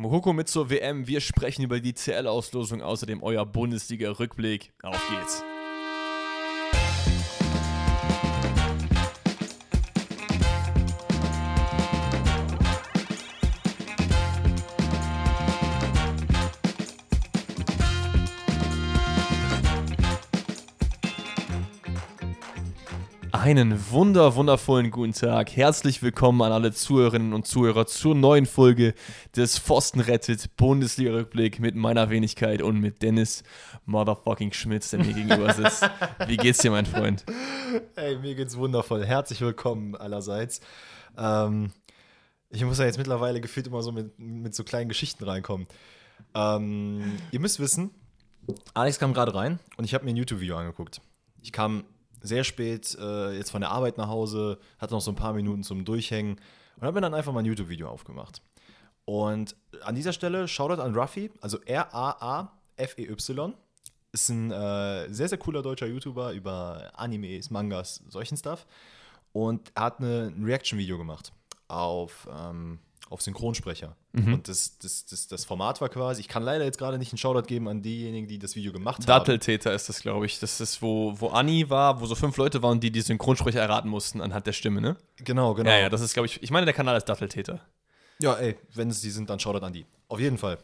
Mokoko mit zur WM. Wir sprechen über die CL-Auslosung, außerdem euer Bundesliga-Rückblick. Auf geht's. Einen wunder, wundervollen guten Tag. Herzlich willkommen an alle Zuhörerinnen und Zuhörer zur neuen Folge des Pfosten rettet Bundesliga-Rückblick mit meiner Wenigkeit und mit Dennis Motherfucking Schmitz, der mir gegenüber sitzt. Wie geht's dir, mein Freund? Ey, mir geht's wundervoll. Herzlich willkommen allerseits. Ähm, ich muss ja jetzt mittlerweile gefühlt immer so mit, mit so kleinen Geschichten reinkommen. Ähm, ihr müsst wissen, Alex kam gerade rein und ich habe mir ein YouTube-Video angeguckt. Ich kam sehr spät äh, jetzt von der Arbeit nach Hause, hatte noch so ein paar Minuten zum Durchhängen und habe mir dann einfach mal ein YouTube-Video aufgemacht. Und an dieser Stelle Shoutout an Ruffy, also R-A-A-F-E-Y. Ist ein äh, sehr, sehr cooler deutscher YouTuber über Animes, Mangas, solchen Stuff. Und er hat eine, ein Reaction-Video gemacht auf ähm, auf Synchronsprecher. Mhm. Und das, das, das, das Format war quasi, ich kann leider jetzt gerade nicht einen Shoutout geben an diejenigen, die das Video gemacht haben. Datteltäter ist das, glaube ich. Das ist, wo, wo Anni war, wo so fünf Leute waren, die die Synchronsprecher erraten mussten anhand der Stimme, ne? Genau, genau. Ja, ja, das ist, glaube ich, ich meine, der Kanal ist Datteltäter. Ja, ey, wenn es die sind, dann Shoutout an die. Auf jeden Fall.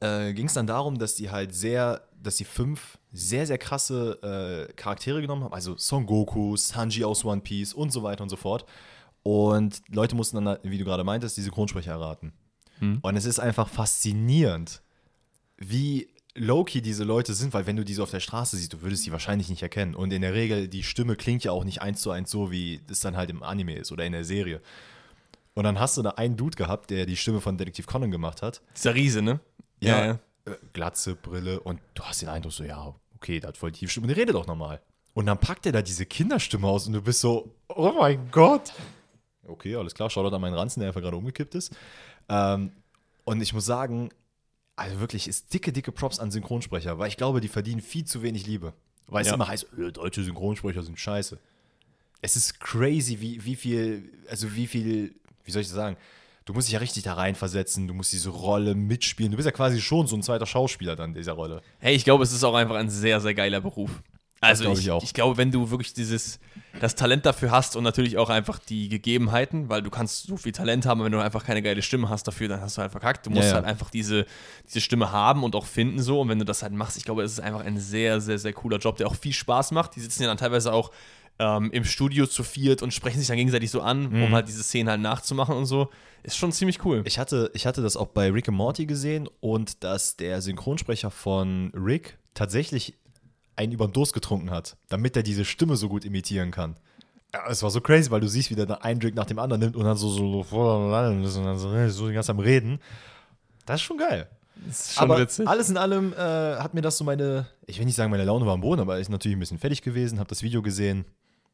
Äh, Ging es dann darum, dass die halt sehr, dass die fünf sehr, sehr krasse äh, Charaktere genommen haben. Also Son Goku, Sanji aus One Piece und so weiter und so fort. Und Leute mussten dann, wie du gerade meintest, diese Synchronsprecher erraten. Hm. Und es ist einfach faszinierend, wie low-key diese Leute sind, weil wenn du diese auf der Straße siehst, du würdest sie wahrscheinlich nicht erkennen. Und in der Regel, die Stimme klingt ja auch nicht eins zu eins so, wie das dann halt im Anime ist oder in der Serie. Und dann hast du da einen Dude gehabt, der die Stimme von Detektiv Conan gemacht hat. Dieser Riese, ne? Ja. ja. Äh, Glatze, Brille und du hast den Eindruck so, ja, okay, der hat voll tief Stimme, der redet doch normal. Und dann packt er da diese Kinderstimme aus und du bist so, oh mein Gott. Okay, alles klar, Shoutout an meinen Ranzen, der einfach gerade umgekippt ist. Ähm, und ich muss sagen, also wirklich ist dicke, dicke Props an Synchronsprecher, weil ich glaube, die verdienen viel zu wenig Liebe. Weil ja. es immer heißt, äh, deutsche Synchronsprecher sind scheiße. Es ist crazy, wie, wie viel, also wie viel, wie soll ich das sagen? Du musst dich ja richtig da reinversetzen, du musst diese Rolle mitspielen. Du bist ja quasi schon so ein zweiter Schauspieler dann dieser Rolle. Hey, ich glaube, es ist auch einfach ein sehr, sehr geiler Beruf. Also ich, ich, ich, glaube, wenn du wirklich dieses das Talent dafür hast und natürlich auch einfach die Gegebenheiten, weil du kannst so viel Talent haben, wenn du einfach keine geile Stimme hast dafür, dann hast du halt verkackt. Du musst ja, ja. halt einfach diese, diese Stimme haben und auch finden so. Und wenn du das halt machst, ich glaube, es ist einfach ein sehr, sehr, sehr cooler Job, der auch viel Spaß macht. Die sitzen ja dann teilweise auch ähm, im Studio zu viert und sprechen sich dann gegenseitig so an, mhm. um halt diese Szenen halt nachzumachen und so. Ist schon ziemlich cool. Ich hatte, ich hatte das auch bei Rick and Morty gesehen und dass der Synchronsprecher von Rick tatsächlich einen über den Durst getrunken hat, damit er diese Stimme so gut imitieren kann. Ja, es war so crazy, weil du siehst, wie der einen Drink nach dem anderen nimmt und dann so, so, so, und dann so, so die ganze am Reden. Das ist schon geil. Das ist schon aber witzig. alles in allem äh, hat mir das so meine, ich will nicht sagen, meine Laune war am Boden, aber ich ist natürlich ein bisschen fertig gewesen, habe das Video gesehen.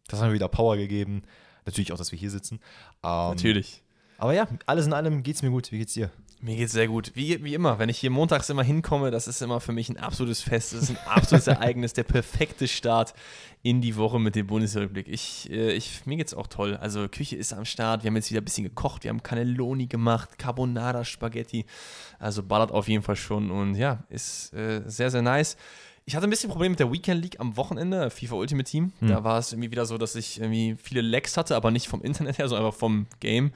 Das hat mir wieder Power gegeben. Natürlich auch, dass wir hier sitzen. Ähm, natürlich. Aber ja, alles in allem geht's mir gut. Wie geht's dir? Mir geht's sehr gut. Wie, wie immer, wenn ich hier montags immer hinkomme, das ist immer für mich ein absolutes Fest. Das ist ein absolutes Ereignis, der perfekte Start in die Woche mit dem Bundesrepublik. Ich, äh, ich, mir geht's auch toll. Also Küche ist am Start. Wir haben jetzt wieder ein bisschen gekocht. Wir haben Cannelloni gemacht, Carbonara Spaghetti. Also ballert auf jeden Fall schon und ja, ist äh, sehr, sehr nice. Ich hatte ein bisschen Probleme mit der Weekend League am Wochenende, FIFA Ultimate Team. Hm. Da war es irgendwie wieder so, dass ich irgendwie viele Lags hatte, aber nicht vom Internet her, sondern einfach vom Game.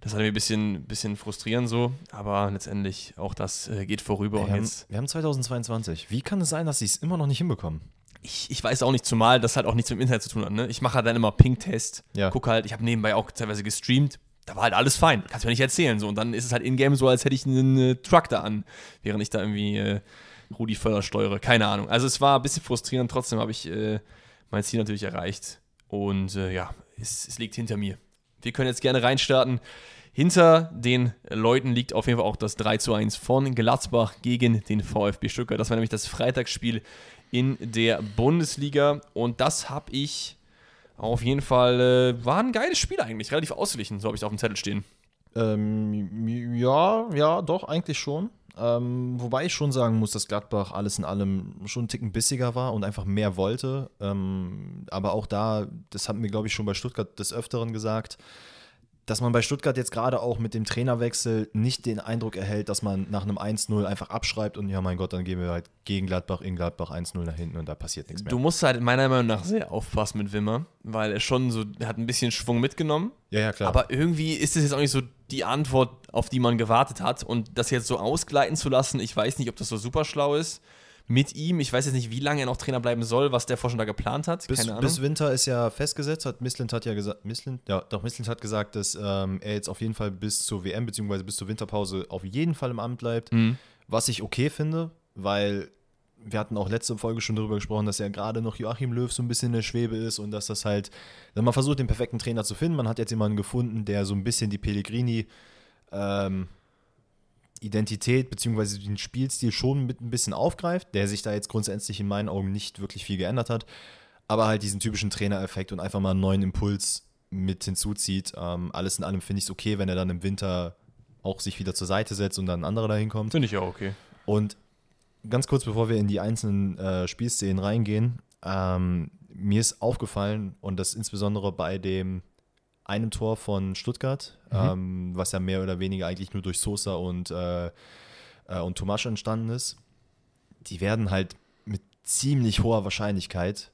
Das hat mir ein bisschen, bisschen frustrierend so, aber letztendlich auch das äh, geht vorüber. Wir, haben, wir haben 2022. Wie kann es sein, dass sie es immer noch nicht hinbekommen? Ich, ich, weiß auch nicht, zumal das halt auch nichts mit dem Internet zu tun hat. Ne? Ich mache halt dann immer Ping-Test, ja. gucke halt, ich habe nebenbei auch teilweise gestreamt, da war halt alles fein, kannst du mir nicht erzählen. So. Und dann ist es halt in-game so, als hätte ich einen äh, Truck da an, während ich da irgendwie äh, Rudi Völler steuere. Keine Ahnung. Also es war ein bisschen frustrierend, trotzdem habe ich äh, mein Ziel natürlich erreicht. Und äh, ja, es, es liegt hinter mir. Wir können jetzt gerne reinstarten. Hinter den Leuten liegt auf jeden Fall auch das 3 zu 1 von Gladbach gegen den VfB Stuttgart. Das war nämlich das Freitagsspiel in der Bundesliga. Und das habe ich auf jeden Fall, äh, war ein geiles Spiel eigentlich, relativ ausgeglichen, so habe ich auf dem Zettel stehen. Ähm, ja, ja, doch, eigentlich schon. Ähm, wobei ich schon sagen muss, dass Gladbach alles in allem schon einen Ticken bissiger war und einfach mehr wollte. Ähm, aber auch da, das hatten wir, glaube ich, schon bei Stuttgart des Öfteren gesagt, dass man bei Stuttgart jetzt gerade auch mit dem Trainerwechsel nicht den Eindruck erhält, dass man nach einem 1-0 einfach abschreibt und ja, mein Gott, dann gehen wir halt gegen Gladbach in Gladbach 1-0 nach hinten und da passiert nichts mehr. Du musst halt meiner Meinung nach sehr aufpassen mit Wimmer, weil er schon so, er hat ein bisschen Schwung mitgenommen. Ja, ja, klar. Aber irgendwie ist es jetzt auch nicht so die Antwort, auf die man gewartet hat. Und das jetzt so ausgleiten zu lassen, ich weiß nicht, ob das so super schlau ist mit ihm. Ich weiß jetzt nicht, wie lange er noch Trainer bleiben soll, was der Vorstand da geplant hat. Bis, bis Winter ist ja festgesetzt, hat Mislint hat ja gesagt, Mislint, ja, doch Mislint hat gesagt, dass ähm, er jetzt auf jeden Fall bis zur WM bzw. bis zur Winterpause auf jeden Fall im Amt bleibt. Mhm. Was ich okay finde, weil wir hatten auch letzte Folge schon darüber gesprochen, dass ja gerade noch Joachim Löw so ein bisschen in der Schwebe ist und dass das halt, wenn man versucht, den perfekten Trainer zu finden, man hat jetzt jemanden gefunden, der so ein bisschen die Pellegrini ähm, Identität bzw. den Spielstil schon mit ein bisschen aufgreift, der sich da jetzt grundsätzlich in meinen Augen nicht wirklich viel geändert hat, aber halt diesen typischen Trainereffekt und einfach mal einen neuen Impuls mit hinzuzieht. Ähm, alles in allem finde ich es okay, wenn er dann im Winter auch sich wieder zur Seite setzt und dann ein anderer dahin kommt. Finde ich auch okay. Und ganz kurz bevor wir in die einzelnen äh, Spielszenen reingehen, ähm, mir ist aufgefallen und das insbesondere bei dem einem Tor von Stuttgart, mhm. ähm, was ja mehr oder weniger eigentlich nur durch Sosa und, äh, äh, und Tomasch entstanden ist. Die werden halt mit ziemlich hoher Wahrscheinlichkeit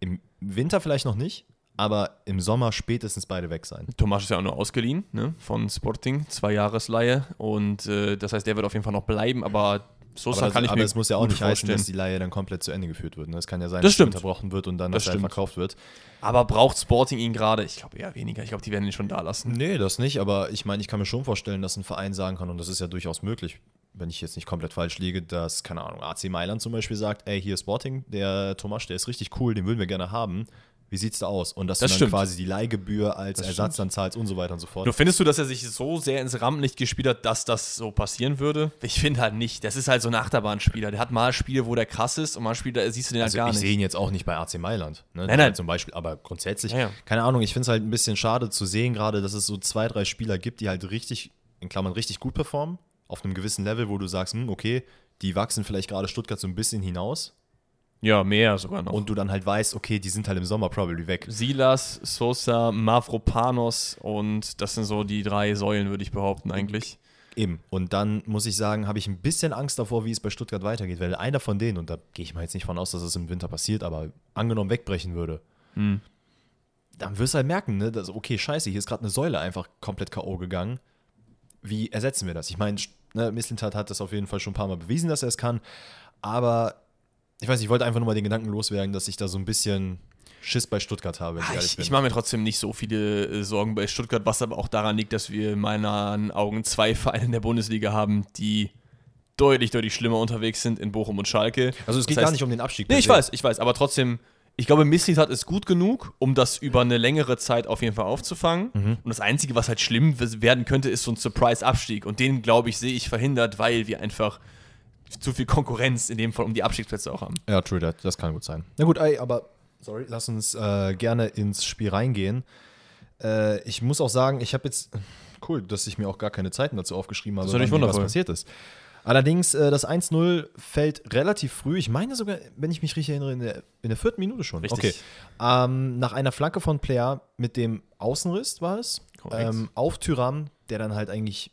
im Winter vielleicht noch nicht, aber im Sommer spätestens beide weg sein. Tomasch ist ja auch nur ausgeliehen ne, von Sporting, zwei Jahresleihe und äh, das heißt, der wird auf jeden Fall noch bleiben, aber Sosa aber kann ich aber mir es muss ja auch nicht heißen, dass die Leihe dann komplett zu Ende geführt wird. Ne? Es kann ja sein, das dass stimmt. unterbrochen wird und dann das verkauft wird. Aber braucht Sporting ihn gerade? Ich glaube eher weniger. Ich glaube, die werden ihn schon da lassen. Nee, das nicht. Aber ich meine, ich kann mir schon vorstellen, dass ein Verein sagen kann, und das ist ja durchaus möglich, wenn ich jetzt nicht komplett falsch liege, dass, keine Ahnung, AC Mailand zum Beispiel sagt, ey, hier Sporting, der Thomas, der ist richtig cool, den würden wir gerne haben wie sieht's da aus? Und dass das du dann quasi die Leihgebühr als das Ersatz stimmt. dann zahlst und so weiter und so fort. Nur findest du, dass er sich so sehr ins Rampenlicht gespielt hat, dass das so passieren würde? Ich finde halt nicht. Das ist halt so ein Achterbahnspieler. Der hat mal Spiele, wo der krass ist und mal Spiele, da siehst du den halt also gar nicht. Ich sehe ihn jetzt auch nicht bei AC Mailand. Ne? Nein, nein. Zum Beispiel, aber grundsätzlich, ja, ja. keine Ahnung, ich finde es halt ein bisschen schade zu sehen, gerade, dass es so zwei, drei Spieler gibt, die halt richtig, in Klammern, richtig gut performen. Auf einem gewissen Level, wo du sagst, hm, okay, die wachsen vielleicht gerade Stuttgart so ein bisschen hinaus ja, mehr sogar noch. Und du dann halt weißt, okay, die sind halt im Sommer probably weg. Silas, Sosa, Mavropanos und das sind so die drei Säulen, würde ich behaupten, eigentlich. Eben. Und dann muss ich sagen, habe ich ein bisschen Angst davor, wie es bei Stuttgart weitergeht, weil einer von denen, und da gehe ich mal jetzt nicht von aus, dass es im Winter passiert, aber angenommen wegbrechen würde, hm. dann wirst du halt merken, ne, dass, okay, scheiße, hier ist gerade eine Säule einfach komplett K.O. gegangen. Wie ersetzen wir das? Ich meine, ne, Mislintat hat das auf jeden Fall schon ein paar Mal bewiesen, dass er es kann, aber ich weiß, ich wollte einfach nur mal den Gedanken loswerden, dass ich da so ein bisschen Schiss bei Stuttgart habe. Ah, ich, ich mache mir trotzdem nicht so viele äh, Sorgen bei Stuttgart, was aber auch daran liegt, dass wir in meinen Augen zwei Vereine in der Bundesliga haben, die deutlich, deutlich schlimmer unterwegs sind in Bochum und Schalke. Also es geht das heißt, gar nicht um den Abstieg. Nee, ich weiß, ich weiß, aber trotzdem, ich glaube, Mislitat ist gut genug, um das über eine längere Zeit auf jeden Fall aufzufangen. Mhm. Und das Einzige, was halt schlimm werden könnte, ist so ein Surprise-Abstieg. Und den, glaube ich, sehe ich verhindert, weil wir einfach zu viel Konkurrenz in dem Fall um die Abstiegsplätze auch haben. Ja, true that. Das kann gut sein. Na gut, ey, aber sorry, lass uns äh, gerne ins Spiel reingehen. Äh, ich muss auch sagen, ich habe jetzt cool, dass ich mir auch gar keine Zeiten dazu aufgeschrieben habe, das wundervoll. was passiert ist. Allerdings, äh, das 1-0 fällt relativ früh. Ich meine sogar, wenn ich mich richtig erinnere, in der, in der vierten Minute schon. Richtig. Okay. Ähm, nach einer Flanke von Player mit dem Außenriss war es. Ähm, auf Tyram, der dann halt eigentlich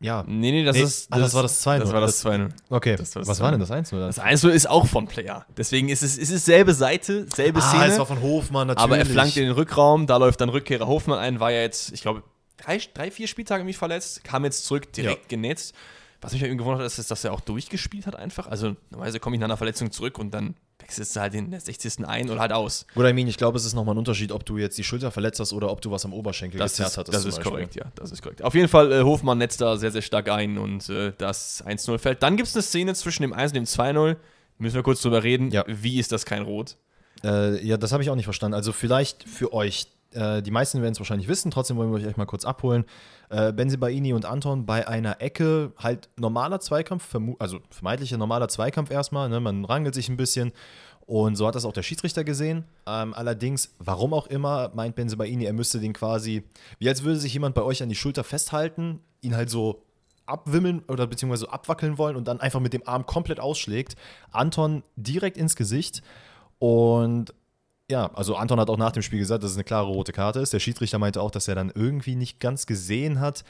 ja. Nee, nee, das nee, ist. Das, das, war das 2-0. Das war das 2-0. Okay. Das Was war denn das 1-0? Das 1-0 ist auch von Player. Deswegen ist es, ist es selbe Seite, selbe ah, Szene. es war von Hofmann natürlich. Aber er flankt in den Rückraum, da läuft dann Rückkehrer Hofmann ein, war ja jetzt, ich glaube, drei, drei vier Spieltage mich verletzt, kam jetzt zurück, direkt ja. genetzt. Was mich bei ihm gewundert hat, ist, dass er auch durchgespielt hat einfach. Also normalerweise komme ich nach einer Verletzung zurück und dann wechselst du halt in der 60. ein oder halt aus. Gut, I mean, ich glaube, es ist nochmal ein Unterschied, ob du jetzt die Schulter verletzt hast oder ob du was am Oberschenkel das gezerrt hattest. Das ist Beispiel. korrekt, ja, das ist korrekt. Auf jeden Fall, äh, Hofmann netzt da sehr, sehr stark ein und äh, das 1-0 fällt. Dann gibt es eine Szene zwischen dem 1 und dem 2-0. Müssen wir kurz drüber reden. Ja. Wie ist das kein Rot? Äh, ja, das habe ich auch nicht verstanden. Also vielleicht für euch, äh, die meisten werden es wahrscheinlich wissen, trotzdem wollen wir euch mal kurz abholen. Äh, Benzibaini und Anton bei einer Ecke, halt normaler Zweikampf, also vermeintlicher normaler Zweikampf erstmal, ne? man rangelt sich ein bisschen und so hat das auch der Schiedsrichter gesehen. Ähm, allerdings, warum auch immer, meint Benzibaini, er müsste den quasi, wie als würde sich jemand bei euch an die Schulter festhalten, ihn halt so abwimmeln oder beziehungsweise abwackeln wollen und dann einfach mit dem Arm komplett ausschlägt. Anton direkt ins Gesicht und Ja, also Anton hat auch nach dem Spiel gesagt, dass es eine klare rote Karte ist. Der Schiedsrichter meinte auch, dass er dann irgendwie nicht ganz gesehen hat.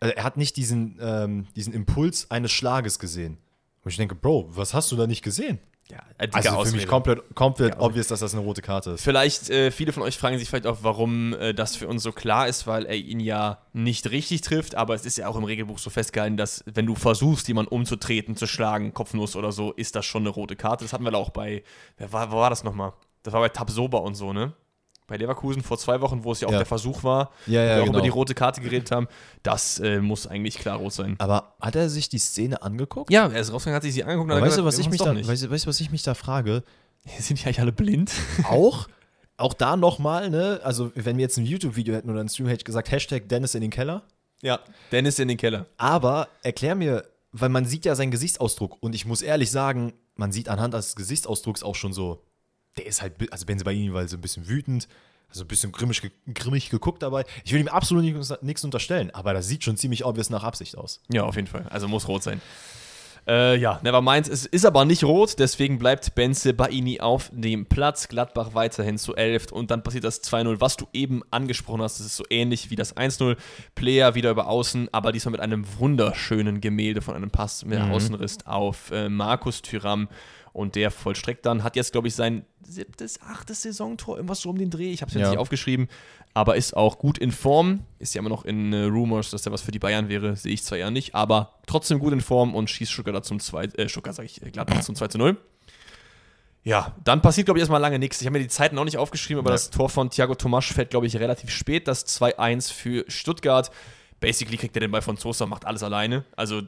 Also er hat nicht diesen, ähm, diesen Impuls eines Schlages gesehen. Und ich denke, Bro, was hast du da nicht gesehen? Ja, also für Ausrede. mich komplett, komplett obvious, dass das eine rote Karte ist. Vielleicht, äh, viele von euch fragen sich vielleicht auch, warum äh, das für uns so klar ist, weil er ihn ja nicht richtig trifft, aber es ist ja auch im Regelbuch so festgehalten, dass wenn du versuchst, jemanden umzutreten, zu schlagen, Kopfnuss oder so, ist das schon eine rote Karte. Das hatten wir auch bei, wer war, wo war das nochmal? Das war bei Tabsoba und so, ne? bei Leverkusen vor zwei Wochen, wo es ja auch ja. der Versuch war, ja, ja, wo wir auch genau. über die rote Karte geredet haben, das äh, muss eigentlich klar rot sein. Aber hat er sich die Szene angeguckt? Ja, er ist rausgegangen, hat sich sie angeguckt. weißt, gesagt, du, was ich mich da, weißt, weißt, was ich mich da frage? Sind die eigentlich alle blind? Auch? Auch da nochmal, ne? Also, wenn wir jetzt ein YouTube-Video hätten oder ein Stream, hätte ich gesagt, Hashtag Dennis in den Keller. Ja, Dennis in den Keller. Aber erklär mir, weil man sieht ja seinen Gesichtsausdruck und ich muss ehrlich sagen, man sieht anhand des Gesichtsausdrucks auch schon so, der ist halt, also Benze bei ihm, weil so ein bisschen wütend, also ein bisschen grimmig, grimmig geguckt dabei. Ich will ihm absolut nichts unterstellen, aber das sieht schon ziemlich obvious nach Absicht aus. Ja, auf jeden Fall. Also muss rot sein. Äh, ja, Nevermind. Es ist aber nicht rot, deswegen bleibt Benze Baini auf dem Platz. Gladbach weiterhin zu 11 und dann passiert das 2-0, was du eben angesprochen hast. Das ist so ähnlich wie das 1-0. Player wieder über Außen, aber diesmal mit einem wunderschönen Gemälde von einem Pass mit mhm. Außenriss auf äh, Markus Thüram. Und der vollstreckt dann, hat jetzt, glaube ich, sein siebtes, achtes Saisontor, irgendwas so um den Dreh. Ich habe es jetzt ja. nicht aufgeschrieben, aber ist auch gut in Form. Ist ja immer noch in äh, Rumors, dass der was für die Bayern wäre. Sehe ich zwar eher nicht, aber trotzdem gut in Form und schießt Stuttgart zum 2, äh, Stuttgart sage ich, äh, Gladbach zum 2 zu 0. Ja, dann passiert, glaube ich, erstmal lange nichts. Ich habe mir die Zeiten noch nicht aufgeschrieben, aber ja. das Tor von Thiago Tomasch fällt, glaube ich, relativ spät. Das 2-1 für Stuttgart. Basically kriegt er den Ball von Sosa, macht alles alleine. Also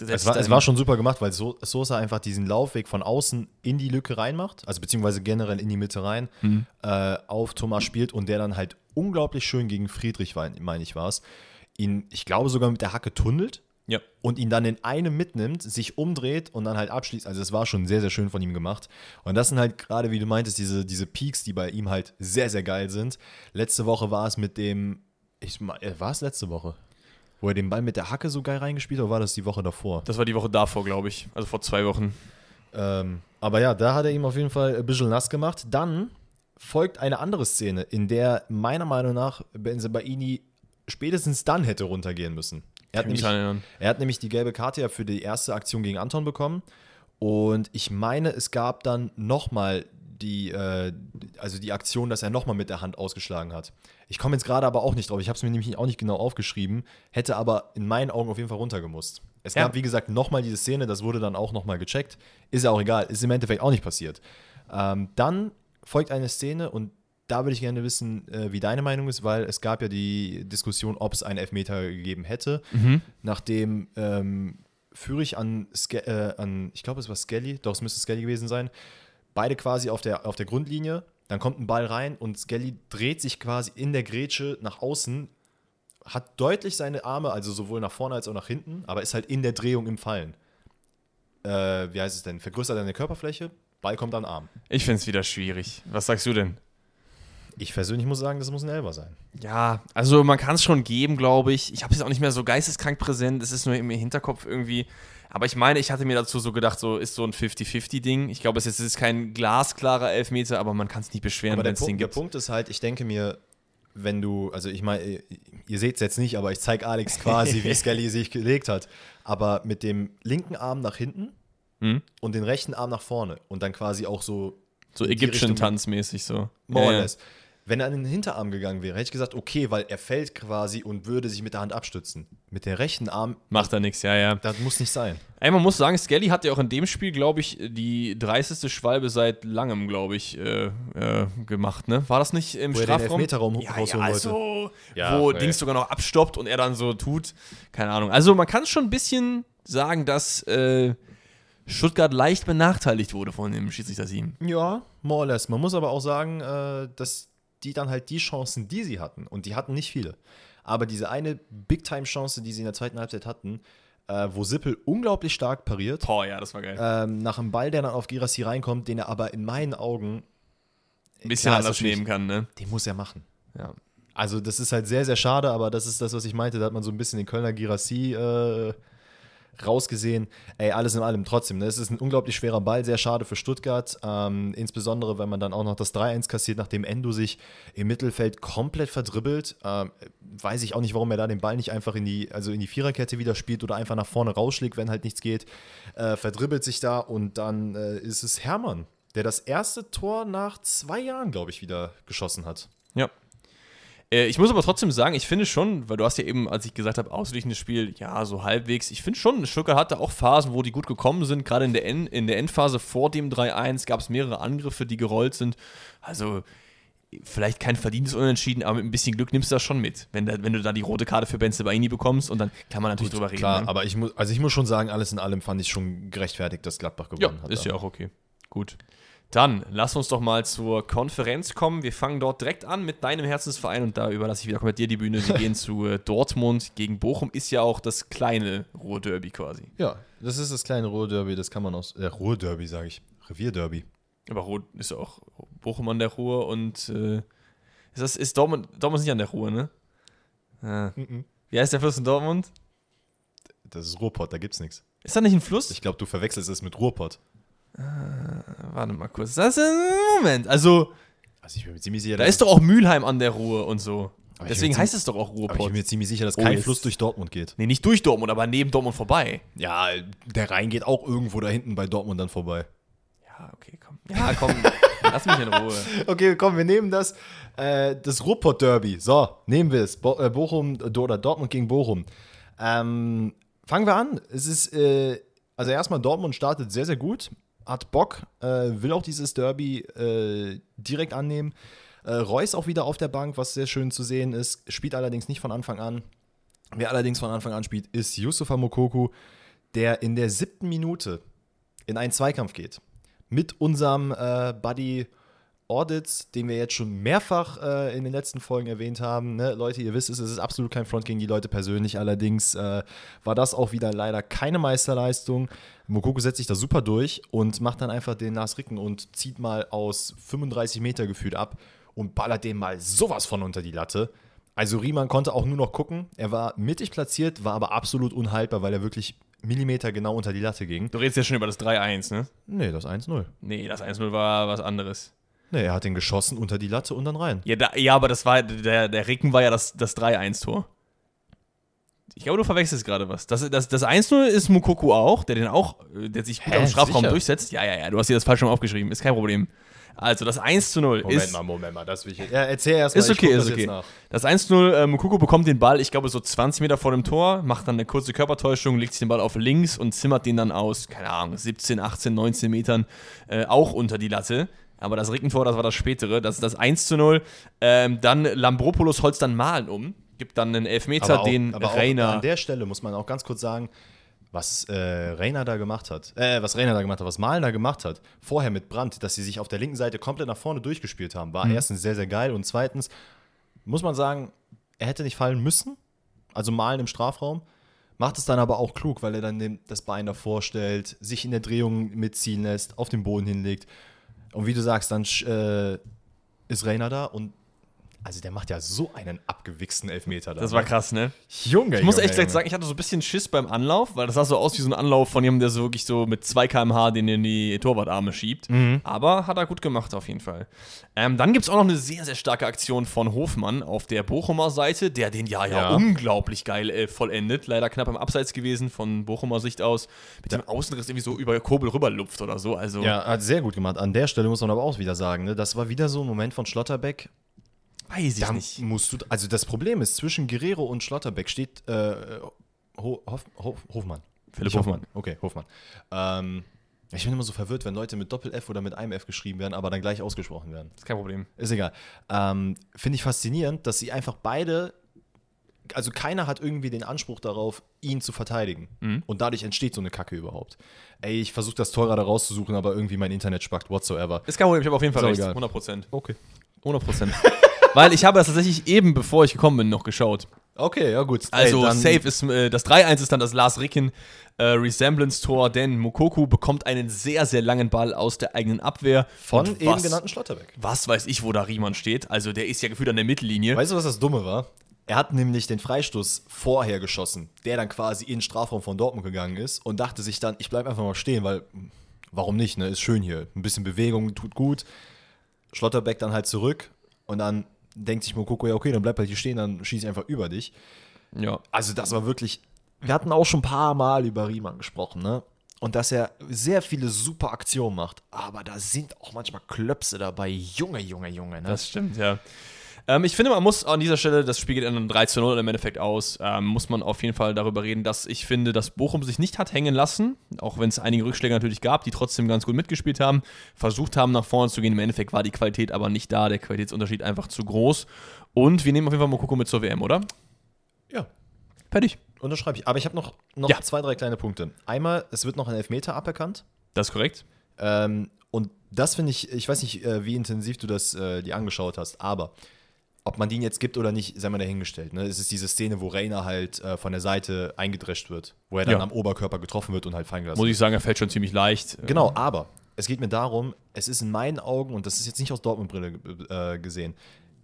es war, es war, schon super gemacht, weil Sosa einfach diesen Laufweg von außen in die Lücke reinmacht, also beziehungsweise generell in die Mitte rein, mhm. äh, auf Thomas spielt und der dann halt unglaublich schön gegen Friedrich, meine ich, war es, ihn, ich glaube sogar mit der Hacke tunnelt ja. und ihn dann in einem mitnimmt, sich umdreht und dann halt abschließt. Also es war schon sehr, sehr schön von ihm gemacht. Und das sind halt gerade, wie du meintest, diese, diese Peaks, die bei ihm halt sehr, sehr geil sind. Letzte Woche war es mit dem, ich, war es letzte Woche? Wo er den Ball mit der Hacke so geil reingespielt hat, oder war das die Woche davor? Das war die Woche davor, glaube ich. Also vor zwei Wochen. Ähm, aber ja, da hat er ihm auf jeden Fall ein bisschen nass gemacht. Dann folgt eine andere Szene, in der meiner Meinung nach Benzebaini spätestens dann hätte runtergehen müssen. Er hat, nämlich, er hat nämlich die gelbe Karte ja für die erste Aktion gegen Anton bekommen. Und ich meine, es gab dann nochmal die, äh, also die Aktion, dass er nochmal mit der Hand ausgeschlagen hat. Ich komme jetzt gerade aber auch nicht drauf. Ich habe es mir nämlich auch nicht genau aufgeschrieben, hätte aber in meinen Augen auf jeden Fall runtergemusst. Es ja. gab, wie gesagt, nochmal diese Szene, das wurde dann auch nochmal gecheckt. Ist ja auch egal, ist im Endeffekt auch nicht passiert. Ähm, dann folgt eine Szene und da würde ich gerne wissen, äh, wie deine Meinung ist, weil es gab ja die Diskussion, ob es einen Elfmeter gegeben hätte, mhm. nachdem ähm, Fürich an, äh, an, ich glaube, es war Skelly, doch, es müsste Skelly gewesen sein, beide quasi auf der, auf der Grundlinie. Dann kommt ein Ball rein und Skelly dreht sich quasi in der Grätsche nach außen, hat deutlich seine Arme, also sowohl nach vorne als auch nach hinten, aber ist halt in der Drehung im Fallen. Äh, wie heißt es denn? Vergrößert seine Körperfläche, Ball kommt an den Arm. Ich finde es wieder schwierig. Was sagst du denn? Ich persönlich muss sagen, das muss ein Elber sein. Ja, also man kann es schon geben, glaube ich. Ich habe es auch nicht mehr so geisteskrank präsent. Es ist nur im Hinterkopf irgendwie. Aber ich meine, ich hatte mir dazu so gedacht, so ist so ein 50-50-Ding. Ich glaube, es ist, kein glasklarer Elfmeter, aber man kann es nicht beschweren, wenn es den gibt. Der Punkt ist halt, ich denke mir, wenn du, also ich meine, ihr seht es jetzt nicht, aber ich zeige Alex quasi, wie Skelly sich gelegt hat. Aber mit dem linken Arm nach hinten hm? und den rechten Arm nach vorne und dann quasi auch so. So Ägyptian-Tanzmäßig so. More ja, ja. Wenn er an den Hinterarm gegangen wäre, hätte ich gesagt, okay, weil er fällt quasi und würde sich mit der Hand abstützen. Mit dem rechten Arm. Macht er nichts, ja, ja. Das muss nicht sein. Ey, man muss sagen, Skelly hat ja auch in dem Spiel, glaube ich, die dreisteste Schwalbe seit langem, glaube ich, äh, äh, gemacht, ne? War das nicht im wo Strafraum? Er den Raum ja, ja, also, ja, wo ey. Dings sogar noch abstoppt und er dann so tut. Keine Ahnung. Also man kann schon ein bisschen sagen, dass äh, Stuttgart leicht benachteiligt wurde von dem Schiedsrichter-Team. Ja, more or less. Man muss aber auch sagen, äh, dass die dann halt die Chancen, die sie hatten, und die hatten nicht viele, aber diese eine Big-Time-Chance, die sie in der zweiten Halbzeit hatten, äh, wo Sippel unglaublich stark pariert. Boah, ja, das war geil. Ähm, nach einem Ball, der dann auf Girassi reinkommt, den er aber in meinen Augen ein bisschen klar, anders nehmen kann, ne? Den muss er machen. Ja. Also, das ist halt sehr, sehr schade, aber das ist das, was ich meinte. Da hat man so ein bisschen den Kölner Girassi äh, rausgesehen. Ey, alles in allem trotzdem. Ne? Es ist ein unglaublich schwerer Ball, sehr schade für Stuttgart. Ähm, insbesondere, wenn man dann auch noch das 3-1 kassiert, nachdem Endo sich im Mittelfeld komplett verdribbelt. Ähm, weiß ich auch nicht, warum er da den Ball nicht einfach in die, also in die Viererkette wieder spielt oder einfach nach vorne rausschlägt, wenn halt nichts geht. Äh, verdribbelt sich da und dann äh, ist es Hermann, der das erste Tor nach zwei Jahren, glaube ich, wieder geschossen hat. Ja, äh, ich muss aber trotzdem sagen, ich finde schon, weil du hast ja eben, als ich gesagt habe, ausgleichendes Spiel, ja, so halbwegs. Ich finde schon, Stuttgart hatte auch Phasen, wo die gut gekommen sind. Gerade in der, in der Endphase vor dem 3-1 gab es mehrere Angriffe, die gerollt sind. Also vielleicht kein verdientes Unentschieden, aber mit ein bisschen Glück nimmst du das schon mit. Wenn, da, wenn du da die rote Karte für Benze Baini bekommst und dann kann man natürlich Gut, drüber reden. Klar, ne? aber ich muss, also ich muss schon sagen, alles in allem fand ich schon gerechtfertigt, dass Gladbach gewonnen ja, hat. Ist ja auch okay. Gut. Dann lass uns doch mal zur Konferenz kommen. Wir fangen dort direkt an mit deinem Herzensverein und da überlasse ich wieder komplett dir die Bühne. Wir gehen zu äh, Dortmund gegen Bochum. Ist ja auch das kleine Ruhrderby quasi. Ja, das ist das kleine Ruhrderby. Das kann man aus. Äh, Ruhrderby, sage ich. Revierderby. Aber Ruhr ist ja auch Bochum an der Ruhr und. Äh, ist, das, ist Dortmund, Dortmund ist nicht an der Ruhr, ne? Ah. Mm -mm. Wie heißt der Fluss in Dortmund? Das ist Ruhrpott, da gibt's nichts. Ist da nicht ein Fluss? Ich glaube, du verwechselst es mit Ruhrpott. Äh, warte mal kurz. Das ist ein Moment. Also, also ich bin mir ziemlich sicher, da ist doch auch Mülheim an der Ruhr und so. Deswegen heißt es doch auch Ruhrpott. ich bin mir ziemlich sicher, dass oh, kein Fluss durch Dortmund geht. Nee, nicht durch Dortmund, aber neben Dortmund vorbei. Ja, der Rhein geht auch irgendwo da hinten bei Dortmund dann vorbei. Ja, okay, komm. Ja, komm. lass mich in Ruhe. Okay, komm, wir nehmen das. Äh, das Ruhrpott-Derby. So, nehmen wir es. Bo äh, Bochum oder Dortmund gegen Bochum. Ähm, fangen wir an. Es ist, äh, also erstmal Dortmund startet sehr, sehr gut hat Bock, äh, will auch dieses Derby äh, direkt annehmen. Äh, Reus auch wieder auf der Bank, was sehr schön zu sehen ist, spielt allerdings nicht von Anfang an. Wer allerdings von Anfang an spielt, ist Yusufa Mokoku, der in der siebten Minute in einen Zweikampf geht. Mit unserem äh, Buddy Audits, den wir jetzt schon mehrfach äh, in den letzten Folgen erwähnt haben. Ne? Leute, ihr wisst es, es ist absolut kein Front gegen die Leute persönlich. Allerdings äh, war das auch wieder leider keine Meisterleistung. Mokoko setzt sich da super durch und macht dann einfach den Lars Ricken und zieht mal aus 35 Meter gefühlt ab und ballert den mal sowas von unter die Latte. Also Riemann konnte auch nur noch gucken. Er war mittig platziert, war aber absolut unhaltbar, weil er wirklich Millimeter genau unter die Latte ging. Du redest ja schon über das 3-1, ne? Nee, das 1-0. Nee, das 1-0 war was anderes. Nee, er hat den geschossen unter die Latte und dann rein. Ja, da, ja aber das war der, der Ricken war ja das, das 3-1-Tor. Ich glaube, du verwechselst gerade was. Das, das, das 1-0 ist Mukoku auch, der den auch, der sich gut Hä, am Strafraum sicher? durchsetzt. Ja, ja, ja, du hast dir das falsch schon aufgeschrieben, ist kein Problem. Also das 1 zu 0 Moment ist. Moment mal, Moment mal, das will ich. Ja, erzähl erst mal. Ist okay, ist okay. Das 1 zu 0, äh, Mukuku bekommt den Ball, ich glaube, so 20 Meter vor dem Tor, macht dann eine kurze Körpertäuschung, legt sich den Ball auf links und zimmert den dann aus, keine Ahnung, 17, 18, 19 Metern äh, auch unter die Latte. Aber das Rickentor, das war das spätere. Das ist das 1 zu 0. Ähm, dann Lambropoulos holzt dann Malen um. Gibt dann einen Elfmeter, aber auch, den aber Rainer. an der Stelle muss man auch ganz kurz sagen, was äh, Rainer da gemacht hat, äh, was Rainer da gemacht hat, was Malen da gemacht hat, vorher mit Brandt, dass sie sich auf der linken Seite komplett nach vorne durchgespielt haben, war mhm. erstens sehr, sehr geil und zweitens muss man sagen, er hätte nicht fallen müssen, also Malen im Strafraum, macht es dann aber auch klug, weil er dann das Bein davor stellt, sich in der Drehung mitziehen lässt, auf den Boden hinlegt und wie du sagst, dann äh, ist Rainer da und also der macht ja so einen abgewichsten Elfmeter da. Das war ne? krass, ne? Junge, Ich muss Junge, echt Junge. sagen, ich hatte so ein bisschen Schiss beim Anlauf, weil das sah so aus wie so ein Anlauf von jemandem, der so wirklich so mit 2 km/h den in die Torwartarme schiebt. Mhm. Aber hat er gut gemacht auf jeden Fall. Ähm, dann gibt es auch noch eine sehr, sehr starke Aktion von Hofmann auf der Bochumer Seite, der den ja, ja, ja. unglaublich geil äh, vollendet. Leider knapp am Abseits gewesen von Bochumer Sicht aus. Mit dem Außenriss irgendwie so über Kobel rüberlupft oder so. Also ja, hat sehr gut gemacht. An der Stelle muss man aber auch wieder sagen, ne? das war wieder so ein Moment von Schlotterbeck Weiß ich da nicht. Musst du, also das Problem ist, zwischen Guerrero und Schlotterbeck steht äh, Ho, Hof, Hof, Hofmann. Philipp Hofmann. Okay, Hofmann. Ähm, ich bin immer so verwirrt, wenn Leute mit Doppel-F oder mit einem F geschrieben werden, aber dann gleich ausgesprochen werden. Ist kein Problem. Ist egal. Ähm, Finde ich faszinierend, dass sie einfach beide, also keiner hat irgendwie den Anspruch darauf, ihn zu verteidigen. Mhm. Und dadurch entsteht so eine Kacke überhaupt. Ey, ich versuche das Tor gerade rauszusuchen, aber irgendwie mein Internet spackt whatsoever. Ist kein Problem, ich habe auf jeden Fall recht. Egal. 100 Prozent. Okay. 100 Prozent. Weil ich habe das tatsächlich eben, bevor ich gekommen bin, noch geschaut. Okay, ja gut. Also Ey, safe ist äh, das 3-1 ist dann das Lars Ricken äh, Resemblance-Tor, denn Mukoku bekommt einen sehr, sehr langen Ball aus der eigenen Abwehr. Von was, eben genannten Schlotterbeck. Was weiß ich, wo da Riemann steht. Also der ist ja gefühlt an der Mittellinie. Weißt du, was das Dumme war? Er hat nämlich den Freistoß vorher geschossen, der dann quasi in den Strafraum von Dortmund gegangen ist und dachte sich dann, ich bleibe einfach mal stehen, weil warum nicht, ne? Ist schön hier. Ein bisschen Bewegung tut gut. Schlotterbeck dann halt zurück und dann denkt sich Mokoko, ja, okay, dann bleib halt hier stehen, dann schieße ich einfach über dich. Ja. Also, das war wirklich. Wir hatten auch schon ein paar Mal über Riemann gesprochen, ne? Und dass er sehr viele super Aktionen macht. Aber da sind auch manchmal Klöpse dabei. Junge, Junge, Junge, ne? Das stimmt, ja. Ähm, ich finde, man muss an dieser Stelle, das Spiel geht dann 3 zu 0 im Endeffekt aus, ähm, muss man auf jeden Fall darüber reden, dass ich finde, dass Bochum sich nicht hat hängen lassen, auch wenn es einige Rückschläge natürlich gab, die trotzdem ganz gut mitgespielt haben, versucht haben, nach vorne zu gehen. Im Endeffekt war die Qualität aber nicht da, der Qualitätsunterschied einfach zu groß. Und wir nehmen auf jeden Fall Mokoko mit zur WM, oder? Ja. Fertig. Unterschreibe ich. Aber ich habe noch, noch ja. zwei, drei kleine Punkte. Einmal, es wird noch ein Elfmeter aberkannt. Das ist korrekt. Ähm, und das finde ich, ich weiß nicht, äh, wie intensiv du das äh, dir angeschaut hast, aber ob man den jetzt gibt oder nicht, sei mal dahingestellt. Ne? Es ist diese Szene, wo Rainer halt äh, von der Seite eingedrescht wird, wo er dann ja. am Oberkörper getroffen wird und halt fallen gelassen Muss ich sagen, er fällt schon ziemlich leicht. Genau, aber es geht mir darum, es ist in meinen Augen, und das ist jetzt nicht aus Dortmund-Brille äh, gesehen,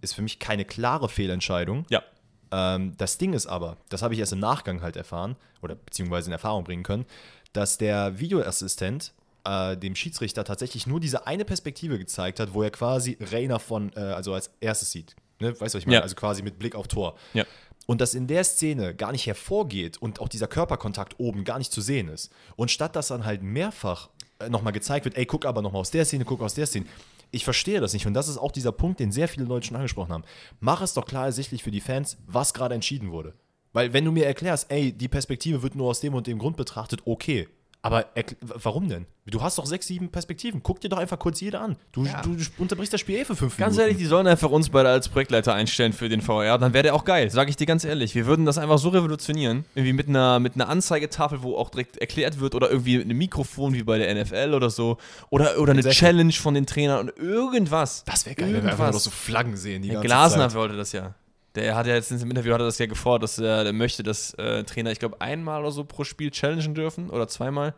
ist für mich keine klare Fehlentscheidung. Ja. Ähm, das Ding ist aber, das habe ich erst im Nachgang halt erfahren, oder beziehungsweise in Erfahrung bringen können, dass der Videoassistent äh, dem Schiedsrichter tatsächlich nur diese eine Perspektive gezeigt hat, wo er quasi Rainer von, äh, also als erstes sieht. Ne? Weißt du, was ich meine? Ja. Also quasi mit Blick auf Tor. Ja. Und dass in der Szene gar nicht hervorgeht und auch dieser Körperkontakt oben gar nicht zu sehen ist. Und statt dass dann halt mehrfach äh, nochmal gezeigt wird, ey, guck aber nochmal aus der Szene, guck aus der Szene. Ich verstehe das nicht. Und das ist auch dieser Punkt, den sehr viele Leute schon angesprochen haben. Mach es doch klar ersichtlich für die Fans, was gerade entschieden wurde. Weil wenn du mir erklärst, ey, die Perspektive wird nur aus dem und dem Grund betrachtet, okay. Aber warum denn? Du hast doch sechs, sieben Perspektiven. Guck dir doch einfach kurz jede an. Du, ja. du unterbrichst das Spiel eh für fünf Ganz Minuten. ehrlich, die sollen einfach uns beide als Projektleiter einstellen für den VR. Dann wäre der auch geil, sage ich dir ganz ehrlich. Wir würden das einfach so revolutionieren. Irgendwie mit einer, mit einer Anzeigetafel, wo auch direkt erklärt wird oder irgendwie mit einem Mikrofon wie bei der NFL oder so. Oder, oder eine Challenge von den Trainern und irgendwas. Das wäre geil, irgendwas. wenn wir einfach noch so Flaggen sehen. Die ja, Glasner wollte das ja. Der hat ja jetzt im Interview hat er das ja gefordert, dass er möchte, dass äh, Trainer, ich glaube, einmal oder so pro Spiel challengen dürfen oder zweimal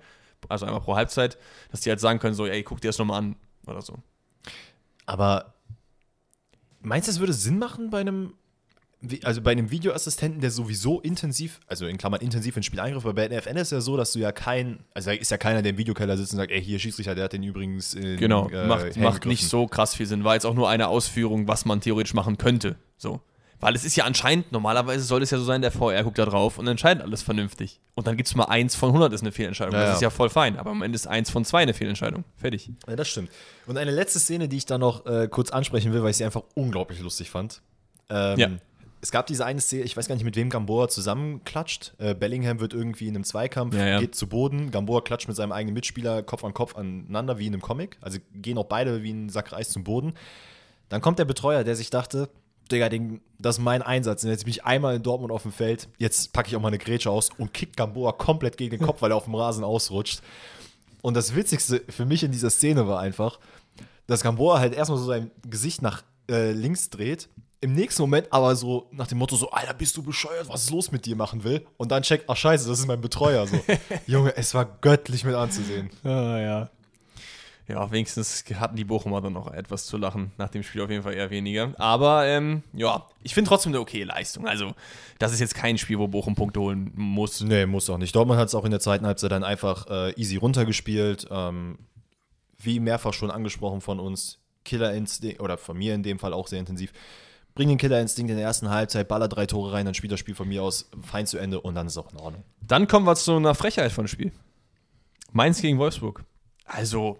also einmal pro Halbzeit, dass die halt sagen können, so, ey, guck dir das nochmal an oder so. Aber meinst du, es würde Sinn machen bei einem, also bei einem Videoassistenten, der sowieso intensiv, also in Klammern intensiv ins Spiel eingreift, weil bei der FN ist ja so, dass du ja kein, also da ist ja keiner, der im Videokeller sitzt und sagt, ey, hier Schiedsrichter, der hat den übrigens in, Genau, äh, macht, macht nicht so krass viel Sinn. War jetzt auch nur eine Ausführung, was man theoretisch machen könnte. So. Weil es ist ja anscheinend, normalerweise soll es ja so sein, der VR guckt da drauf und entscheidet alles vernünftig. Und dann gibt es mal eins von 100 ist eine Fehlentscheidung. Ja, das ja. ist ja voll fein. Aber am Ende ist eins von zwei eine Fehlentscheidung. Fertig. Ja, das stimmt. Und eine letzte Szene, die ich da noch äh, kurz ansprechen will, weil ich sie einfach unglaublich lustig fand. Ähm, ja. Es gab diese eine Szene, ich weiß gar nicht, mit wem Gamboa zusammenklatscht. Äh, Bellingham wird irgendwie in einem Zweikampf, geht zu Boden. Gamboa klatscht mit seinem eigenen Mitspieler Kopf an Kopf aneinander, wie in einem Comic. Also gehen auch beide wie ein Sack Reis zum Boden. Dann kommt der Betreuer, der sich dachte, Digga, den, das ist mein Einsatz. Und jetzt bin ich einmal in Dortmund auf dem Feld. Jetzt packe ich auch mal eine Grätsche aus und kickt Gamboa komplett gegen den Kopf, weil er auf dem Rasen ausrutscht. Und das Witzigste für mich in dieser Szene war einfach, dass Gamboa halt erstmal so sein Gesicht nach äh, links dreht. Im nächsten Moment aber so nach dem Motto so, Alter, bist du bescheuert, was ist los mit dir machen will? Und dann checkt, ach scheiße, das ist mein Betreuer. So. Junge, es war göttlich mit anzusehen. Ah, ja. Ja, wenigstens hatten die Bochumer dann noch etwas zu lachen. Nach dem Spiel auf jeden Fall eher weniger. Aber ähm, ja, ich finde trotzdem eine okay Leistung. Also, das ist jetzt kein Spiel, wo Bochum Punkte holen muss. Nee, muss auch nicht. Dortmund hat es auch in der zweiten Halbzeit dann einfach äh, easy runtergespielt. Ähm, wie mehrfach schon angesprochen von uns, Killerinstinkt, oder von mir in dem Fall auch sehr intensiv. Bring den Killerinstinkt in der ersten Halbzeit, baller drei Tore rein, dann spielt das Spiel von mir aus fein zu Ende und dann ist es auch in Ordnung. Dann kommen wir zu einer Frechheit von Spiel. Mainz gegen Wolfsburg. Also,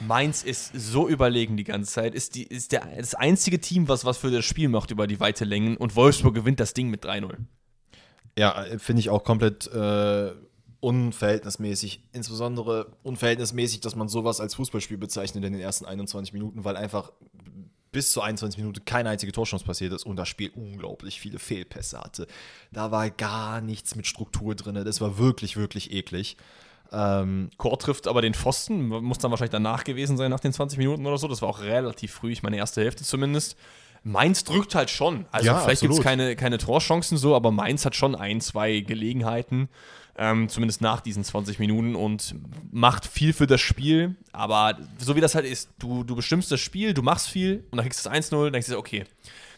Mainz ist so überlegen die ganze Zeit. Ist, die, ist der, das einzige Team, was was für das Spiel macht über die weite Längen. Und Wolfsburg gewinnt das Ding mit 3-0. Ja, finde ich auch komplett äh, unverhältnismäßig. Insbesondere unverhältnismäßig, dass man sowas als Fußballspiel bezeichnet in den ersten 21 Minuten, weil einfach bis zur 21 Minuten keine einzige Torchance passiert ist und das Spiel unglaublich viele Fehlpässe hatte. Da war gar nichts mit Struktur drin. Das war wirklich, wirklich eklig. Ähm, Chor trifft aber den Pfosten, muss dann wahrscheinlich danach gewesen sein, nach den 20 Minuten oder so. Das war auch relativ früh, ich meine erste Hälfte zumindest. Mainz drückt halt schon. Also ja, vielleicht gibt es keine, keine Torchancen so, aber Mainz hat schon ein, zwei Gelegenheiten, ähm, zumindest nach diesen 20 Minuten und macht viel für das Spiel. Aber so wie das halt ist, du, du bestimmst das Spiel, du machst viel und dann kriegst du das 1-0, denkst du, okay,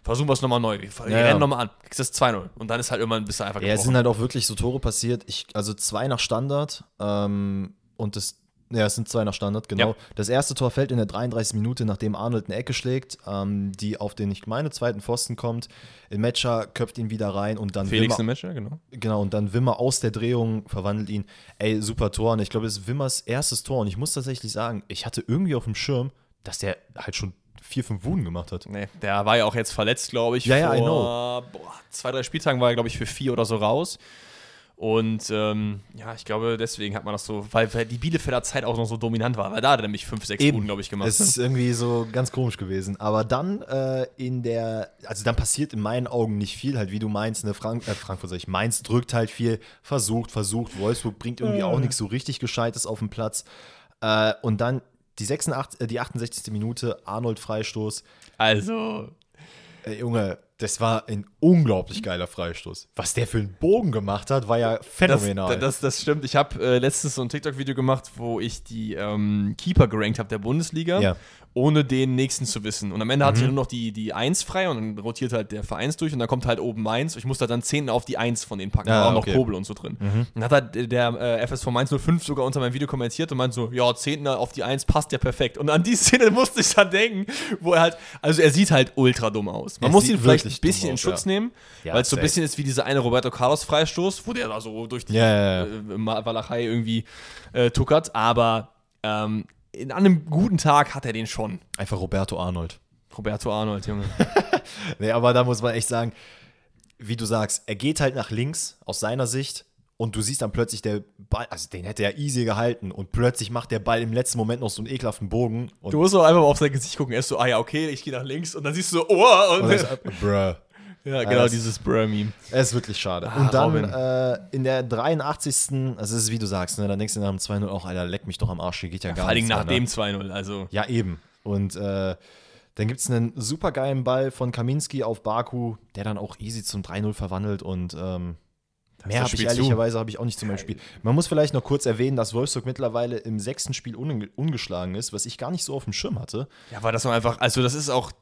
versuchen wir es nochmal neu. Wir ja, rennen ja. nochmal an, kriegst das 2-0. Und dann ist halt irgendwann bist du einfach Ja, es sind halt auch wirklich so Tore passiert. Ich, also zwei nach Standard ähm, und das ja, es sind zwei nach Standard, genau. Ja. Das erste Tor fällt in der 33. Minute, nachdem Arnold eine Ecke schlägt, ähm, die auf den, ich meine, zweiten Pfosten kommt. In Matcher köpft ihn wieder rein und dann Felix Wimmer, Matcher, genau. Genau, und dann Wimmer aus der Drehung verwandelt ihn. Ey, super Tor. Und ich glaube, es ist Wimmers erstes Tor. Und ich muss tatsächlich sagen, ich hatte irgendwie auf dem Schirm, dass der halt schon vier, fünf Wuden gemacht hat. Nee, der war ja auch jetzt verletzt, glaube ich. Ja, ja, I know. Boah, zwei, drei Spieltagen war er, glaube ich, für vier oder so raus. Und ähm, ja, ich glaube, deswegen hat man das so, weil, weil die Bielefelder Zeit auch noch so dominant war, weil da hat er nämlich fünf, sechs Buden, glaube ich, gemacht. Es ist irgendwie so ganz komisch gewesen. Aber dann äh, in der, also dann passiert in meinen Augen nicht viel, halt wie du meinst, ne, Frank äh, Frankfurt, sag ich, Mainz drückt halt viel, versucht, versucht, Wolfsburg bringt irgendwie auch nichts so richtig Gescheites auf den Platz. Äh, und dann die, 86, äh, die 68. Minute, Arnold Freistoß. Also. Äh, Junge, das war ein unglaublich geiler Freistoß. Was der für einen Bogen gemacht hat, war ja phänomenal. Das, das, das stimmt. Ich habe äh, letztens so ein TikTok-Video gemacht, wo ich die ähm, Keeper gerankt habe der Bundesliga. Ja ohne den nächsten zu wissen. Und am Ende mhm. hatte ich nur noch die, die 1 frei und dann rotiert halt der Vereins durch und dann kommt halt oben Mainz. Ich musste dann 10 auf die 1 von denen packen. Ja, da war auch okay. noch Kobel und so drin. Mhm. Und hat halt der äh, FSV Mainz 05 sogar unter meinem Video kommentiert und meinte so, ja, 10 auf die 1 passt ja perfekt. Und an die Szene musste ich dann denken, wo er halt, also er sieht halt ultra dumm aus. Man er muss ihn vielleicht ein bisschen in Schutz ja. nehmen, ja, weil es so ein bisschen ist wie dieser eine Roberto Carlos Freistoß, wo der da so durch die ja, äh, Walachei irgendwie äh, tuckert, aber ähm, in einem guten Tag hat er den schon. Einfach Roberto Arnold. Roberto Arnold, Junge. nee, aber da muss man echt sagen, wie du sagst, er geht halt nach links aus seiner Sicht und du siehst dann plötzlich der Ball, also den hätte er easy gehalten und plötzlich macht der Ball im letzten Moment noch so einen ekelhaften Bogen. du musst doch einfach mal auf sein Gesicht gucken. Er ist so, ah ja, okay, ich gehe nach links und dann siehst du so, oh, und, und ist, bruh. Ja, genau, es, dieses Burr-Meme. Es ist wirklich schade. Ah, und dann äh, in der 83. Also, es ist wie du sagst, ne, dann denkst du nach dem 2-0 auch, Alter, leck mich doch am Arsch, hier geht ja, ja gar nichts. Vor allem nach dem 2-0, also. Ja, eben. Und äh, dann gibt es einen super geilen Ball von Kaminski auf Baku, der dann auch easy zum 3-0 verwandelt und. Ähm, Mehr habe ich ehrlicherweise habe ich auch nicht zum Beispiel. Man muss vielleicht noch kurz erwähnen, dass Wolfsburg mittlerweile im sechsten Spiel ungeschlagen ist, was ich gar nicht so auf dem Schirm hatte. Ja, weil das war einfach, also das ist auch,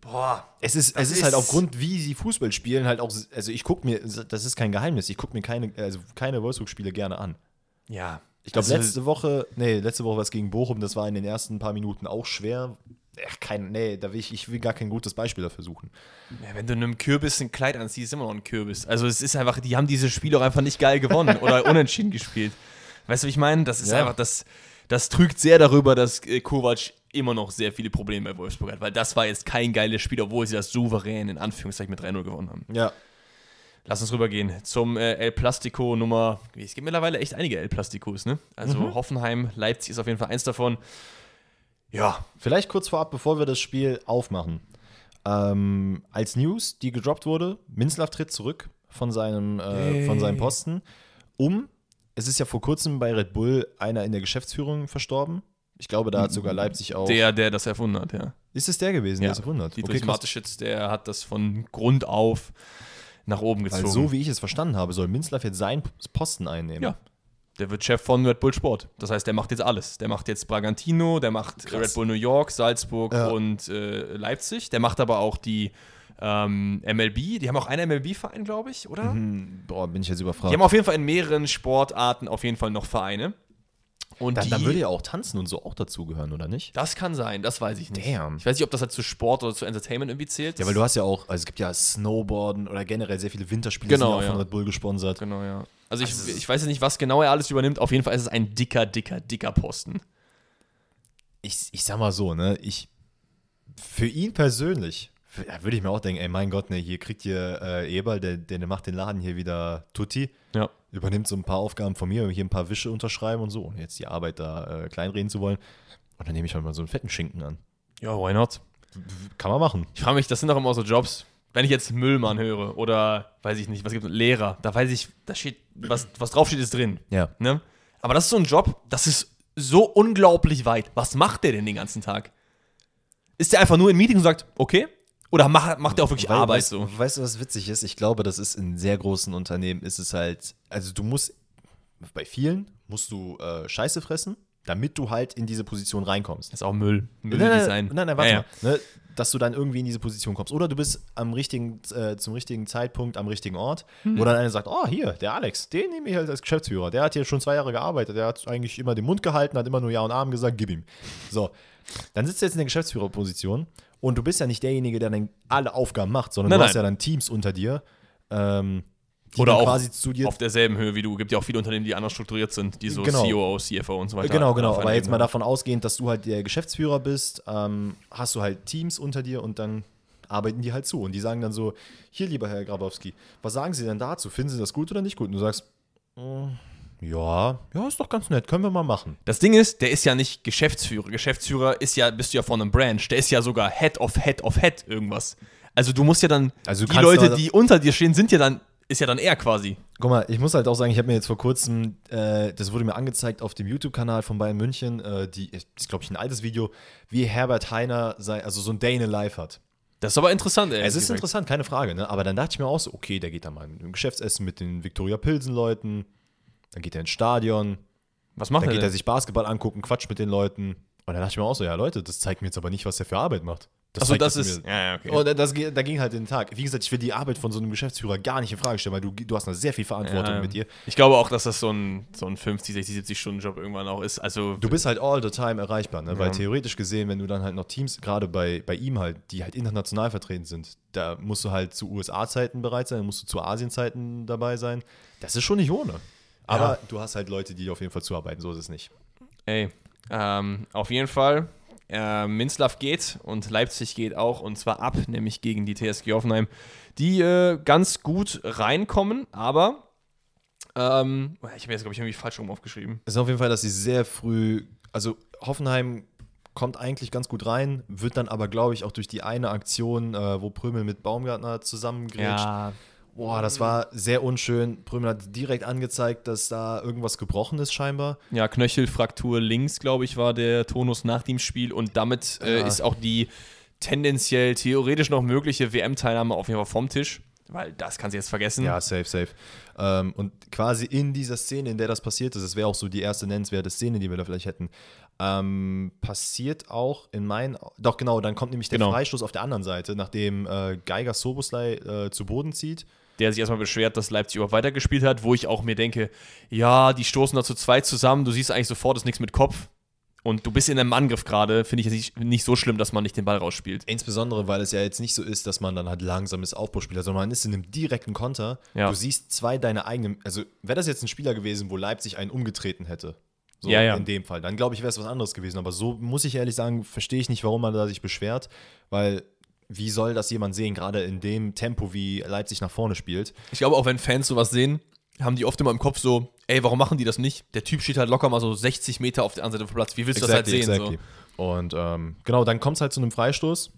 Boah, es ist, es ist, ist halt aufgrund, wie sie Fußball spielen, halt auch, also ich gucke mir, das ist kein Geheimnis, ich gucke mir keine, also keine Wolfsburg-Spiele gerne an. Ja. Ich glaube, also, letzte Woche, nee, letzte Woche war es gegen Bochum, das war in den ersten paar Minuten auch schwer. Ach, kein, nee, da will ich, ich will gar kein gutes Beispiel dafür suchen. Ja, wenn du einem Kürbis ein Kleid anziehst, ist immer noch ein Kürbis. Also es ist einfach, die haben dieses Spiel auch einfach nicht geil gewonnen oder unentschieden gespielt. Weißt du, wie ich meine? Das ist ja. einfach, das, das trügt sehr darüber, dass äh, Kovac immer noch sehr viele Probleme bei Wolfsburg hat, weil das war jetzt kein geiles Spiel, obwohl sie das souverän in Anführungszeichen mit 3-0 gewonnen haben. Ja. Lass uns rübergehen zum äh, El Plastico Nummer. Es gibt mittlerweile echt einige El Plasticos, ne? Also mhm. Hoffenheim, Leipzig ist auf jeden Fall eins davon. Ja. Vielleicht kurz vorab, bevor wir das Spiel aufmachen. Ähm, als News, die gedroppt wurde, Minzlaff tritt zurück von seinem, äh, von seinem Posten, um, es ist ja vor kurzem bei Red Bull einer in der Geschäftsführung verstorben, ich glaube, da hat sogar mhm. Leipzig auch. Der, der das erfunden hat, ja. Ist es der gewesen, ja. der es erfunden hat? Dietrich okay, Mateschitz, der hat das von Grund auf nach oben gezogen. Weil so wie ich es verstanden habe, soll Minzlaff jetzt seinen Posten einnehmen. Ja. Der wird Chef von Red Bull Sport. Das heißt, der macht jetzt alles. Der macht jetzt Bragantino, der macht Krass. Red Bull New York, Salzburg ja. und äh, Leipzig. Der macht aber auch die ähm, MLB. Die haben auch einen MLB-Verein, glaube ich, oder? Mhm. Boah, bin ich jetzt überfragt. Die haben auf jeden Fall in mehreren Sportarten auf jeden Fall noch Vereine. Und dann, dann würde ja auch Tanzen und so auch dazugehören, oder nicht? Das kann sein, das weiß ich nicht. Damn. Ich weiß nicht, ob das halt zu Sport oder zu Entertainment irgendwie zählt. Ja, weil du hast ja auch, also es gibt ja Snowboarden oder generell sehr viele Winterspiele, genau, sind ja auch von Red Bull gesponsert. Genau, ja. Also, ich, also ich weiß jetzt nicht, was genau er alles übernimmt. Auf jeden Fall ist es ein dicker, dicker, dicker Posten. Ich, ich sag mal so, ne, ich, für ihn persönlich ja, würde ich mir auch denken, ey, mein Gott, ne, hier kriegt ihr äh, Eberl, der, der macht den Laden hier wieder tutti. Ja. Übernimmt so ein paar Aufgaben von mir, hier ein paar Wische unterschreiben und so, ohne jetzt die Arbeit da äh, kleinreden zu wollen. Und dann nehme ich halt mal so einen fetten Schinken an. Ja, why not? Kann man machen. Ich frage mich, das sind doch immer so Jobs. Wenn ich jetzt Müllmann höre oder weiß ich nicht, was gibt es, Lehrer, da weiß ich, da steht, was, was draufsteht, ist drin. Ja. Ne? Aber das ist so ein Job, das ist so unglaublich weit. Was macht der denn den ganzen Tag? Ist der einfach nur im Meeting und sagt, okay, oder macht, macht er auch wirklich Weil, Arbeit weißt, so? Weißt du, was witzig ist? Ich glaube, das ist in sehr großen Unternehmen ist es halt, also du musst, bei vielen musst du äh, Scheiße fressen, damit du halt in diese Position reinkommst. Das ist auch Müll. Müll nein. Nein, nein, warte ja, mal. Ne, dass du dann irgendwie in diese Position kommst. Oder du bist am richtigen, äh, zum richtigen Zeitpunkt am richtigen Ort, mhm. wo dann einer sagt, oh, hier, der Alex, den nehme ich halt als Geschäftsführer. Der hat hier schon zwei Jahre gearbeitet, der hat eigentlich immer den Mund gehalten, hat immer nur Ja und Arm gesagt, gib ihm. So, dann sitzt du jetzt in der Geschäftsführerposition und du bist ja nicht derjenige, der dann alle Aufgaben macht, sondern nein, du hast ja dann Teams unter dir. Ähm, oder auch auf derselben Höhe wie du. Gibt ja auch viele Unternehmen, die anders strukturiert sind, die so genau. COO, CFO und so weiter. Genau, genau. Aber jetzt mal davon ausgehend, dass du halt der Geschäftsführer bist, ähm, hast du halt Teams unter dir und dann arbeiten die halt zu. Und die sagen dann so: Hier, lieber Herr Grabowski, was sagen Sie denn dazu? Finden Sie das gut oder nicht gut? Und du sagst: mm, Ja, ja, ist doch ganz nett, können wir mal machen. Das Ding ist, der ist ja nicht Geschäftsführer. Geschäftsführer ist ja, bist du ja von einem Branch. Der ist ja sogar Head of Head of Head irgendwas. Also du musst ja dann, also die Leute, die unter dir stehen, sind ja dann ist ja dann er quasi. Guck mal, ich muss halt auch sagen, ich habe mir jetzt vor kurzem, äh, das wurde mir angezeigt auf dem YouTube-Kanal von Bayern München, äh, die ist, glaube ich, ein altes Video, wie Herbert Heiner sei, also so ein Day in a Life hat. Das ist aber interessant, ey. Es ist direkt. interessant, keine Frage, ne? Aber dann dachte ich mir auch so, okay, der geht dann mal im Geschäftsessen mit den Viktoria Pilsen-Leuten, dann geht er ins Stadion. Was macht dann er? Dann geht er sich Basketball angucken, quatscht mit den Leuten. Und dann dachte ich mir auch so, ja, Leute, das zeigt mir jetzt aber nicht, was er für Arbeit macht. Das Achso, das ist. Mir. Ja, okay. Und das, da ging halt den Tag. Wie gesagt, ich will die Arbeit von so einem Geschäftsführer gar nicht in Frage stellen, weil du, du hast noch sehr viel Verantwortung ja, mit dir. Ich glaube auch, dass das so ein, so ein 50, 60, 70 Stunden Job irgendwann auch ist. Also du bist halt all the time erreichbar, ne? weil theoretisch gesehen, wenn du dann halt noch Teams, gerade bei, bei ihm halt, die halt international vertreten sind, da musst du halt zu USA-Zeiten bereit sein, musst du zu Asien-Zeiten dabei sein. Das ist schon nicht ohne. Aber du hast halt Leute, die auf jeden Fall zuarbeiten, so ist es nicht. Ey, ähm, auf jeden Fall äh, Minslav geht und Leipzig geht auch und zwar ab, nämlich gegen die TSG Hoffenheim, die äh, ganz gut reinkommen, aber ähm, ich habe jetzt, glaube ich, irgendwie falsch rum aufgeschrieben. Es ist auf jeden Fall, dass sie sehr früh, also Hoffenheim kommt eigentlich ganz gut rein, wird dann aber, glaube ich, auch durch die eine Aktion, äh, wo Prömel mit Baumgartner zusammengrätscht, ja Boah, das war sehr unschön. Prömel hat direkt angezeigt, dass da irgendwas gebrochen ist, scheinbar. Ja, Knöchelfraktur links, glaube ich, war der Tonus nach dem Spiel. Und damit äh, ja. ist auch die tendenziell theoretisch noch mögliche WM-Teilnahme auf jeden Fall vom Tisch. Weil das kann sie jetzt vergessen. Ja, safe, safe. Ähm, und quasi in dieser Szene, in der das passiert ist, das wäre auch so die erste nennenswerte Szene, die wir da vielleicht hätten, ähm, passiert auch in meinen. Doch, genau, dann kommt nämlich der genau. Freistoß auf der anderen Seite, nachdem äh, Geiger Soboslai äh, zu Boden zieht der sich erstmal beschwert, dass Leipzig überhaupt weitergespielt hat, wo ich auch mir denke, ja, die stoßen da zu zweit zusammen, du siehst eigentlich sofort, ist nichts mit Kopf. Und du bist in einem Angriff gerade, finde ich es nicht, so schlimm, dass man nicht den Ball rausspielt. Insbesondere, weil es ja jetzt nicht so ist, dass man dann halt langsames Aufbauspieler, sondern man ist in einem direkten Konter. Ja. Du siehst zwei deine eigenen, also wäre das jetzt ein Spieler gewesen, wo Leipzig einen umgetreten hätte. So ja, ja. in dem Fall. Dann glaube ich, wäre es was anderes gewesen. Aber so muss ich ehrlich sagen, verstehe ich nicht, warum man da sich beschwert, weil wie soll das jemand sehen, gerade in dem Tempo, wie Leipzig nach vorne spielt? Ich glaube, auch wenn Fans sowas sehen, haben die oft immer im Kopf so, ey, warum machen die das nicht? Der Typ steht halt locker mal so 60 Meter auf der anderen Seite vom Platz. Wie willst du exactly, das halt sehen? Exactly. So? Und ähm, genau, dann kommt es halt zu einem Freistoß,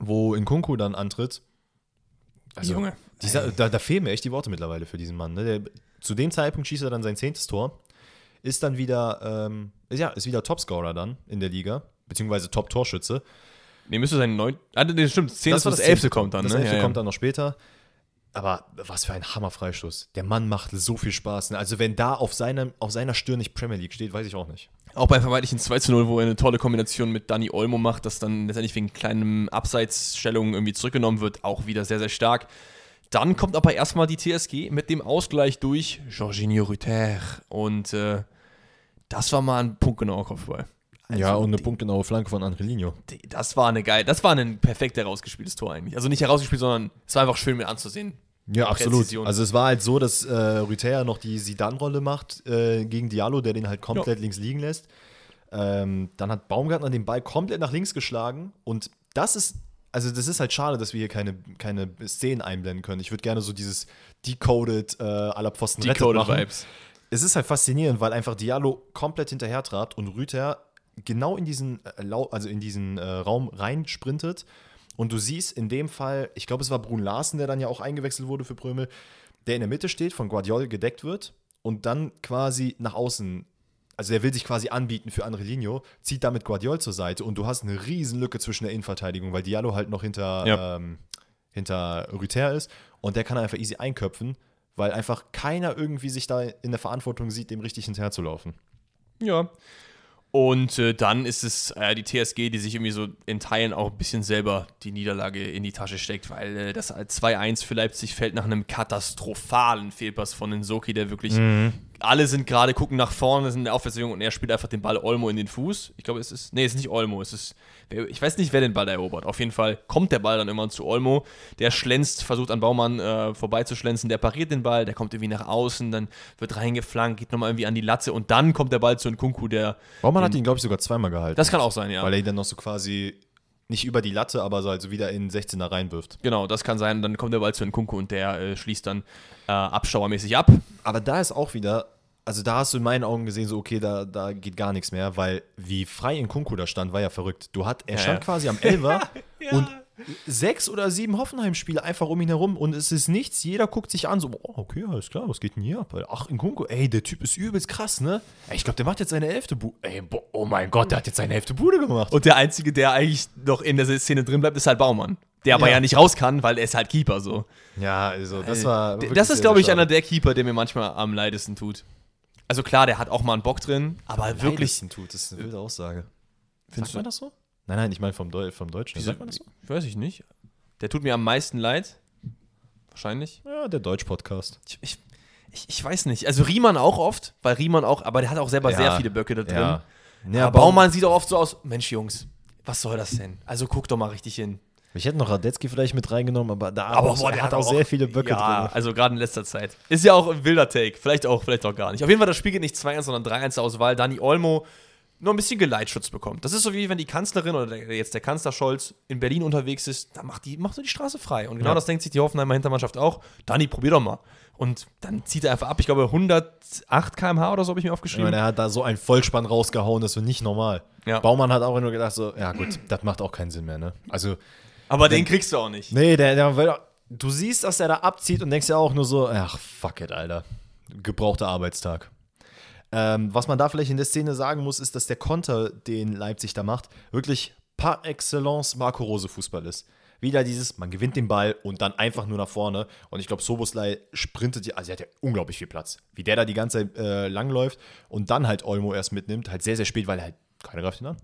wo Nkunku dann antritt. Also, Junge. Dieser, da, da, fehlen mir echt die Worte mittlerweile für diesen Mann. Ne? Der, zu dem Zeitpunkt schießt er dann sein zehntes Tor. Ist dann wieder, ähm, ist, ja, ist wieder Topscorer dann in der Liga, beziehungsweise Top-Torschütze. Nee, müsste sein neun. Ah, das stimmt. 10. Das, das, das 11. kommt dann, ne? Das 11. Ja, kommt dann noch später. Aber was für ein Hammerfreistoß. Der Mann macht so viel Spaß. Ne? Also, wenn da auf, seinem, auf seiner Stirn nicht Premier League steht, weiß ich auch nicht. Auch bei vermeintlichen 2 zu 0, wo er eine tolle Kombination mit Dani Olmo macht, das dann letztendlich wegen kleinen Abseitsstellungen irgendwie zurückgenommen wird, auch wieder sehr, sehr stark. Dann kommt aber erstmal die TSG mit dem Ausgleich durch Jorginho Rüther. Und äh, das war mal ein punktgenauer Kopfball. Also ja, und eine punktgenaue Flanke von Angelino. Das war eine geil, das war ein perfekt herausgespieltes Tor eigentlich. Also nicht herausgespielt, sondern es war einfach schön mit anzusehen. Ja, absolut. Präzision. Also es war halt so, dass äh, Rüther noch die Sidan-Rolle macht äh, gegen Diallo, der den halt komplett ja. links liegen lässt. Ähm, dann hat Baumgartner den Ball komplett nach links geschlagen und das ist, also das ist halt schade, dass wir hier keine, keine Szenen einblenden können. Ich würde gerne so dieses Decoded äh, aller Pfosten Decoded Vibes. Es ist halt faszinierend, weil einfach Diallo komplett hinterher trat und Rüther genau in diesen, äh, also in diesen äh, Raum reinsprintet. Und du siehst in dem Fall, ich glaube, es war Brun Larsen, der dann ja auch eingewechselt wurde für Prömel, der in der Mitte steht, von Guardiol gedeckt wird und dann quasi nach außen, also der will sich quasi anbieten für Angelino, zieht damit Guardiol zur Seite und du hast eine riesen Lücke zwischen der Innenverteidigung, weil Diallo halt noch hinter, ja. ähm, hinter Rüther ist und der kann einfach easy einköpfen, weil einfach keiner irgendwie sich da in der Verantwortung sieht, dem richtig hinterher zu laufen. Ja. Und äh, dann ist es äh, die TSG, die sich irgendwie so in Teilen auch ein bisschen selber die Niederlage in die Tasche steckt, weil äh, das 2-1 für Leipzig fällt nach einem katastrophalen Fehlpass von Nsoki, der wirklich mhm alle sind gerade, gucken nach vorne, sind in der Aufwärtsbewegung und er spielt einfach den Ball Olmo in den Fuß. Ich glaube, es ist, nee, es ist nicht Olmo, es ist, ich weiß nicht, wer den Ball erobert. Auf jeden Fall kommt der Ball dann immer zu Olmo. Der schlänzt, versucht an Baumann äh, vorbeizuschlänzen, der pariert den Ball, der kommt irgendwie nach außen, dann wird reingeflankt, geht nochmal irgendwie an die Latte und dann kommt der Ball zu Nkunku, der. Baumann den, hat ihn, glaube ich, sogar zweimal gehalten. Das kann auch sein, ja. Weil er ihn dann noch so quasi nicht über die Latte, aber so also wieder in 16er reinwirft. Genau, das kann sein. Dann kommt der Ball zu Nkunku und der äh, schließt dann äh, abschauermäßig ab. Aber da ist auch wieder, also da hast du in meinen Augen gesehen, so okay, da, da geht gar nichts mehr, weil wie frei in Kunku da stand, war ja verrückt. Du hat, er ja, stand ja. quasi am Elver ja. und sechs oder sieben Hoffenheim-Spiele einfach um ihn herum und es ist nichts. Jeder guckt sich an, so, oh, okay, alles klar, was geht denn hier ab? Ach, in Kunku, ey, der Typ ist übelst krass, ne? Ey, ich glaube, der macht jetzt seine elfte Bude. Ey, oh mein Gott, der hat jetzt seine elfte Bude gemacht. Und der Einzige, der eigentlich noch in der Szene drin bleibt, ist halt Baumann. Der aber ja. ja nicht raus kann, weil er ist halt Keeper so. Ja, also das war. Das ist, glaube ich, einer der Keeper, der mir manchmal am leidesten tut. Also klar, der hat auch mal einen Bock drin, aber Leidesten wirklich. tut, das ist eine wilde Aussage. Findest Sagt man das so? Nein, nein, ich meine vom, Deu vom Deutschen. Wie sagt man das so? Weiß ich nicht. Der tut mir am meisten leid. Wahrscheinlich. Ja, der Deutsch-Podcast. Ich, ich, ich, ich, weiß nicht. Also Riemann auch oft, weil Riemann auch, aber der hat auch selber ja, sehr viele Böcke da drin. Ja. Ja, aber Baumann sieht auch oft so aus, Mensch Jungs, was soll das denn? Also guck doch mal richtig hin. Ich hätte noch Radetzky vielleicht mit reingenommen, aber da aber auch, boah, der hat auch, sehr viele Böcke ja, drin. Also gerade in letzter Zeit. Ist ja auch ein wilder Take. Vielleicht auch, vielleicht auch gar nicht. Auf jeden Fall, das Spiel geht nicht 2-1, sondern 3-1 aus, weil Dani Olmo nur ein bisschen Geleitschutz bekommt. Das ist so wie wenn die Kanzlerin oder jetzt der Kanzler Scholz in Berlin unterwegs ist, dann macht die, macht so die Straße frei. Und genau ja. das denkt sich die Hoffenheimer Hintermannschaft auch. Dani, probier doch mal. Und dann zieht er einfach ab. Ich glaube, 108 km/h oder so habe ich mir aufgeschrieben. Ja, er hat da so einen Vollspann rausgehauen, das wird nicht normal. Ja. Baumann hat auch nur gedacht, so, ja gut, das macht auch keinen Sinn mehr, ne? Also aber den, den kriegst du auch nicht. Nee, der, der, du siehst, dass er da abzieht und denkst ja auch nur so, ach, fuck it, Alter. Gebrauchter Arbeitstag. Ähm, was man da vielleicht in der Szene sagen muss, ist, dass der Konter, den Leipzig da macht, wirklich par excellence Marco Rose Fußball ist. Wieder dieses, man gewinnt den Ball und dann einfach nur nach vorne. Und ich glaube, Soboslai sprintet, ja, also er hat ja unglaublich viel Platz. Wie der da die ganze Zeit äh, langläuft und dann halt Olmo erst mitnimmt, halt sehr, sehr spät, weil er halt keiner greift ihn an.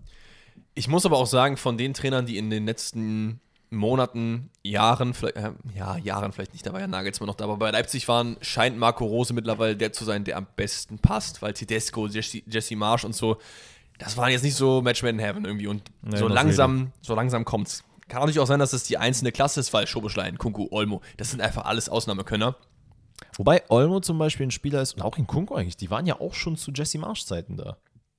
Ich muss aber auch sagen, von den Trainern, die in den letzten Monaten, Jahren, äh, ja, Jahren vielleicht nicht, da war ja Nagelsmann noch da, aber bei Leipzig waren, scheint Marco Rose mittlerweile der zu sein, der am besten passt, weil Tedesco, Jesse, Jesse Marsch und so, das waren jetzt nicht so Match in heaven irgendwie und nee, so langsam, really. so langsam kommt's. Kann natürlich auch sein, dass das die einzelne Klasse ist, weil Schobeschlein, Kunku, Olmo, das sind einfach alles Ausnahmekönner. Wobei Olmo zum Beispiel ein Spieler ist und auch in Kunku eigentlich, die waren ja auch schon zu Jesse Marsch Zeiten da.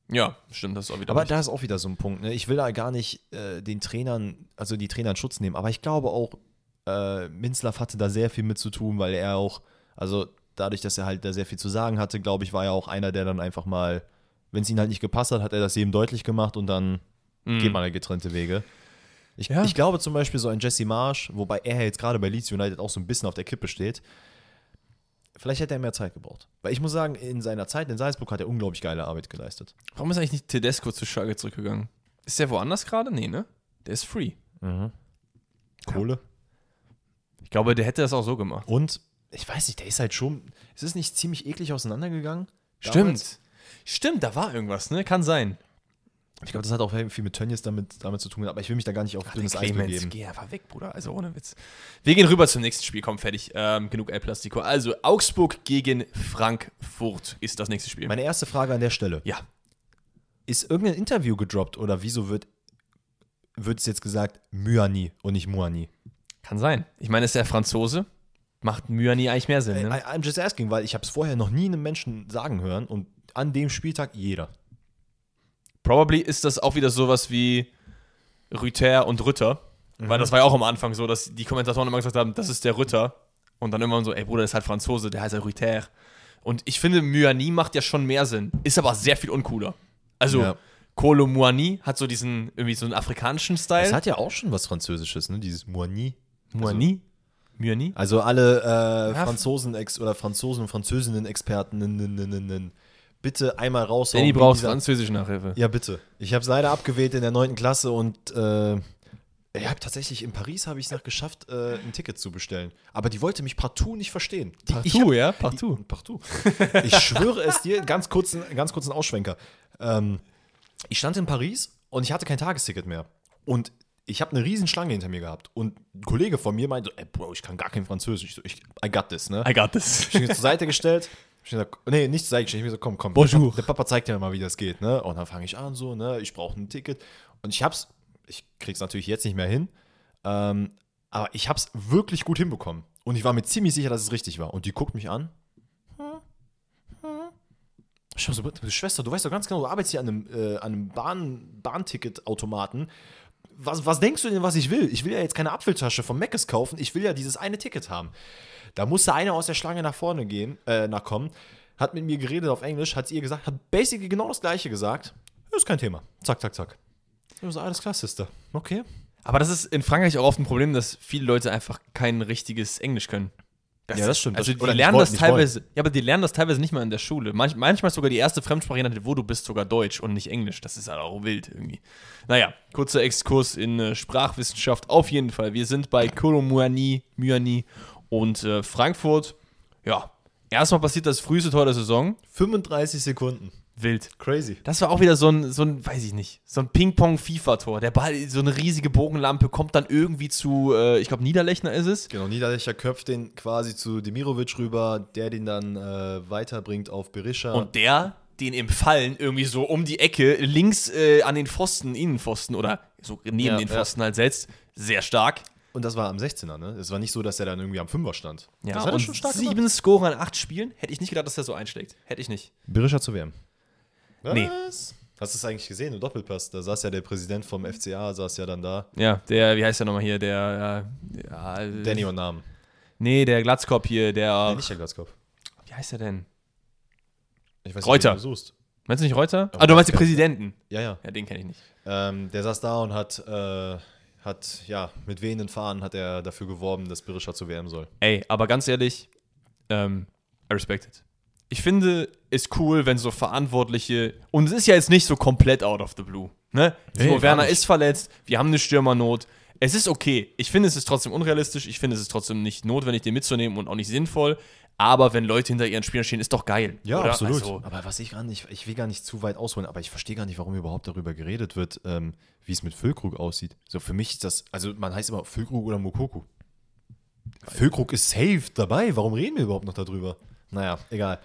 Ja, stimmt, das ist auch wieder. Aber richtig. da ist auch wieder so ein Punkt. Ne? Ich will da gar nicht äh, den Trainern, also die Trainer in Schutz nehmen, aber ich glaube auch, äh, Minzlaff hatte da sehr viel mit zu tun, weil er auch, also dadurch, dass er halt da sehr viel zu sagen hatte, glaube ich, war er auch einer, der dann einfach mal, wenn es ihm halt nicht gepasst hat, hat er das jedem deutlich gemacht und dann mhm. geht man halt getrennte Wege. Ich, ja. ich, glaube zum Beispiel so ein Jesse Marsch, wobei er jetzt gerade bei Leeds United auch so ein bisschen auf der Kippe steht, Vielleicht hätte er mehr Zeit gebraucht. Weil ich muss sagen, in seiner Zeit in Salzburg hat er unglaublich geile Arbeit geleistet. Warum ist eigentlich nicht Tedesco zu Schalke zurückgegangen? Ist der woanders gerade? Nee, ne? Der ist free. Mhm. Kohle. Ich glaube, der hätte das auch so gemacht. Und ich weiß nicht, der ist halt schon. Ist es nicht ziemlich eklig auseinandergegangen? Stimmt. Damals? Stimmt, da war irgendwas, ne? Kann sein. Ich glaube, das hat auch viel mit Tönnies damit, damit zu tun, aber ich will mich da gar nicht auf Ach, dünnes Eis begeben. Geh einfach weg, Bruder, also ohne Witz. Wir gehen rüber zum nächsten Spiel, komm, fertig. Ähm, genug El Plastico. Also, Augsburg gegen Frankfurt ist das nächste Spiel. Meine erste Frage an der Stelle. Ja. Ist irgendein Interview gedroppt oder wieso wird, wird es jetzt gesagt Myani und nicht Muani? Kann sein. Ich meine, ist der Franzose. Macht Myani eigentlich mehr Sinn, ne? I, I'm just asking, weil ich habe es vorher noch nie einem Menschen sagen hören und an dem Spieltag jeder. Probably ist das auch wieder sowas wie Rüther und Rütter. Mhm. Weil das war ja auch am Anfang so, dass die Kommentatoren immer gesagt haben, das ist der Rütter. Und dann immer so, ey Bruder, das ist halt Franzose, der heißt ja Rüther. Und ich finde, Myani macht ja schon mehr Sinn. Ist aber sehr viel uncooler. Also, ja. Kolo Muani hat so diesen, irgendwie so einen afrikanischen Style. Das hat ja auch schon was Französisches, ne? Dieses Muani. Muani? Also, Myani? Also alle äh, Franzosen oder Franzosen und Französinnen-Experten bitte einmal raus. Danny braucht französische Nachhilfe. Ja, bitte. Ich habe es leider abgewählt in der 9. Klasse und äh, Ja, tatsächlich in Paris habe ich es noch geschafft, äh, ein Ticket zu bestellen. Aber die wollte mich partout nicht verstehen. Die, Partout, ich hab- ja? Partout. Ich, partout. Ich schwöre es dir, ganz kurzen, ganz kurzen Ausschwenker. Ähm, ich stand in Paris und ich hatte kein Tagesticket mehr. Und ich habe eine riesen Schlange hinter mir gehabt. Und ein Kollege von mir meinte, ey, Bro, ich kann gar kein Französisch. Ich so, ich, I got this, ne? I got this. Ich bin zur Seite gestellt. Ich gesagt, nee, nicht zur Seite gestellt. Ich mir so, komm, komm. Bonjour. Der Papa, der Papa zeigt dir mal, wie das geht, ne? Und dann fange ich an, so, ne? Ich brauche ein Ticket. Und ich hab's, ich krieg's natürlich jetzt nicht mehr hin. Ähm, aber ich hab's wirklich gut hinbekommen. Und ich war mir ziemlich sicher, dass es richtig war. Und die guckt mich an. Ich hab so, Schwester, du weißt doch ganz genau, du arbeitest hier an einem, äh, an einem Bahn, Bahnticketautomaten. Was, was denkst du denn, was ich will? Ich will ja jetzt keine Apfeltasche vom Meckes kaufen, ich will ja dieses eine Ticket haben. Da musste einer aus der Schlange nach vorne gehen, äh, nachkommen, hat mit mir geredet auf Englisch, hat ihr gesagt, hat basically genau das gleiche gesagt. Ist kein Thema. Zack, zack, zack. Ich so, alles klar, Sister. Okay. Aber das ist in Frankreich auch oft ein Problem, dass viele Leute einfach kein richtiges Englisch können. Ja, das stimmt. Also Das- die lernen das teilweise, ja, aber die lernen das teilweise nicht mal in der Schule. Manch, manchmal ist sogar die erste Fremdsprache, wo du bist, sogar Deutsch und nicht Englisch. Das ist halt auch wild irgendwie. Naja, kurzer Exkurs in äh, Sprachwissenschaft. Auf jeden Fall. Wir sind bei Kolomuani, Myani und äh, Frankfurt. Ja, erstmal passiert das früheste Tor der Saison. 35 Sekunden. Wild. Crazy. Das war auch wieder so ein, so ein weiß ich nicht, so ein Ping-Pong-FIFA-Tor. Der Ball, so eine riesige Bogenlampe, kommt dann irgendwie zu, äh, ich glaube, Niederlechner ist es. Genau, Niederlechner köpft den quasi zu Demirovic rüber, der den dann äh, weiterbringt auf Berisha. Und der den im Fallen irgendwie so um die Ecke links äh, an den Pfosten, Innenpfosten oder so neben Ja, den ja. Pfosten halt setzt. Sehr stark. Und das war am 16er, ne? Es war nicht so, dass er dann irgendwie am 5er stand. Ja, das hat er und schon stark gemacht. sieben Scorer in acht Spielen. Hätte ich nicht gedacht, dass er so einschlägt. Hätte ich nicht. Berisha zu WM. Nee. Was? Hast du es eigentlich gesehen im Doppelpass? Da saß ja der Präsident vom FCA, saß ja dann da. Ja, der, wie heißt der nochmal hier? Der, äh, ja, äh, Danny und Namen. Nee, der Glatzkopf hier, der. Nee, nicht der Glatzkopf. wie heißt der denn? Ich weiß Reuter. Nicht, du. Meinst du nicht Reuter? Oh, ah, du meinst den. Präsidenten. Ja, ja. Ja, den kenne ich nicht. Ähm, der saß da und hat, äh, hat, ja, mit wehenden Fahnen hat er dafür geworben, dass Berisha zu WM soll. Ey, aber ganz ehrlich, ähm, I respect it. Ich finde es cool, wenn so Verantwortliche, und es ist ja jetzt nicht so komplett out of the blue, ne? Nee, so, Werner ist verletzt, wir haben eine Stürmernot. Es ist okay. Ich finde, es ist trotzdem unrealistisch. Ich finde, es ist trotzdem nicht notwendig, den mitzunehmen und auch nicht sinnvoll. Aber wenn Leute hinter ihren Spielern stehen, ist doch geil. oder? Also, aber was ich gar nicht, ich will gar nicht zu weit ausholen, aber ich verstehe gar nicht, warum überhaupt darüber geredet wird, ähm, wie es mit Füllkrug aussieht. So für mich ist das, also man heißt immer Füllkrug oder Mokoku. Füllkrug ist safe dabei, warum reden wir überhaupt noch darüber? Naja, egal.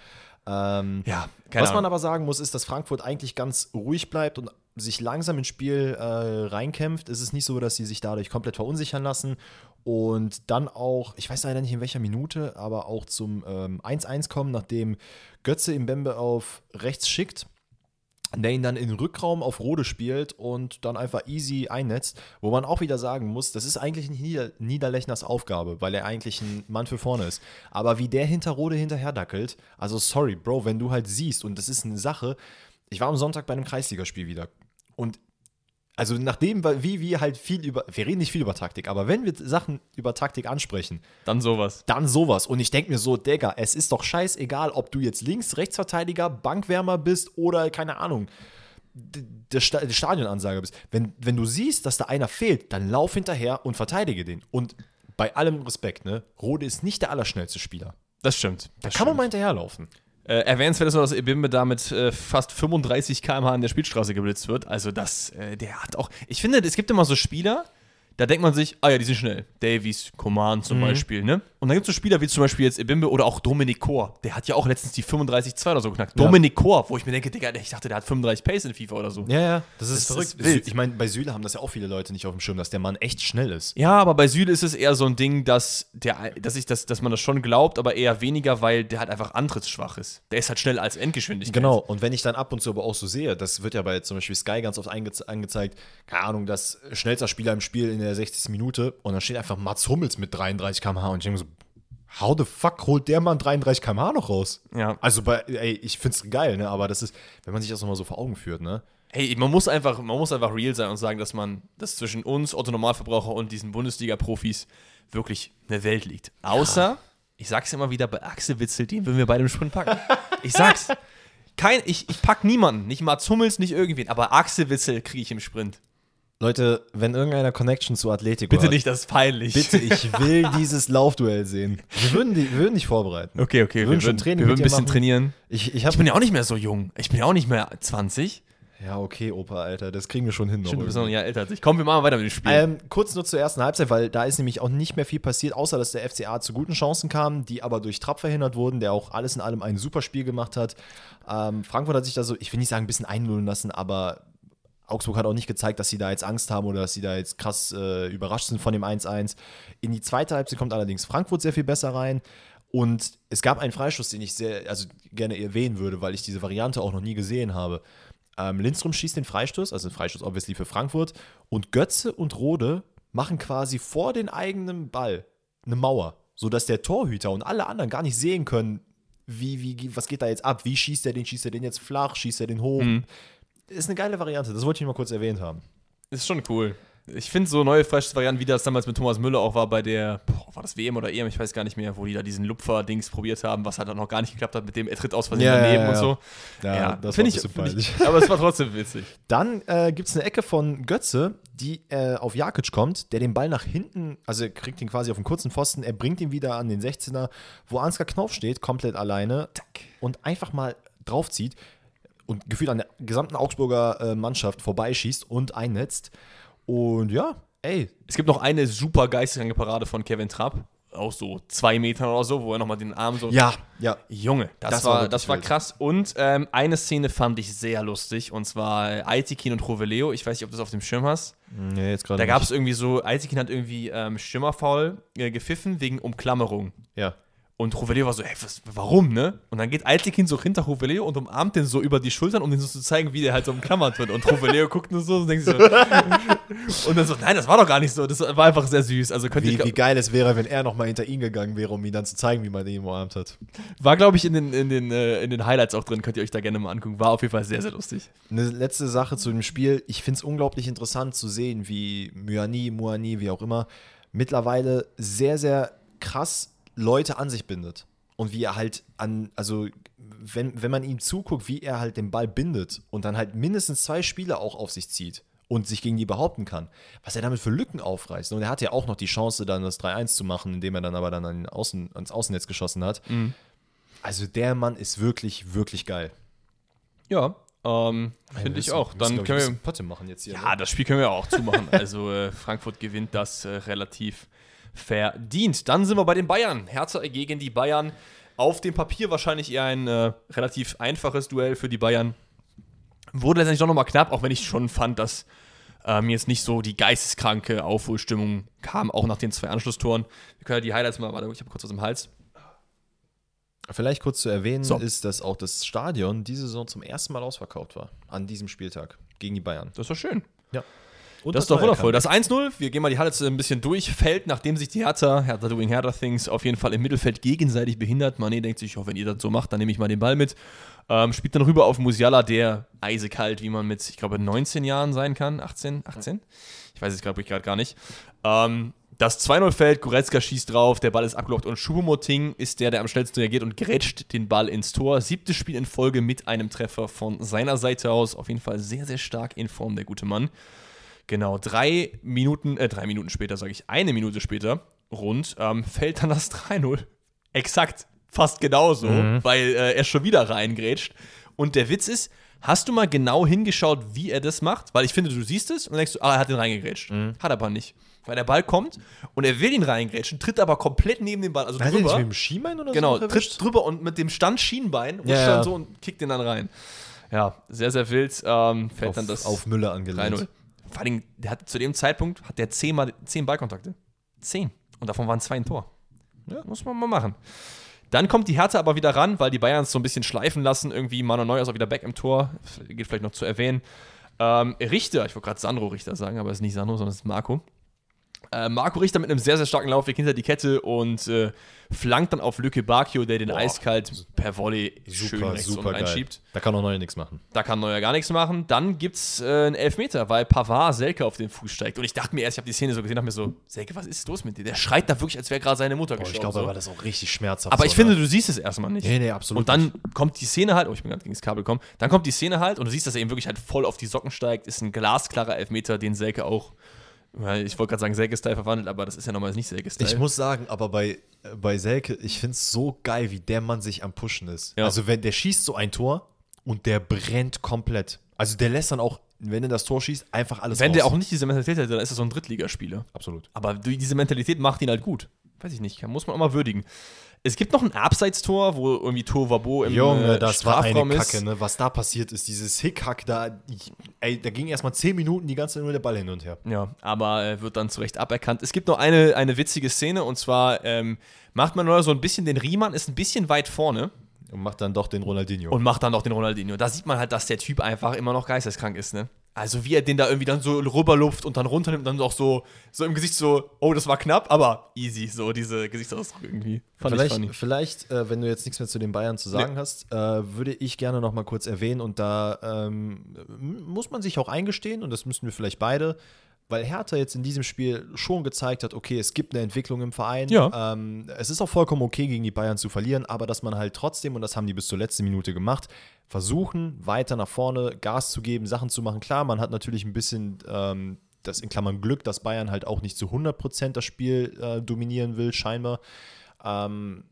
Ähm, ja, was man Ahnung. aber sagen muss, ist, dass Frankfurt eigentlich ganz ruhig bleibt und sich langsam ins Spiel äh, reinkämpft. Es ist nicht so, dass sie sich dadurch komplett verunsichern lassen und dann auch, ich weiß leider nicht in welcher Minute, aber auch zum ähm, 1-1 kommen, nachdem Götze im Bembe auf rechts schickt der ihn dann in den Rückraum auf Rode spielt und dann einfach easy einnetzt, wo man auch wieder sagen muss, das ist eigentlich Nieder Niederlechners Aufgabe, weil er eigentlich ein Mann für vorne ist. Aber wie der hinter Rode hinterherdackelt, also sorry, Bro, wenn du halt siehst, und das ist eine Sache, ich war am Sonntag bei einem Kreisligaspiel wieder und also nachdem, wir- wie wir halt viel über, wir reden nicht viel über Taktik, aber wenn wir Sachen über Taktik ansprechen, Dann sowas. dann sowas. Und ich denke mir so, Digga, es ist doch scheißegal, ob du jetzt links, Rechtsverteidiger, Bankwärmer bist oder, keine Ahnung, der, Sta der Stadionansager bist. Wenn, wenn du siehst, dass da einer fehlt, dann lauf hinterher und verteidige den. Und bei allem Respekt, ne, Rode ist nicht der allerschnellste Spieler. Das stimmt. Da Das kann man stimmt. mal hinterherlaufen. Äh, erwähnenswert ist noch, dass Ebimbe da mit äh, fast 35 km/h an der Spielstraße geblitzt wird. Also das, äh, der hat auch. Ich finde, es gibt immer so Spieler, da denkt man sich, ah ja, die sind schnell. Davies, Coman zum Beispiel, ne? Und dann gibt es so Spieler wie zum Beispiel jetzt Ebimbe oder auch Dominik Kor. Der hat ja auch letztens die 35-2 oder so geknackt. Ja. Dominik Kor, wo ich mir denke, Digga, ich dachte, der hat 35 Pace in FIFA oder so. Ja, ja, das ist ist verrückt. verrückt. wild. Ich meine, bei Süle haben das ja auch viele Leute nicht auf dem Schirm, dass der Mann echt schnell ist. Ja, aber bei Süle ist es eher so ein Ding, dass, der, dass, ich das, dass man das schon glaubt, aber eher weniger, weil der halt einfach antrittsschwach ist. Der ist halt schnell als Endgeschwindigkeit. Genau, und wenn ich dann ab und zu aber auch so sehe, das wird ja bei zum Beispiel Sky ganz oft einge angezeigt, keine Ahnung, das schnellster Spieler im Spiel in der 60. Minute und dann steht einfach Mats Hummels mit 33 km/h und ich denke so, how the fuck holt der Mann 33 km/h noch raus? Ja. Also bei, ey, ich find's geil, ne, aber das ist, wenn man sich das nochmal so vor Augen führt, ne. Hey, man muss einfach, man muss einfach real sein und sagen, dass man, dass zwischen uns, Otto Normalverbraucher und diesen Bundesliga-Profis wirklich eine Welt liegt. Außer, ich sag's immer wieder, bei Axel Witzel, den würden wir bei dem Sprint packen. Ich sag's. Kein, ich, ich pack niemanden, nicht Mats Hummels, nicht irgendwen, aber Axel Witzel kriege ich im Sprint. Leute, wenn irgendeiner Connection zu Atletico Bitte hat, nicht, das ist peinlich. Bitte, ich will dieses Laufduell sehen. Wir würden, die, wir würden dich vorbereiten. Okay, okay. Wir würden schon Training Wir würden ein bisschen machen. trainieren. Ich, ich, Ich bin ja auch nicht mehr so jung. Ich bin ja auch nicht mehr 20. ja, okay, Opa, Alter, das kriegen wir schon hin. Stimmt, du bist noch ein. Jahr älter als ich. Komm, wir machen weiter mit dem Spiel. Ähm, kurz nur zur ersten Halbzeit, weil da ist nämlich auch nicht mehr viel passiert, außer dass der FCA zu guten Chancen kam, die aber durch Trapp verhindert wurden, der auch alles in allem ein super Spiel gemacht hat. Ähm, Frankfurt hat sich da so, ich will nicht sagen, ein bisschen einlullen lassen, aber Augsburg hat auch nicht gezeigt, dass sie da jetzt Angst haben oder dass sie da jetzt krass äh, überrascht sind von dem 1-1. In die zweite Halbzeit kommt allerdings Frankfurt sehr viel besser rein. Und es gab einen Freistoß, den ich sehr, also gerne erwähnen würde, weil ich diese Variante auch noch nie gesehen habe. Ähm, Lindström schießt den Freistoß, also den Freistoß obviously für Frankfurt. Und Götze und Rode machen quasi vor den eigenen Ball eine Mauer, sodass der Torhüter und alle anderen gar nicht sehen können, wie, wie, was geht da jetzt ab? Wie schießt er den? Schießt er den jetzt flach? Schießt er den hoch? Ist eine geile Variante, das wollte ich mal kurz erwähnt haben. Ist schon cool. Ich finde so neue Fresh-Varianten, wie das damals mit Thomas Müller auch war bei der, boah, war das WM oder EM, ich weiß gar nicht mehr, wo die da diesen Lupfer-Dings probiert haben, was halt dann noch gar nicht geklappt hat, mit dem er tritt aus Versehen Ja, ja, daneben ja, und ja. so. Ja, das war find ein ich, find ich. Aber es war trotzdem witzig. Dann äh, gibt es eine Ecke von Götze, die äh, auf Jakic kommt, der den Ball nach hinten, also er kriegt ihn quasi auf einen kurzen Pfosten, er bringt ihn wieder an den 16er, wo Ansgar Knauf steht, komplett alleine und einfach mal draufzieht und gefühlt an der gesamten Augsburger äh, Mannschaft vorbeischießt und einnetzt. Und ja, ey, Es gibt noch eine super geistige Parade von Kevin Trapp, auch so zwei Metern oder so, wo er nochmal den Arm so ja, ja. Junge, das, Das war war, das war krass. Und ähm, eine Szene fand ich sehr lustig, und zwar Aitikin und Roveleo. Ich weiß nicht, ob du das auf dem Schirm hast. Nee, jetzt gerade Da gab es irgendwie so, Aitikin hat irgendwie ähm, Stürmerfoul äh, gepfiffen wegen Umklammerung. Ja. Und Roveleo war so, ey, was, warum, ne? Und dann geht Aitikin so hinter Roveleo und umarmt den so über die Schultern, um den so zu zeigen, wie der halt so umklammert wird. Und Roveleo guckt nur so und denkt sich so. und dann so, nein, das war doch gar nicht so. Das war einfach sehr süß. Also könnte Wie, ich, wie geil es wäre, wenn er nochmal hinter ihn gegangen wäre, um ihm dann zu zeigen, wie man ihn umarmt hat. war, glaube ich, in den, in, den, äh, in den Highlights auch drin. Könnt ihr euch da gerne mal angucken. War auf jeden Fall sehr, sehr lustig. Eine letzte Sache zu dem Spiel. Ich finde es unglaublich interessant zu sehen, wie Myani, Muani, wie auch immer, mittlerweile sehr, sehr krass Leute an sich bindet. Und wie er halt an, also wenn, wenn man ihm zuguckt, wie er halt den Ball bindet und dann halt mindestens zwei Spieler auch auf sich zieht und sich gegen die behaupten kann, was er damit für Lücken aufreißt. Und er hatte ja auch noch die Chance, dann das 3-1 zu machen, indem er dann aber dann an Außen, ans Außennetz geschossen hat. Also der Mann ist wirklich, wirklich geil. Ja, ähm, finde ich auch. Dann können wir. Potte machen jetzt hier. Ja, das Spiel können wir auch zumachen. Also äh, Frankfurt gewinnt das äh, relativ verdient. Dann sind wir bei den Bayern. Hertha gegen die Bayern. Auf dem Papier wahrscheinlich eher ein äh, relativ einfaches Duell für die Bayern. Wurde letztendlich doch nochmal knapp, auch wenn ich schon fand, dass ähm, jetzt nicht so die geisteskranke Aufholstimmung kam, auch nach den zwei Anschlusstoren. Wir können ja die Highlights mal, warte, ich habe kurz was im Hals. Vielleicht kurz zu erwähnen So. ist, dass auch das Stadion diese Saison zum ersten Mal ausverkauft war. An diesem Spieltag gegen die Bayern. Das doch schön. Ja. Und Das ist doch wundervoll. Das 1-0, wir gehen mal die Highlights ein bisschen durch. Fällt, nachdem sich die Hertha, Hertha doing Hertha Things, auf jeden Fall im Mittelfeld gegenseitig behindert. Mané denkt sich, oh, wenn ihr das so macht, dann nehme ich mal den Ball mit. Ähm, spielt dann rüber auf Musiala, der eisekalt, wie man mit, ich glaube, 19 Jahren sein kann. 18? 18? Ich weiß es, glaube ich, gerade gar nicht. Ähm, das 2-0 fällt, Goretzka schießt drauf, der Ball ist abgelockt und Schubomoting ist der, der am schnellsten reagiert und grätscht den Ball ins Tor. Siebtes Spiel in Folge mit einem Treffer von seiner Seite aus. Auf jeden Fall sehr, sehr stark in Form, der gute Mann. Genau, drei Minuten, äh, drei Minuten später, sage ich, eine Minute später, rund, ähm, fällt dann das 3-0. Exakt, fast genauso, weil äh, er schon wieder reingrätscht. Und der Witz ist, hast du mal genau hingeschaut, wie er das macht? Weil ich finde, du siehst es und denkst du, ah, er hat den reingegrätscht. Hat er aber nicht. Weil der Ball kommt und er will ihn reingrätschen, tritt aber komplett neben den Ball, also Hat er nicht drüber. mit dem Schienbein oder Genau, so? erwischt? tritt drüber und mit dem Stand Schienbein rutscht Ja, dann so und kickt den dann rein. Ja, sehr, sehr wild. Ähm, fällt auf, dann das auf Müller angelehnt. 3-0. Vor allem, der hat zu dem Zeitpunkt hat der zehnmal zehn Ballkontakte. Zehn. Und davon waren zwei ein Tor. Ja, muss man mal machen. Dann kommt die Hertha aber wieder ran, weil die Bayern es so ein bisschen schleifen lassen. Irgendwie Manuel Neuer ist auch wieder back im Tor. Geht vielleicht noch zu erwähnen. Ähm, Richter, ich wollte gerade Sandro Richter sagen, aber es ist nicht Sandro, sondern es ist Marco. Äh, Marco Richter mit einem sehr, sehr starken Laufweg hinter die Kette und äh, flankt dann auf Lücke Bakio, der den Boah. eiskalt per Volley super, schön rechts super reinschiebt. Da kann auch Neuer nichts machen. Da kann Neuer gar nichts machen. Dann gibt es äh, einen Elfmeter, weil Pavard Selke auf den Fuß steigt. Und ich dachte mir erst, ich habe die Szene so gesehen, dachte mir so, Selke, was ist los mit dir? Der schreit da wirklich, als wäre gerade seine Mutter Boah, gestorben. Ich glaube, so. war das auch richtig schmerzhaft. Aber ich finde, du siehst es erstmal nicht. Nee, nee, absolut. Und dann nicht. kommt die Szene halt, oh, ich bin gerade gegen das Kabel gekommen, dann kommt die Szene halt und du siehst, dass er eben wirklich halt voll auf die Socken steigt. Ist ein glasklarer Elfmeter, den Selke auch ich wollte gerade sagen, Selke-Style verwandelt, aber das ist ja nochmal nicht Selke-Style. Ich muss sagen, aber bei, bei Selke, ich finde es so geil, wie der Mann sich am Pushen ist. Ja. Also, wenn der schießt so ein Tor und der brennt komplett. Also, der lässt dann auch, wenn er das Tor schießt, einfach alles Wenn raus. der auch nicht diese Mentalität hätte, dann ist er so ein Drittligaspieler. Absolut. Aber diese Mentalität macht ihn halt gut. Weiß ich nicht, muss man auch mal würdigen. Es gibt noch ein Abseitstor, wo irgendwie Tovabo im Junge, äh, das Strafraum war eine Kacke, ne? Was da passiert ist, dieses Hickhack da, ey, da ging erstmal 10 Minuten die ganze Zeit nur der Ball hin und her. Ja, aber äh, wird dann zu Recht aberkannt. Es gibt noch eine, eine witzige Szene und zwar ähm, macht man nur so ein bisschen den Riemann, ist ein bisschen weit vorne. Und macht dann doch den Ronaldinho. Und macht dann doch den Ronaldinho. Da sieht man halt, dass der Typ einfach immer noch geisteskrank ist, ne? Also wie er den da irgendwie dann so rüberlupft und dann runternimmt und dann auch so, so im Gesicht so, oh, das war knapp, aber easy, so diese Gesichtsausdruck irgendwie. Fand vielleicht, ich vielleicht äh, wenn du jetzt nichts mehr zu den Bayern zu sagen nee. hast, äh, würde ich gerne noch mal kurz erwähnen und da ähm, muss man sich auch eingestehen und das müssen wir vielleicht beide, weil Hertha jetzt in diesem Spiel schon gezeigt hat, okay, es gibt eine Entwicklung im Verein. Ja. Ähm, es ist auch vollkommen okay, gegen die Bayern zu verlieren, aber dass man halt trotzdem, und das haben die bis zur letzten Minute gemacht, versuchen, weiter nach vorne Gas zu geben, Sachen zu machen. Klar, man hat natürlich ein bisschen ähm, das in Klammern Glück, dass Bayern halt auch nicht zu 100% das Spiel äh, dominieren will, scheinbar. Ähm,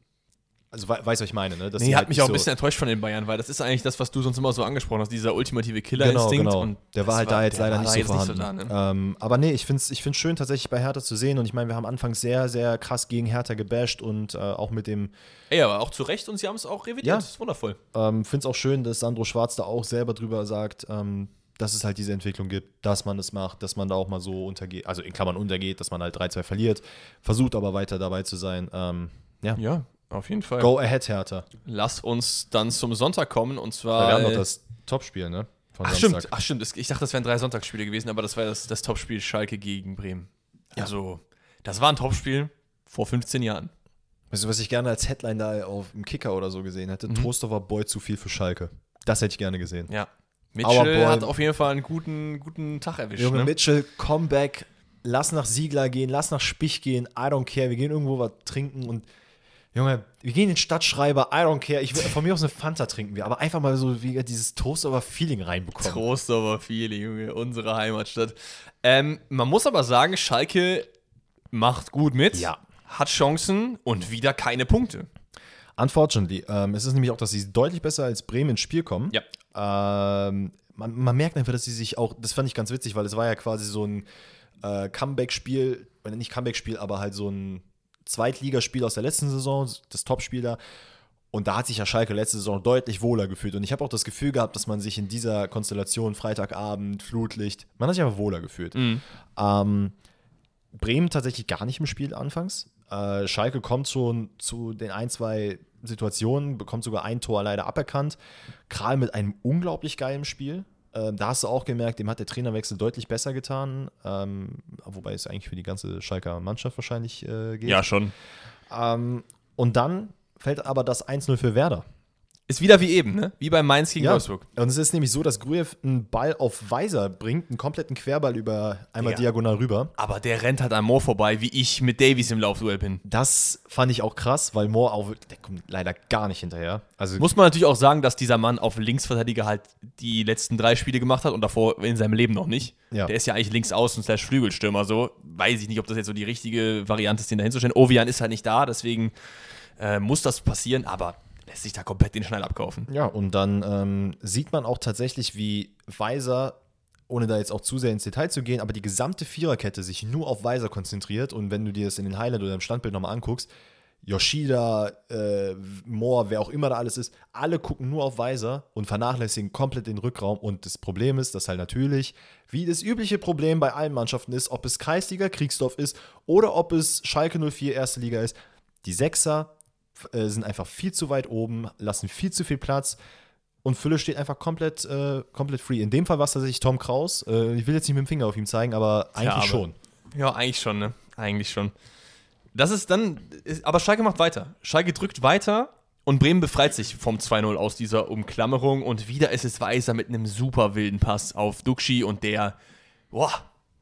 also weißt du, was ich meine, ne? Dass nee, hat halt mich auch ein bisschen enttäuscht von den Bayern, weil das ist eigentlich das, was du sonst immer so angesprochen hast, dieser ultimative Killerinstinkt. Genau, genau. der war halt war, da jetzt leider nicht so vorhanden. Nicht so da, ne? ähm, aber nee, ich finde es ich find's schön, tatsächlich bei Hertha zu sehen. Und ich meine, wir haben anfangs sehr, sehr krass gegen Hertha gebasht und äh, auch mit dem. Ey, aber auch zu Recht und sie haben es auch revidiert. Ja. Das ist wundervoll. Ähm, finde es auch schön, dass Sandro Schwarz da auch selber drüber sagt, ähm, dass es halt diese Entwicklung gibt, dass man es macht, dass man da auch mal so untergeht, also in Klammern untergeht, dass man halt 3-2 verliert, versucht aber weiter dabei zu sein. Ähm, ja. ja, auf jeden Fall. Go ahead, Hertha. Lass uns dann zum Sonntag kommen und zwar. wir haben noch äh, das Topspiel, ne? Von ach, stimmt, ach, stimmt. Ich dachte, das wären drei Sonntagsspiele gewesen, aber das war das, das Topspiel Schalke gegen Bremen. Ja. Also, das war ein Topspiel vor 15 Jahren. Weißt du, was ich gerne als Headline da auf dem Kicker oder so gesehen hätte? Mhm. Troster war Boy zu viel für Schalke. Das hätte ich gerne gesehen. Ja. Mitchell hat auf jeden Fall einen guten, guten Tag erwischt. Junge, ne? Mitchell, Comeback, lass nach Siegler gehen, lass nach Spich gehen, I don't care, wir gehen irgendwo was trinken und Junge, wir gehen in den Stadtschreiber, I don't care. Ich von mir aus eine Fanta trinken wir, aber einfach mal so wie dieses Toast-over-Feeling reinbekommen. Toast-over-Feeling, Junge, unsere Heimatstadt. Ähm, man muss aber sagen, Schalke macht gut mit, ja. hat Chancen und wieder keine Punkte. Unfortunately. Ähm, es ist nämlich auch, dass sie deutlich besser als Bremen ins Spiel kommen. Ja. Ähm, man, man, merkt einfach, dass sie sich auch, das fand ich ganz witzig, weil es war ja quasi so ein äh, Comeback-Spiel, nicht Comeback-Spiel, aber halt so ein Zweitligaspiel aus der letzten Saison, das Topspiel da. Und da hat sich ja Schalke letzte Saison deutlich wohler gefühlt. Und ich habe auch das Gefühl gehabt, dass man sich in dieser Konstellation Freitagabend, Flutlicht, man hat sich einfach wohler gefühlt. Mhm. Ähm, Bremen tatsächlich gar nicht im Spiel anfangs. Äh, Schalke kommt schon zu den ein, zwei Situationen, bekommt sogar ein Tor leider aberkannt. Kral mit einem unglaublich geilen Spiel. Ähm, da hast du auch gemerkt, dem hat der Trainerwechsel deutlich besser getan. Ähm, wobei es eigentlich für die ganze Schalker Mannschaft wahrscheinlich äh, geht. Ja, schon. Ähm, und dann fällt aber das 1-0 für Werder. Ist wieder wie eben, ne? Wie beim Mainz gegen ja. Wolfsburg. Und es ist nämlich so, dass Grujew einen Ball auf Weiser bringt, einen kompletten Querball über einmal ja. diagonal rüber. Aber der rennt halt an Moore vorbei, wie ich mit Davies im Laufduell bin. Das fand ich auch krass, weil Moore auch, der kommt leider gar nicht hinterher. Also Muss man natürlich auch sagen, dass dieser Mann auf Linksverteidiger halt die letzten drei Spiele gemacht hat und davor in seinem Leben noch nicht. Ja. Der ist ja eigentlich links außen slash Flügelstürmer, so. Weiß ich nicht, ob das jetzt so die richtige Variante ist, den da hinzustellen. Ovian ist halt nicht da, deswegen äh, muss das passieren, aber lässt sich da komplett den Schnell abkaufen. Ja, und dann ähm, sieht man auch tatsächlich, wie Weiser, ohne da jetzt auch zu sehr ins Detail zu gehen, aber die gesamte Viererkette sich nur auf Weiser konzentriert. Und wenn du dir das in den Highlight oder im Standbild nochmal anguckst, Yoshida, äh, Moore, wer auch immer da alles ist, alle gucken nur auf Weiser und vernachlässigen komplett den Rückraum. Und das Problem ist, dass halt natürlich, wie das übliche Problem bei allen Mannschaften ist, ob es Kreisliga Kriegsdorf ist oder ob es Schalke 04 Erste Liga ist, die Sechser äh, sind einfach viel zu weit oben, lassen viel zu viel Platz. Und Fülle steht einfach komplett, äh, komplett free. In dem Fall war es tatsächlich Tom Kraus. Äh, ich will jetzt nicht mit dem Finger auf ihn zeigen, aber eigentlich schon. Ja, eigentlich schon, ne? Eigentlich schon. Das ist dann, aber Schalke macht weiter. Schalke drückt weiter und Bremen befreit sich vom 2-0 aus dieser Umklammerung und wieder ist es Weiser mit einem super wilden Pass auf Duxi und der, boah,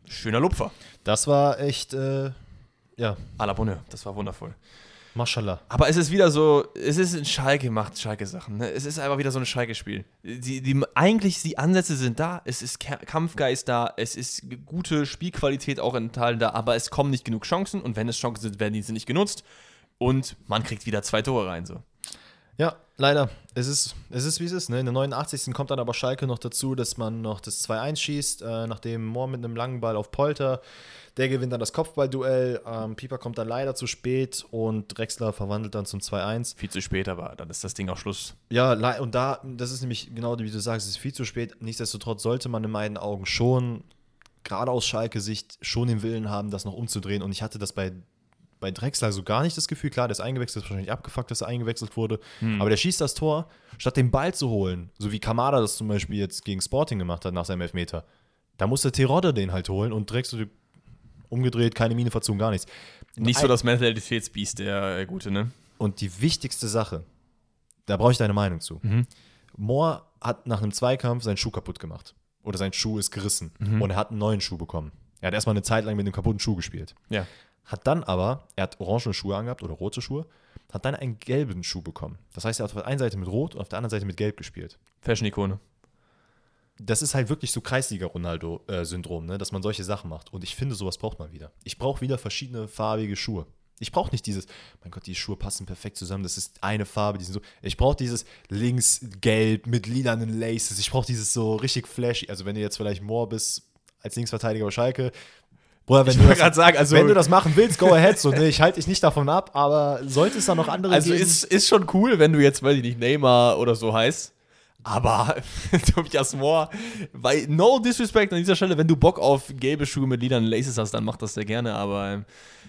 schöner Lupfer. Das war echt, äh, ja. A la Bonne, das war wundervoll. Mashallah. Aber es ist wieder so, es ist ein Schalke macht Schalke-Sachen. Ne? Es ist einfach wieder so ein Schalke-Spiel. Die, die, eigentlich, die Ansätze sind da, es ist Kampfgeist da, es ist gute Spielqualität auch enthalten da, aber es kommen nicht genug Chancen und wenn es Chancen sind, werden diese nicht genutzt und man kriegt wieder zwei Tore rein. So. Ja, leider. Es ist, es ist wie es ist. Ne? In der 89. kommt dann aber Schalke noch dazu, dass man noch das 2-1 schießt, äh, nachdem Mohr mit einem langen Ball auf Polter der gewinnt dann das Kopfballduell. Ähm, Pieper kommt dann leider zu spät und Drexler verwandelt dann zum 2-1. Viel zu spät, aber dann ist das Ding auch Schluss. Ja, und da, das ist nämlich genau wie du sagst, es ist viel zu spät. Nichtsdestotrotz sollte man in meinen Augen schon, gerade aus Schalke-Sicht, schon den Willen haben, das noch umzudrehen. Und ich hatte das bei bei Drexler so gar nicht das Gefühl, klar, der ist eingewechselt, ist wahrscheinlich abgefuckt, dass er eingewechselt wurde, hm. aber der schießt das Tor, statt den Ball zu holen, so wie Kamada das zum Beispiel jetzt gegen Sporting gemacht hat nach seinem Elfmeter. Da musste Terodde den halt holen und Drexler umgedreht, keine Miene verzogen, gar nichts. Nicht so das Mentalitätsbiest, der äh, Gute, ne? Und die wichtigste Sache, da brauche ich deine Meinung zu. Mhm. Moore hat nach einem Zweikampf seinen Schuh kaputt gemacht. Oder sein Schuh ist gerissen. Mhm. Und er hat einen neuen Schuh bekommen. Er hat erstmal eine Zeit lang mit einem kaputten Schuh gespielt. Ja. Hat dann aber, er hat orange Schuhe angehabt oder rote Schuhe, hat dann einen gelben Schuh bekommen. Das heißt, er hat auf der einen Seite mit Rot und auf der anderen Seite mit Gelb gespielt. Fashion-Ikone das ist halt wirklich so Kreisliga-Ronaldo-Syndrom, ne? dass man solche Sachen macht. Und ich finde, sowas braucht man wieder. Ich brauche wieder verschiedene farbige Schuhe. Ich brauche nicht dieses, mein Gott, die Schuhe passen perfekt zusammen, das ist eine Farbe, die sind so. Ich brauche dieses links gelb mit lilanen Laces. Ich brauche dieses so richtig flashy. Also, wenn du jetzt vielleicht Moore bist als Linksverteidiger bei Schalke, Bruder, wenn, du das, sagen, also, wenn du das machen willst, go ahead. So, ne, ich halte dich nicht davon ab, aber sollte es da noch andere also geben? Also, ist, ist schon cool, wenn du jetzt, weiß ich nicht, Neymar oder so heißt. Aber Tobias Moore, weil no disrespect an dieser Stelle, wenn du Bock auf gelbe Schuhe mit Liedern Laces hast, dann mach das sehr gerne. Aber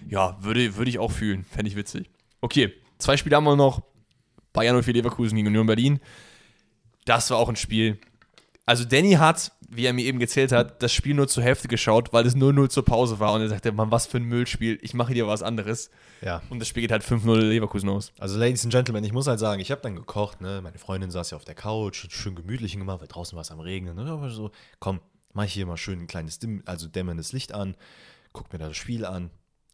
ja, würde, würde ich auch fühlen. Fände ich witzig. Okay, zwei Spiele haben wir noch. Bayern 04 Leverkusen gegen Union Berlin. Das war auch ein Spiel. Also Danny hat wie er mir eben gezählt hat, das Spiel nur zur Hälfte geschaut, weil es 0-0 zur Pause war. Und er sagte, Mann, was für ein Müllspiel, ich mache dir was anderes. Ja. Und das Spiel geht halt 5-0 Leverkusen aus. Also, Ladies and Gentlemen, ich muss halt sagen, ich habe dann gekocht, ne? Meine Freundin saß ja auf der Couch, schön gemütlich gemacht, weil draußen war es am Regnen. Ne? Aber so, komm, mach ich hier mal schön ein kleines, Dimm, also dämmerndes Licht an, guck mir da das Spiel an.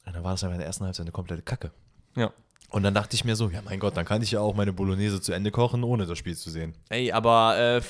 Und dann war das einfach in der ersten Halbzeit eine komplette Kacke. Ja. Und dann dachte ich mir so, ja mein Gott, dann kann ich ja auch meine Bolognese zu Ende kochen, ohne das Spiel zu sehen. Ey, aber äh,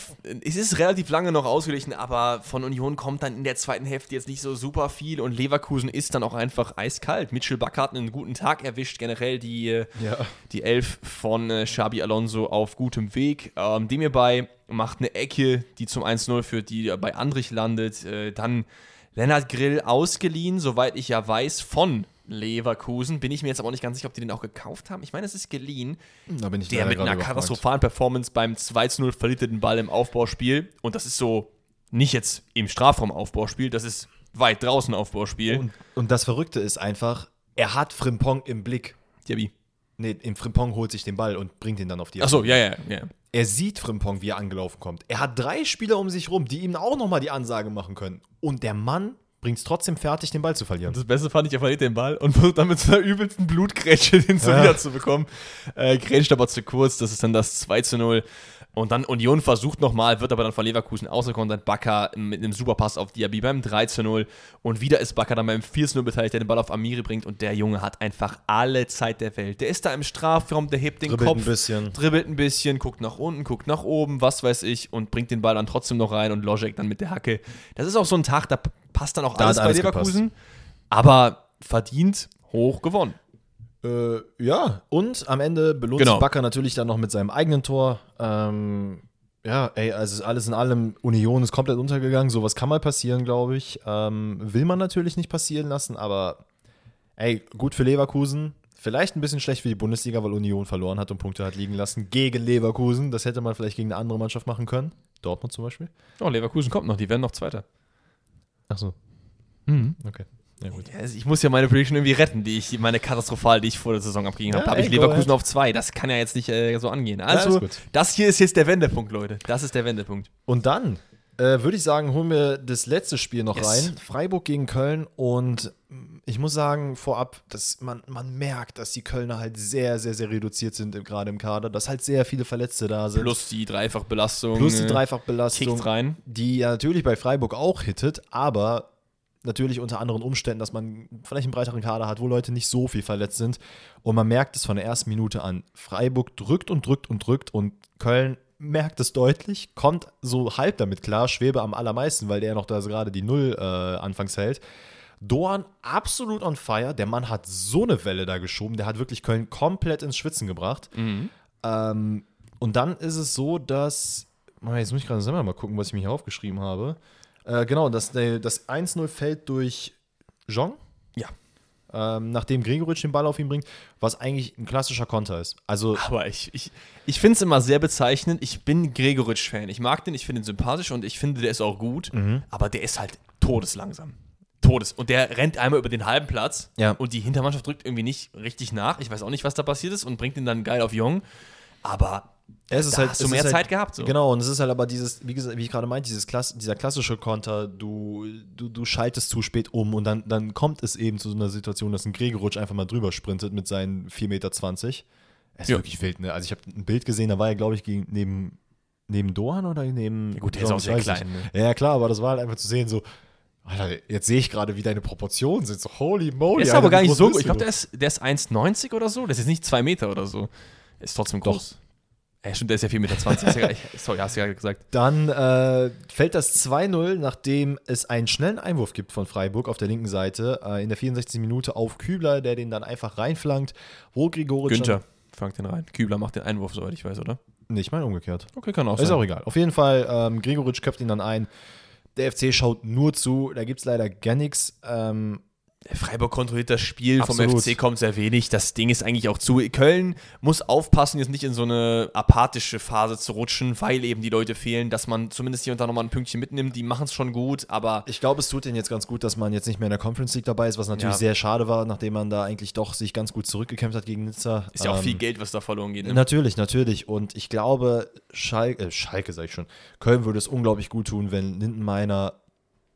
es ist relativ lange noch ausgeglichen, aber von Union kommt dann in der zweiten Hälfte jetzt nicht so super viel und Leverkusen ist dann auch einfach eiskalt. Mitchell Back hat einen guten Tag erwischt, generell die, äh, ja. die Elf von äh, Xabi Alonso auf gutem Weg. Ähm, dem hierbei macht eine Ecke, die zum 1-0 führt, die bei Andrich landet. Äh, dann Lennart Grill ausgeliehen, soweit ich ja weiß, von Leverkusen. Bin ich mir jetzt aber auch nicht ganz sicher, ob die den auch gekauft haben. Ich meine, es ist geliehen. Da bin ich der mit einer katastrophalen Performance beim 2-0 verliert den Ball im Aufbauspiel. Und das ist so nicht jetzt im Strafraum-Aufbauspiel, das ist weit draußen Aufbauspiel. Und, und das Verrückte ist einfach, er hat Frimpong im Blick. Diaby. Nee, im Frimpong holt sich den Ball und bringt ihn dann auf die Achso, ja, ja, ja. Er sieht Frimpong, wie er angelaufen kommt. Er hat drei Spieler um sich rum, die ihm auch nochmal die Ansage machen können. Und der Mann bringt es trotzdem fertig, den Ball zu verlieren. Das Beste fand ich, er verliert den Ball und versucht dann mit so einer übelsten Blutgrätsche den ja. zu bekommen. Äh, grätscht aber zu kurz, das ist dann das 2 zu 0. Und dann Union versucht nochmal, wird aber dann von Leverkusen ausgekontert. Bakker mit einem Superpass auf Diaby beim 3 zu 0. Und wieder ist Bakker dann beim 4 zu 0 beteiligt, der den Ball auf Amiri bringt. Und der Junge hat einfach alle Zeit der Welt. Der ist da im Strafraum, der hebt den dribbelt Kopf, ein bisschen. dribbelt ein bisschen, guckt nach unten, guckt nach oben, was weiß ich, und bringt den Ball dann trotzdem noch rein und Logic dann mit der Hacke. Das ist auch so ein Tag, da passt dann auch da alles bei alles Leverkusen. Gepasst. Aber verdient hoch gewonnen. Äh, ja, und am Ende belohnt genau. sich Bakker natürlich dann noch mit seinem eigenen Tor. Ähm, ja, ey, also alles in allem, Union ist komplett untergegangen. Sowas kann mal passieren, glaube ich. Ähm, will man natürlich nicht passieren lassen, aber ey, gut für Leverkusen. Vielleicht ein bisschen schlecht für die Bundesliga, weil Union verloren hat und Punkte hat liegen lassen gegen Leverkusen. Das hätte man vielleicht gegen eine andere Mannschaft machen können. Dortmund zum Beispiel. Oh, Leverkusen kommt noch, die werden noch Zweiter. Ach so. Mhm. Okay. Ja. Also ich muss ja meine Prediction irgendwie retten, die ich, meine katastrophal, die ich vor der Saison abgegeben habe. Ja, habe ich Leverkusen auf zwei. Das kann ja jetzt nicht äh, so angehen. Also, ja, das hier ist jetzt der Wendepunkt, Leute. Das ist der Wendepunkt. Und dann Äh, Würde ich sagen, holen wir das letzte Spiel noch yes. rein. Freiburg gegen Köln. Und ich muss sagen, vorab, dass man, man merkt, dass die Kölner halt sehr, sehr, sehr reduziert sind, gerade im Kader, dass halt sehr viele Verletzte da sind. Plus die Dreifachbelastung. Plus die Dreifachbelastung. rein. Die ja natürlich bei Freiburg auch hittet, aber natürlich unter anderen Umständen, dass man vielleicht einen breiteren Kader hat, wo Leute nicht so viel verletzt sind. Und man merkt es von der ersten Minute an. Freiburg drückt und drückt und drückt und Köln merkt es deutlich, kommt so halb damit klar, Schwebe am allermeisten, weil der noch da gerade die Null äh, anfangs hält. Doan absolut on fire. Der Mann hat so eine Welle da geschoben. Der hat wirklich Köln komplett ins Schwitzen gebracht. Mhm. Ähm, und dann ist es so, dass. Jetzt muss ich gerade selber mal gucken, was ich mir hier aufgeschrieben habe. Äh, genau, das, das 1-0 fällt durch Jean. Ja. Ähm, nachdem Gregoritsch den Ball auf ihn bringt, was eigentlich ein klassischer Konter ist. Also Aber ich, ich, ich finde es immer sehr bezeichnend. Ich bin Gregoritsch-Fan. Ich mag den, ich finde ihn sympathisch und ich finde, der ist auch gut. Mhm. Aber der ist halt todeslangsam. Todes. Und der rennt einmal über den halben Platz ja. und die Hintermannschaft drückt irgendwie nicht richtig nach. Ich weiß auch nicht, was da passiert ist und bringt ihn dann geil auf Jung. Aber es ist da halt, hast du mehr halt, Zeit gehabt. So. Genau, und es ist halt aber dieses, wie, gesagt, wie ich gerade meinte, dieses Klass, dieser klassische Konter, du, du, du schaltest zu spät um und dann, dann kommt es eben zu so einer Situation, dass ein Gregerutsch einfach mal drüber sprintet mit seinen 4,20 Meter. Es ist ja. wirklich wild, ne? Also ich habe ein Bild gesehen, da war er, glaube ich, gegen, neben, neben Dohan oder neben. Ja, gut, der ist auch sehr klein. Ne? Ja, klar, aber das war halt einfach zu sehen, so, Alter, jetzt sehe ich gerade, wie deine Proportionen sind. So, holy moly. Der ist aber gar nicht so groß. Ich glaube, der ist, der ist 1,90 oder so. Das ist nicht 2 Meter oder so. Ist trotzdem groß. Doch. Ja, stimmt, der ist ja 4,20 Meter. Sorry, hast du ja gesagt. Dann äh, fällt das 2-0, nachdem es einen schnellen Einwurf gibt von Freiburg auf der linken Seite. Äh, in der 64. Minute auf Kübler, der den dann einfach reinflankt. Wo Grigoric. Günther flankt den rein. Kübler macht den Einwurf, soweit ich weiß, oder? Ich meine umgekehrt. Okay, kann auch sein. Ist auch egal. Auf jeden Fall, ähm, Gregoritsch köpft ihn dann ein. Der FC schaut nur zu. Da gibt es leider gar nichts. Ähm, Freiburg kontrolliert das Spiel, Absolut. vom FC kommt sehr wenig. Das Ding ist eigentlich auch zu. Köln muss aufpassen, jetzt nicht in so eine apathische Phase zu rutschen, weil eben die Leute fehlen, dass man zumindest hier und da nochmal ein Pünktchen mitnimmt. Die machen es schon gut, aber. Ich glaube, es tut ihnen jetzt ganz gut, dass man jetzt nicht mehr in der Conference League dabei ist, was natürlich ja. sehr schade war, nachdem man da eigentlich doch sich ganz gut zurückgekämpft hat gegen Nizza. Ist ja auch ähm, viel Geld, was da verloren geht. Ne? Natürlich, natürlich. Und ich glaube, Schalke, äh, Schalke sag ich schon, Köln würde es unglaublich gut tun, wenn Lindenmeiner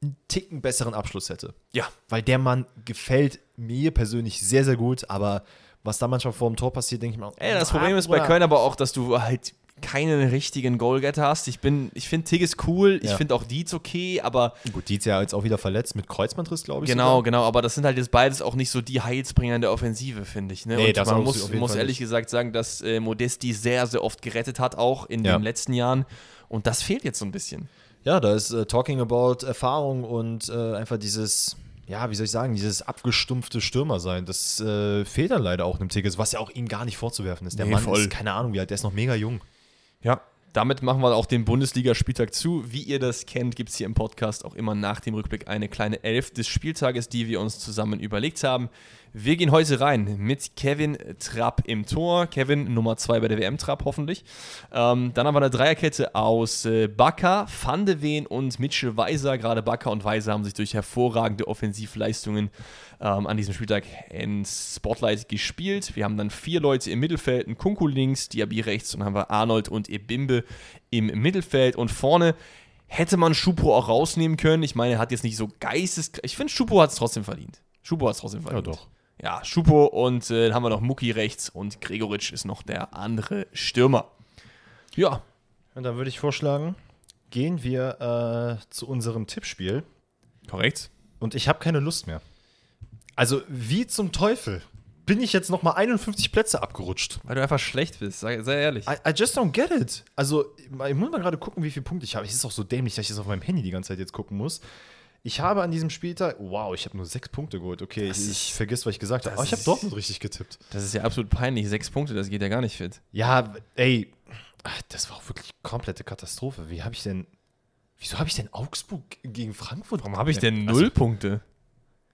einen Ticken besseren Abschluss hätte. Ja. Weil der Mann gefällt mir persönlich sehr, sehr gut, aber was da manchmal vor dem Tor passiert, denke ich mal. Ey, das Problem ist bei Köln aber auch, dass du halt keinen richtigen Goalgetter hast. Ich bin, ich finde Tigges cool, ich ja. finde auch Dietz okay, aber. Gut, Dietz ja jetzt auch wieder verletzt mit Kreuzbandriss, glaube ich. Genau, sogar. genau, aber das sind halt jetzt beides auch nicht so die Heilsbringer in der Offensive, finde ich. Ne? Nee, Und man muss, muss ehrlich gesagt sagen, dass äh, Modesti sehr, sehr oft gerettet hat, auch in ja. den letzten Jahren. Und das fehlt jetzt so ein bisschen. Ja, da ist äh, Talking About Erfahrung und äh, einfach dieses, ja, wie soll ich sagen, dieses abgestumpfte Stürmer sein. Das äh, fehlt dann leider auch einem Tigges, was ja auch ihm gar nicht vorzuwerfen ist. Der nee, Mann voll. ist, keine Ahnung, wie alt, der ist noch mega jung. Ja, damit machen wir auch den Bundesligaspieltag zu. Wie ihr das kennt, gibt es hier im Podcast auch immer nach dem Rückblick eine kleine Elf des Spieltages, die wir uns zusammen überlegt haben. Wir gehen heute rein mit Kevin Trapp im Tor. Kevin Nummer 2 bei der WM Trapp hoffentlich. Ähm, dann haben wir eine Dreierkette aus äh, Bakker, Van de Ven und Mitchell Weiser. Gerade Bakker und Weiser haben sich durch hervorragende Offensivleistungen ähm, an diesem Spieltag ins Spotlight gespielt. Wir haben dann vier Leute im Mittelfeld, ein Kunku links, Diaby rechts und dann haben wir Arnold und Ebimbe im Mittelfeld und vorne hätte man Schupo auch rausnehmen können. Ich meine, er hat jetzt nicht so geistes. Ich finde, Schupo hat es trotzdem verdient. Schupo hat es trotzdem verdient. Ja, doch ja, Schupo und äh, dann haben wir noch Muki rechts und Gregoritsch ist noch der andere Stürmer. Ja. Und dann würde ich vorschlagen, gehen wir äh, zu unserem Tippspiel. Korrekt. Und ich habe keine Lust mehr. Also, wie zum Teufel bin ich jetzt nochmal 51 Plätze abgerutscht? Weil du einfach schlecht bist, sei, sei ehrlich. I, I, just don't get it. Also, ich muss mal gerade gucken, wie viele Punkte ich habe. Es ist auch so dämlich, dass ich das auf meinem Handy die ganze Zeit jetzt gucken muss. Ich habe an diesem Spieltag, wow, ich habe nur sechs Punkte geholt. Okay, ich, ich vergiss, was ich gesagt habe. Aber ich habe Dortmund richtig getippt. Das ist ja absolut peinlich. Sechs Punkte, das geht ja gar nicht fit. Ja, ey, das war auch wirklich komplette Katastrophe. Wie habe ich denn, wieso habe ich denn Augsburg gegen Frankfurt? Warum habe ich denn null also, Punkte?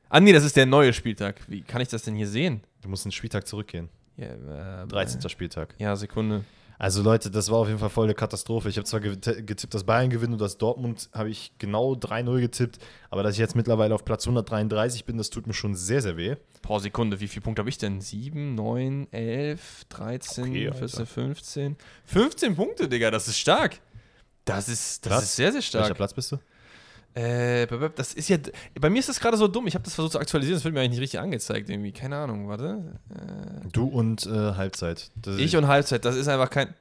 Ah, nee, das ist der neue Spieltag. Wie kann ich das denn hier sehen? Du musst einen Spieltag zurückgehen. Ja, äh, 13. Spieltag. Ja, Sekunde. Also Leute, das war auf jeden Fall voll eine Katastrophe. Ich habe zwar getippt, dass Bayern gewinnt und dass Dortmund habe ich genau 3-0 getippt, aber dass ich jetzt mittlerweile auf Platz 133 bin, das tut mir schon sehr, sehr weh. Paar Sekunde, wie viele Punkte habe ich denn? 7, 9, 11, 13, okay, 14, 15. 15 Punkte, Digga, das ist stark. Das ist, das ist sehr, sehr stark. Welcher Platz bist du? Äh, das ist ja. Bei mir ist das gerade so dumm. Ich habe das versucht zu aktualisieren, das wird mir eigentlich nicht richtig angezeigt, irgendwie. Keine Ahnung, warte. Äh, du und äh, Halbzeit. ich und Halbzeit, das ist einfach kein.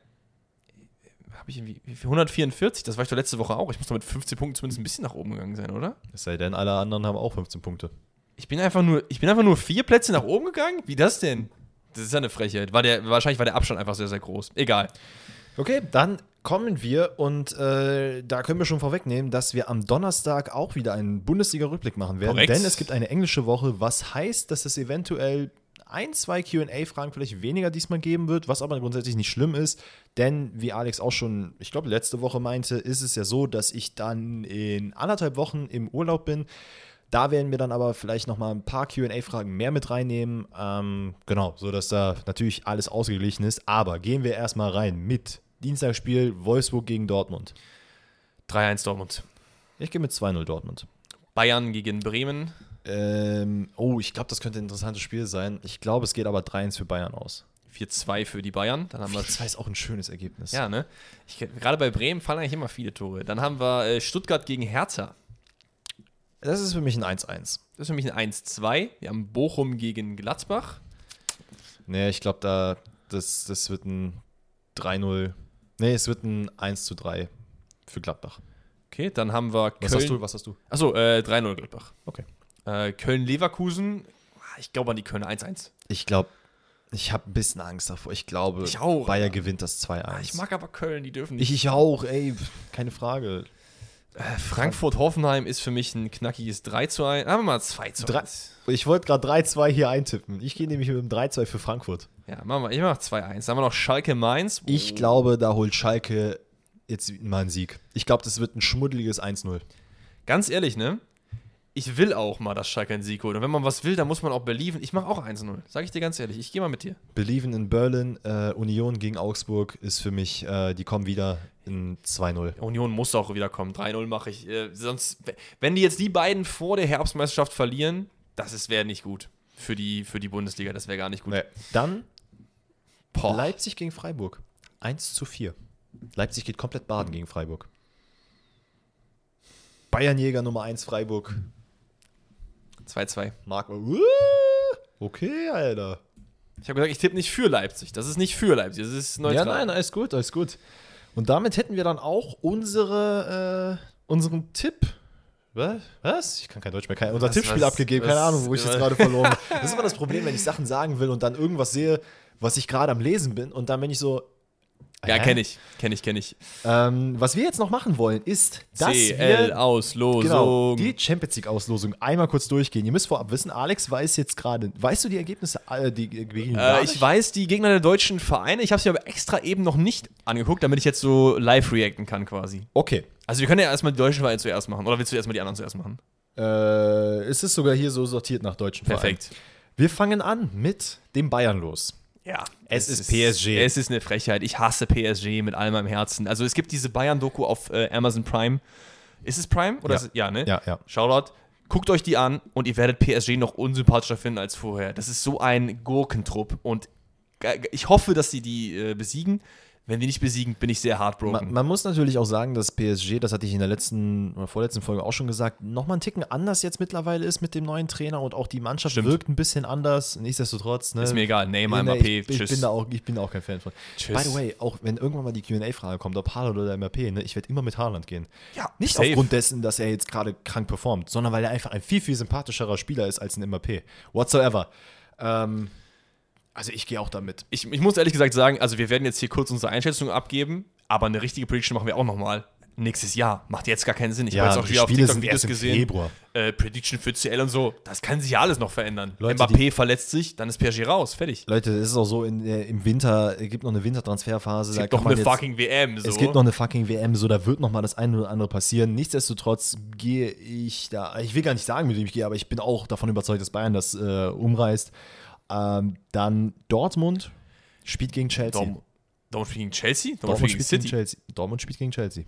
Habe ich irgendwie. 144, das war ich doch letzte Woche auch. Ich muss doch mit 15 Punkten zumindest ein bisschen nach oben gegangen sein, oder? Es sei denn, alle anderen haben auch 15 Punkte. Ich bin einfach nur, ich bin einfach nur vier Plätze nach oben gegangen? Wie das denn? Das ist ja eine Frechheit. War der, wahrscheinlich war der Abstand einfach sehr, sehr groß. Egal. Okay, dann kommen wir und äh, da können wir schon vorwegnehmen, dass wir am Donnerstag auch wieder einen Bundesliga-Rückblick machen werden. Korrekt. Denn es gibt eine englische Woche, was heißt, dass es eventuell ein, zwei QA-Fragen vielleicht weniger diesmal geben wird, was aber grundsätzlich nicht schlimm ist. Denn, wie Alex auch schon, ich glaube, letzte Woche meinte, ist es ja so, dass ich dann in anderthalb Wochen im Urlaub bin. Da werden wir dann aber vielleicht nochmal ein paar QA-Fragen mehr mit reinnehmen. Ähm, genau, sodass da natürlich alles ausgeglichen ist. Aber gehen wir erstmal rein mit Dienstagsspiel Wolfsburg gegen Dortmund. 3-1 Dortmund. Ich gehe mit 2-0 Dortmund. Bayern gegen Bremen. Ähm, oh, ich glaube, das könnte ein interessantes Spiel sein. Ich glaube, es geht aber 3-1 für Bayern aus. 4-2 für die Bayern. Dann haben 4-2 ist auch ein schönes Ergebnis. Ja, ne? Ich, gerade bei Bremen fallen eigentlich immer viele Tore. Dann haben wir äh, Stuttgart gegen Hertha. Das ist für mich ein 1-1. Das ist für mich ein 1-2. Wir haben Bochum gegen Gladbach. Nee, ich glaube, da, das, das wird ein 3-0 Nee, es wird ein 1 zu 3 für Gladbach. Okay, dann haben wir Köln. Was hast du? Was hast du? Achso, äh, 3-0 Gladbach. Okay. Äh, Köln-Leverkusen. Ich glaube an die Köln 1-1. Ich glaube, ich habe ein bisschen Angst davor. Ich glaube, ich auch, Bayer ja. gewinnt das 2-1. Ah, ich mag aber Köln, die dürfen nicht. Ich, ich auch, ey, keine Frage. Frankfurt-Hoffenheim ist für mich ein knackiges 3 zu 1. Haben wir mal 2 zu 1. Ich wollte gerade 3-2 hier eintippen. Ich gehe nämlich mit dem 3-2 für Frankfurt. Ja, machen wir. Ich mache 2-1. Dann haben wir noch Schalke Mainz. Oh. Ich glaube, da holt Schalke jetzt mal einen Sieg. Ich glaube, das wird ein schmuddeliges 1-0. Ganz ehrlich, ne? Ich will auch mal, dass Schalke einen Sieg holt. Und wenn man was will, dann muss man auch believen. Ich mache auch 1-0. Sag ich dir ganz ehrlich. Ich gehe mal mit dir. Believen in Berlin, äh, Union gegen Augsburg ist für mich, äh, die kommen wieder in 2-0. Union muss auch wieder kommen. 3-0 mache ich. Äh, sonst, wenn die jetzt die beiden vor der Herbstmeisterschaft verlieren, das wäre nicht gut für die, für die Bundesliga. Das wäre gar nicht gut. Nee. Dann Boah. Leipzig gegen Freiburg. 1 zu 4. Leipzig geht komplett baden gegen Freiburg. Bayernjäger Nummer 1 Freiburg 2-2. Marc. Okay, Alter. Ich habe gesagt, ich tippe nicht für Leipzig. Das ist nicht für Leipzig, das ist neutral. Ja, nein, alles gut, alles gut. Und damit hätten wir dann auch unsere, äh, unseren Tipp. Was? Was? Ich kann kein Deutsch mehr. Kein, unser was, Tippspiel was, abgegeben. Was, Keine Ahnung, wo ich jetzt gerade verloren habe. Das ist immer das Problem, wenn ich Sachen sagen will und dann irgendwas sehe, was ich gerade am Lesen bin und dann bin ich so, ja, kenne ich, kenne ich, kenne ich. Ähm, was wir jetzt noch machen wollen, ist, dass CL-Auslosung. Genau, die Champions League-Auslosung einmal kurz durchgehen. Ihr müsst vorab wissen, Alex weiß jetzt gerade, weißt du die Ergebnisse? Äh, die, äh, ich weiß die Gegner der deutschen Vereine, ich habe sie aber extra eben noch nicht angeguckt, damit ich jetzt so live reacten kann quasi. Okay. Also wir können ja erstmal die deutschen Vereine zuerst machen, oder willst du erstmal die anderen zuerst machen? Äh, es ist sogar hier so sortiert nach deutschen Vereinen. Perfekt. Wir fangen an mit dem Bayern los. Ja, es, es ist PSG. Es ist eine Frechheit. Ich hasse PSG mit all meinem Herzen. Also es gibt diese Bayern-Doku auf äh, Amazon Prime. Ist es Prime? Oder ja. Es, ja, ne? Ja, ja. Shoutout. Guckt euch die an und ihr werdet PSG noch unsympathischer finden als vorher. Das ist so ein Gurkentrupp und ich hoffe, dass sie die äh, besiegen. Wenn wir nicht besiegen, bin ich sehr heartbroken. Man, man, muss natürlich auch sagen, dass PSG, das hatte ich in der letzten oder vorletzten Folge auch schon gesagt, nochmal einen Ticken anders jetzt mittlerweile ist mit dem neuen Trainer und auch die Mannschaft Stimmt. wirkt ein bisschen anders. Nichtsdestotrotz, ne? Ist mir egal. Neymar, MAP, ich, ich, bin da auch, ich bin da auch kein Fan von. Tschüss. By the way, auch wenn irgendwann mal die QA-Frage kommt, ob Haaland oder MAP, ne, ich werde immer mit Haaland gehen. Ja, nicht safe. aufgrund dessen, dass er jetzt gerade krank performt, sondern weil er einfach ein viel, viel sympathischerer Spieler ist als ein MAP. Whatsoever. Ähm, also ich gehe auch damit. Ich, ich muss ehrlich gesagt sagen, also wir werden jetzt hier kurz unsere Einschätzung abgeben, aber eine richtige Prediction machen wir auch nochmal nächstes Jahr. Macht jetzt gar keinen Sinn. Ich ja, habe jetzt auch wieder auf TikTok Videos gesehen. Äh, Prediction für CL und so. Das kann sich ja alles noch verändern. Leute, Mbappé verletzt sich, dann ist PSG raus. Fertig. Leute, es ist auch so, in, äh, im Winter, es gibt noch eine Wintertransferphase. Es gibt noch eine jetzt, fucking WM. So. Es gibt noch eine fucking WM, so da wird noch mal das eine oder andere passieren. Nichtsdestotrotz gehe ich da, ich will gar nicht sagen, mit wem ich gehe, aber ich bin auch davon überzeugt, dass Bayern das äh, umreißt. Ähm, dann Dortmund spielt gegen Chelsea. Dortmund, Dortmund spielt gegen Chelsea? Dortmund, Dortmund spielt gegen Chelsea. Dortmund spielt gegen Chelsea.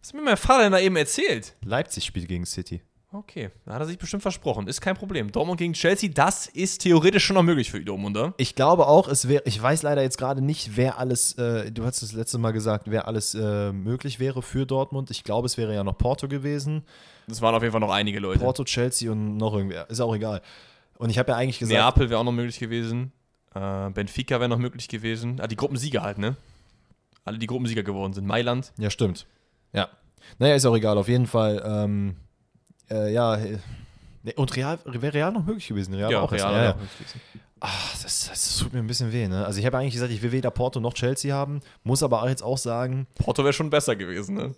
Was hat mir mein Vater denn da eben erzählt? Leipzig spielt gegen City. Okay, da hat er sich bestimmt versprochen. Ist kein Problem. Dortmund gegen Chelsea, das ist theoretisch schon noch möglich für die Dortmunder. Ich glaube auch, es wäre, ich weiß leider jetzt gerade nicht, wer alles, äh, du hast das letzte Mal gesagt, wer alles äh, möglich wäre für Dortmund. Ich glaube, es wäre ja noch Porto gewesen. Das waren auf jeden Fall noch einige Leute. Porto, Chelsea und noch irgendwer. Ist auch egal. Und ich habe ja eigentlich gesagt. Neapel wäre auch noch möglich gewesen. Äh, Benfica wäre noch möglich gewesen. Ah, die Gruppensieger halt, ne? Alle, die Gruppensieger geworden sind. Mailand. Ja, stimmt. Ja. Naja, ist auch egal. Auf jeden Fall, ähm, äh, ja. Und Real, wäre Real noch möglich gewesen? Real ja, auch Real ja, ja. Ach, das, das, tut mir ein bisschen weh, ne? Also ich habe eigentlich gesagt, ich will weder Porto noch Chelsea haben, muss aber jetzt auch sagen. Porto wäre schon besser gewesen, ne?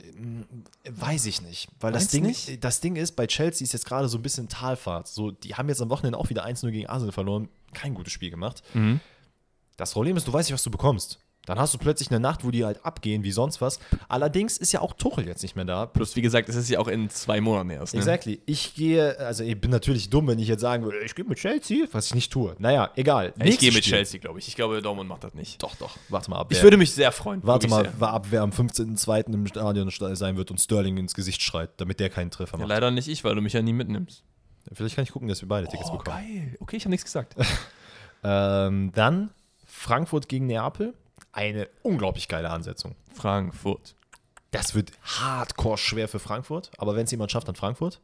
Weiß ich nicht. Weil das Ding, nicht? das Ding ist, bei Chelsea ist jetzt gerade so ein bisschen Talfahrt. So, die haben jetzt am Wochenende auch wieder 1-0 gegen Arsenal verloren. Kein gutes Spiel gemacht. Mhm. Das Problem ist, du weißt nicht, was du bekommst. Dann hast du plötzlich eine Nacht, wo die halt abgehen wie sonst was. Allerdings ist ja auch Tuchel jetzt nicht mehr da. Plus, wie gesagt, es ist ja auch in zwei Monaten erst. Ne? Exactly. Ich gehe, also ich bin natürlich dumm, wenn ich jetzt sagen würde, ich gehe mit Chelsea, was ich nicht tue. Naja, egal. Ich gehe mit Spiel. Chelsea, glaube ich. Ich glaube, Dortmund macht das nicht. Doch, doch. Warte mal ab. Ich würde mich sehr freuen. Warte mal sehr. ab, wer am 15.02. im Stadion sein wird und Sterling ins Gesicht schreit, damit der keinen Treffer macht. Ja, leider nicht ich, weil du mich ja nie mitnimmst. Vielleicht kann ich gucken, dass wir beide Tickets oh, bekommen. Geil. Okay, ich habe nichts gesagt. ähm, dann Frankfurt gegen Neapel eine unglaublich geile Ansetzung. Frankfurt. Das wird hardcore schwer für Frankfurt, aber wenn es jemand schafft, dann Frankfurt.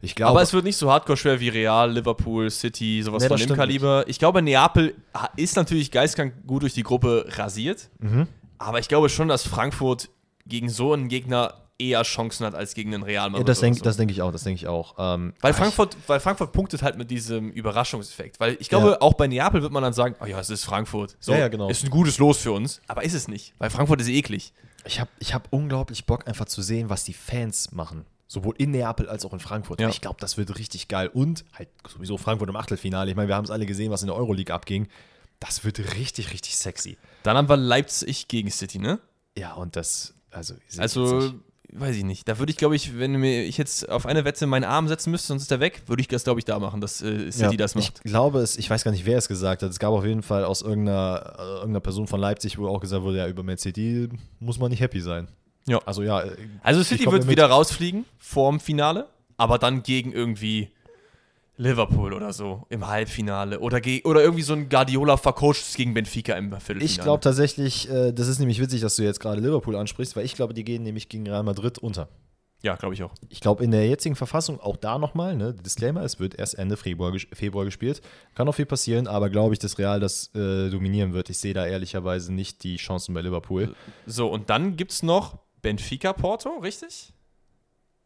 Ich glaube, aber es wird nicht so hardcore schwer wie Real, Liverpool, City, sowas nee, von dem Kaliber. Nicht. Ich glaube, Neapel ist natürlich geistkrank gut durch die Gruppe rasiert. Mhm. Aber ich glaube schon, dass Frankfurt gegen so einen Gegner eher Chancen hat als gegen den Real Madrid. Ja, das denke so. denk ich auch, das denke ich auch. Ähm, weil, Frankfurt, weil Frankfurt punktet halt mit diesem Überraschungseffekt. Weil ich glaube, ja. auch bei Neapel wird man dann sagen, oh ja, es ist Frankfurt. So, ja, ja, genau. Ist ein gutes Los für uns. Aber ist es nicht, weil Frankfurt ist eklig. Ich habe ich hab unglaublich Bock, einfach zu sehen, was die Fans machen. Sowohl in Neapel als auch in Frankfurt. Ja. Ich glaube, das wird richtig geil. Und halt sowieso Frankfurt im Achtelfinale. Ich meine, wir haben es alle gesehen, was in der Euroleague abging. Das wird richtig, richtig sexy. Dann haben wir Leipzig gegen City, ne? Ja, und das, also. Also, weiß ich nicht. Da würde ich, glaube ich, wenn mir ich jetzt auf eine Wette meinen Arm setzen müsste, sonst ist er weg, würde ich das, glaube ich, da machen, dass äh, City ja, das macht. Ich glaube es, ich weiß gar nicht, wer es gesagt hat. Es gab auf jeden Fall aus irgendeiner, äh, irgendeiner Person von Leipzig, wo auch gesagt wurde, ja, über Man City muss man nicht happy sein. Ja. Also ja. Äh, also City wird wieder rausfliegen vorm Finale, aber dann gegen irgendwie Liverpool oder so im Halbfinale oder, oder irgendwie so ein Guardiola vercoacht gegen Benfica im Viertelfinale. Ich glaube tatsächlich, äh, das ist nämlich witzig, dass du jetzt gerade Liverpool ansprichst, weil ich glaube, die gehen nämlich gegen Real Madrid unter. Ja, glaube ich auch. Ich glaube, in der jetzigen Verfassung, auch da nochmal, ne, Disclaimer, es wird erst Ende Februar, Februar gespielt. Kann auch viel passieren, aber glaube ich, dass Real das äh, dominieren wird. Ich sehe da ehrlicherweise nicht die Chancen bei Liverpool. So, und dann gibt es noch Benfica Porto, richtig?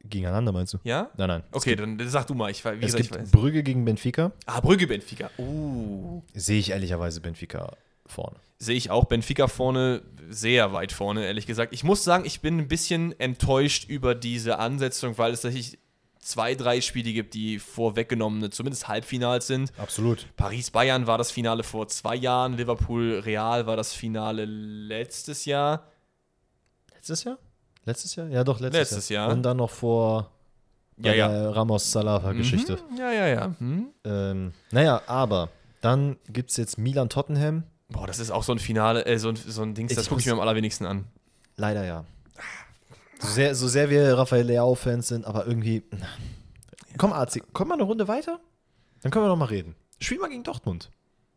Gegeneinander meinst du? Ja? Nein, nein. Okay, dann sag du mal. Ich, wie es gesagt, gibt ich weiß. Brügge gegen Benfica. Ah, Brügge Benfica. Uh. Sehe ich ehrlicherweise Benfica vorne. Sehe ich auch Benfica vorne, sehr weit vorne, ehrlich gesagt. Ich muss sagen, ich bin ein bisschen enttäuscht über diese Ansetzung, weil es tatsächlich zwei, drei Spiele gibt, die vorweggenommene, zumindest Halbfinals sind. Absolut. Paris-Bayern war das Finale vor zwei Jahren, Liverpool-Real war das Finale letztes Jahr. Letztes Jahr? Letztes Jahr? Ja, doch, letztes, letztes Jahr. Jahr. Und dann noch vor ja, ja. der Ramos-Salafa-Geschichte. Mhm. Ja, ja, ja. Mhm. Ähm, naja, aber dann gibt es jetzt Milan-Tottenham. Boah, das ist auch so ein Finale, äh, so ein, so ein Ding, das gucke ich mir am allerwenigsten an. Leider ja. So sehr, so sehr wir Rafael Leao-Fans sind, aber irgendwie. Komm, Arzi, komm mal eine Runde weiter. Dann können wir noch mal reden. Spiel mal gegen Dortmund.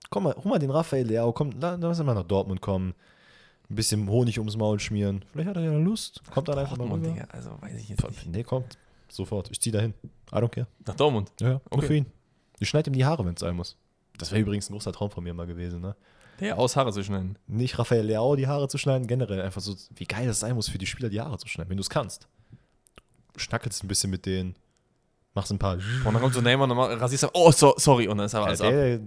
Komm mal, hol mal den Rafael Leao, komm, lass mal nach Dortmund kommen ein bisschen Honig ums Maul schmieren. Vielleicht hat er ja Lust. Kommt dann einfach mal rüber. Digga, also weiß ich jetzt nicht. Nee, kommt. Sofort. Ich zieh da hin. I don't care. Nach Dortmund? Ja, ja. Okay. für ihn. Ich schneide ihm die Haare, wenn es sein muss. Das wäre übrigens ein großer Traum von mir mal gewesen, ne? Ja, aus Haare zu schneiden. Nicht Raphael Leao die Haare zu schneiden, generell einfach so, wie geil das sein muss für die Spieler, die Haare zu schneiden, wenn du es kannst. Du schnackelst ein bisschen mit denen, machst ein paar. Und dann kommt so Neymar und dann rasierst du, oh, so, sorry, und dann ist aber alles ja, ab.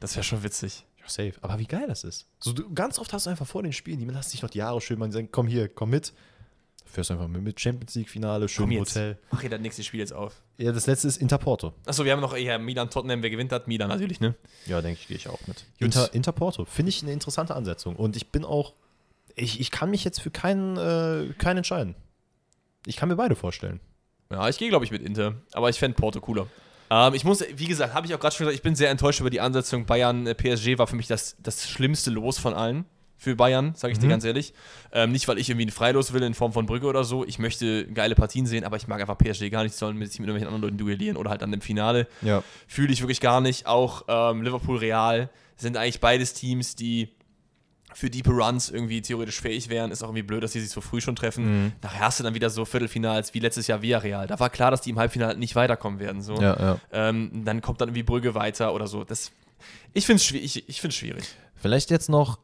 Das wäre schon witzig. Ja, safe. Aber wie geil das ist. So, du, ganz oft hast du einfach vor den Spielen, die lassen sich noch die Haare schön machen, sagen, komm hier, komm mit. Fährst einfach mit, Champions League-Finale, schön im Hotel. Mach hier das nächste Spiel jetzt auf. Ja, das letzte ist Interporto. Achso, wir haben noch eher Milan-Tottenham, wer gewinnt hat? Milan natürlich, ne? Ja, denke ich, gehe ich auch mit. Inter, Interporto, finde ich eine interessante Ansetzung. Und ich bin auch, ich, ich kann mich jetzt für keinen, äh, keinen entscheiden. Ich kann mir beide vorstellen. Ja, ich gehe, glaube ich, mit Inter. Aber ich fände Porto cooler. Ähm, ich muss, wie gesagt, habe ich auch gerade schon gesagt, ich bin sehr enttäuscht über die Ansetzung. Bayern, äh, PSG war für mich das, das schlimmste Los von allen. für Bayern, sage ich mhm. dir ganz ehrlich. Ähm, nicht, weil ich irgendwie ein Freilos will in Form von Brücke oder so. Ich möchte geile Partien sehen, aber ich mag einfach PSG gar nicht. Sollen mit sich mit irgendwelchen anderen Leuten duellieren oder halt dann im Finale. Ja. Fühle ich wirklich gar nicht. Auch ähm, Liverpool Real sind eigentlich beides Teams, die für Deep Runs irgendwie theoretisch fähig wären. Ist auch irgendwie blöd, dass sie sich so früh schon treffen. Mhm. Nachher hast du dann wieder so Viertelfinals wie letztes Jahr Villarreal. Da war klar, dass die im Halbfinale nicht weiterkommen werden. So. Ja, ja. Ähm, dann kommt dann irgendwie Brügge weiter oder so. Das, ich finde es schwierig. Ich, ich schwierig. Vielleicht jetzt noch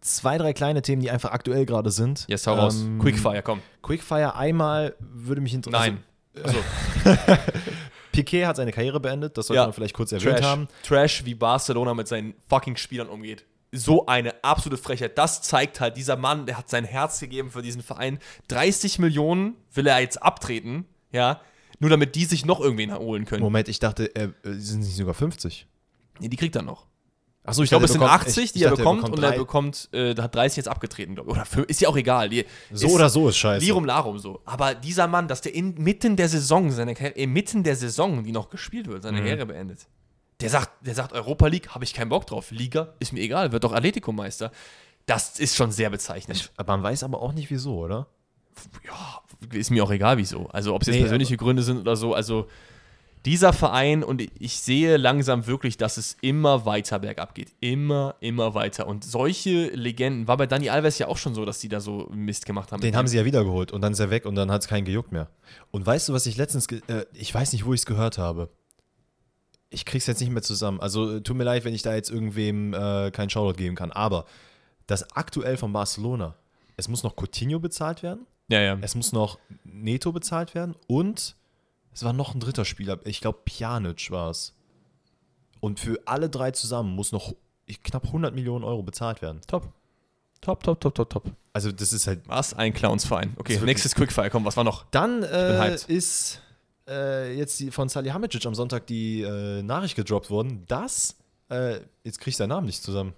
zwei, drei kleine Themen, die einfach aktuell gerade sind. Yes, hau raus. Ähm, Quickfire, komm. Quickfire einmal würde mich interessieren. Nein. Also, Piquet hat seine Karriere beendet, das sollte ja. man vielleicht kurz erwähnt Trash. haben. Trash, wie Barcelona mit seinen fucking Spielern umgeht. So eine absolute Frechheit. Das zeigt halt, dieser Mann, der hat sein Herz gegeben für diesen Verein. 30 Millionen will er jetzt abtreten, ja, nur damit die sich noch irgendwen erholen können. Moment, ich dachte, äh, sind nicht sogar 50? Nee, die kriegt er noch. Achso, ich, ich glaube, es sind 80, die er bekommt, bekommt und er bekommt, äh, hat 30 jetzt abgetreten, glaube ich. Oder für, ist ja auch egal. Die, so oder so ist scheiße. Lirum Larum so. Aber dieser Mann, dass der inmitten der Saison, seine inmitten der Saison, die noch gespielt wird, seine mhm. Karriere beendet. Der sagt, der sagt, Europa League, habe ich keinen Bock drauf. Liga, ist mir egal, wird doch Atletico-Meister. Das ist schon sehr bezeichnend. Ich, man weiß aber auch nicht wieso, oder? Ja, ist mir auch egal wieso. Also, ob es jetzt nee, persönliche Gründe sind oder so. Also, dieser Verein und ich sehe langsam wirklich, dass es immer weiter bergab geht. Immer, immer weiter. Und solche Legenden, war bei Dani Alves ja auch schon so, dass die da so Mist gemacht haben. Den haben sie ja wiedergeholt und dann ist er weg und dann hat es keinen gejuckt mehr. Und weißt du, was ich letztens, äh, ich weiß nicht, wo ich es gehört habe. Ich krieg's jetzt nicht mehr zusammen. Also tut mir leid, wenn ich da jetzt irgendwem äh, keinen Shoutout geben kann. Aber das aktuell von Barcelona, es muss noch Coutinho bezahlt werden. Ja, ja. Es muss noch Neto bezahlt werden und es war noch ein dritter Spieler. Ich glaube, Pjanic war es. Und für alle drei zusammen muss noch knapp 100 Millionen Euro bezahlt werden. Top. Top, top, top, top, top. Also, das ist halt. Was ein Clownsverein. Okay, nächstes Quickfire. Komm, was war noch? Dann äh, ist äh, jetzt die, von Salihamidzic am Sonntag die äh, Nachricht gedroppt worden, dass. Äh, jetzt kriege ich seinen Namen nicht zusammen.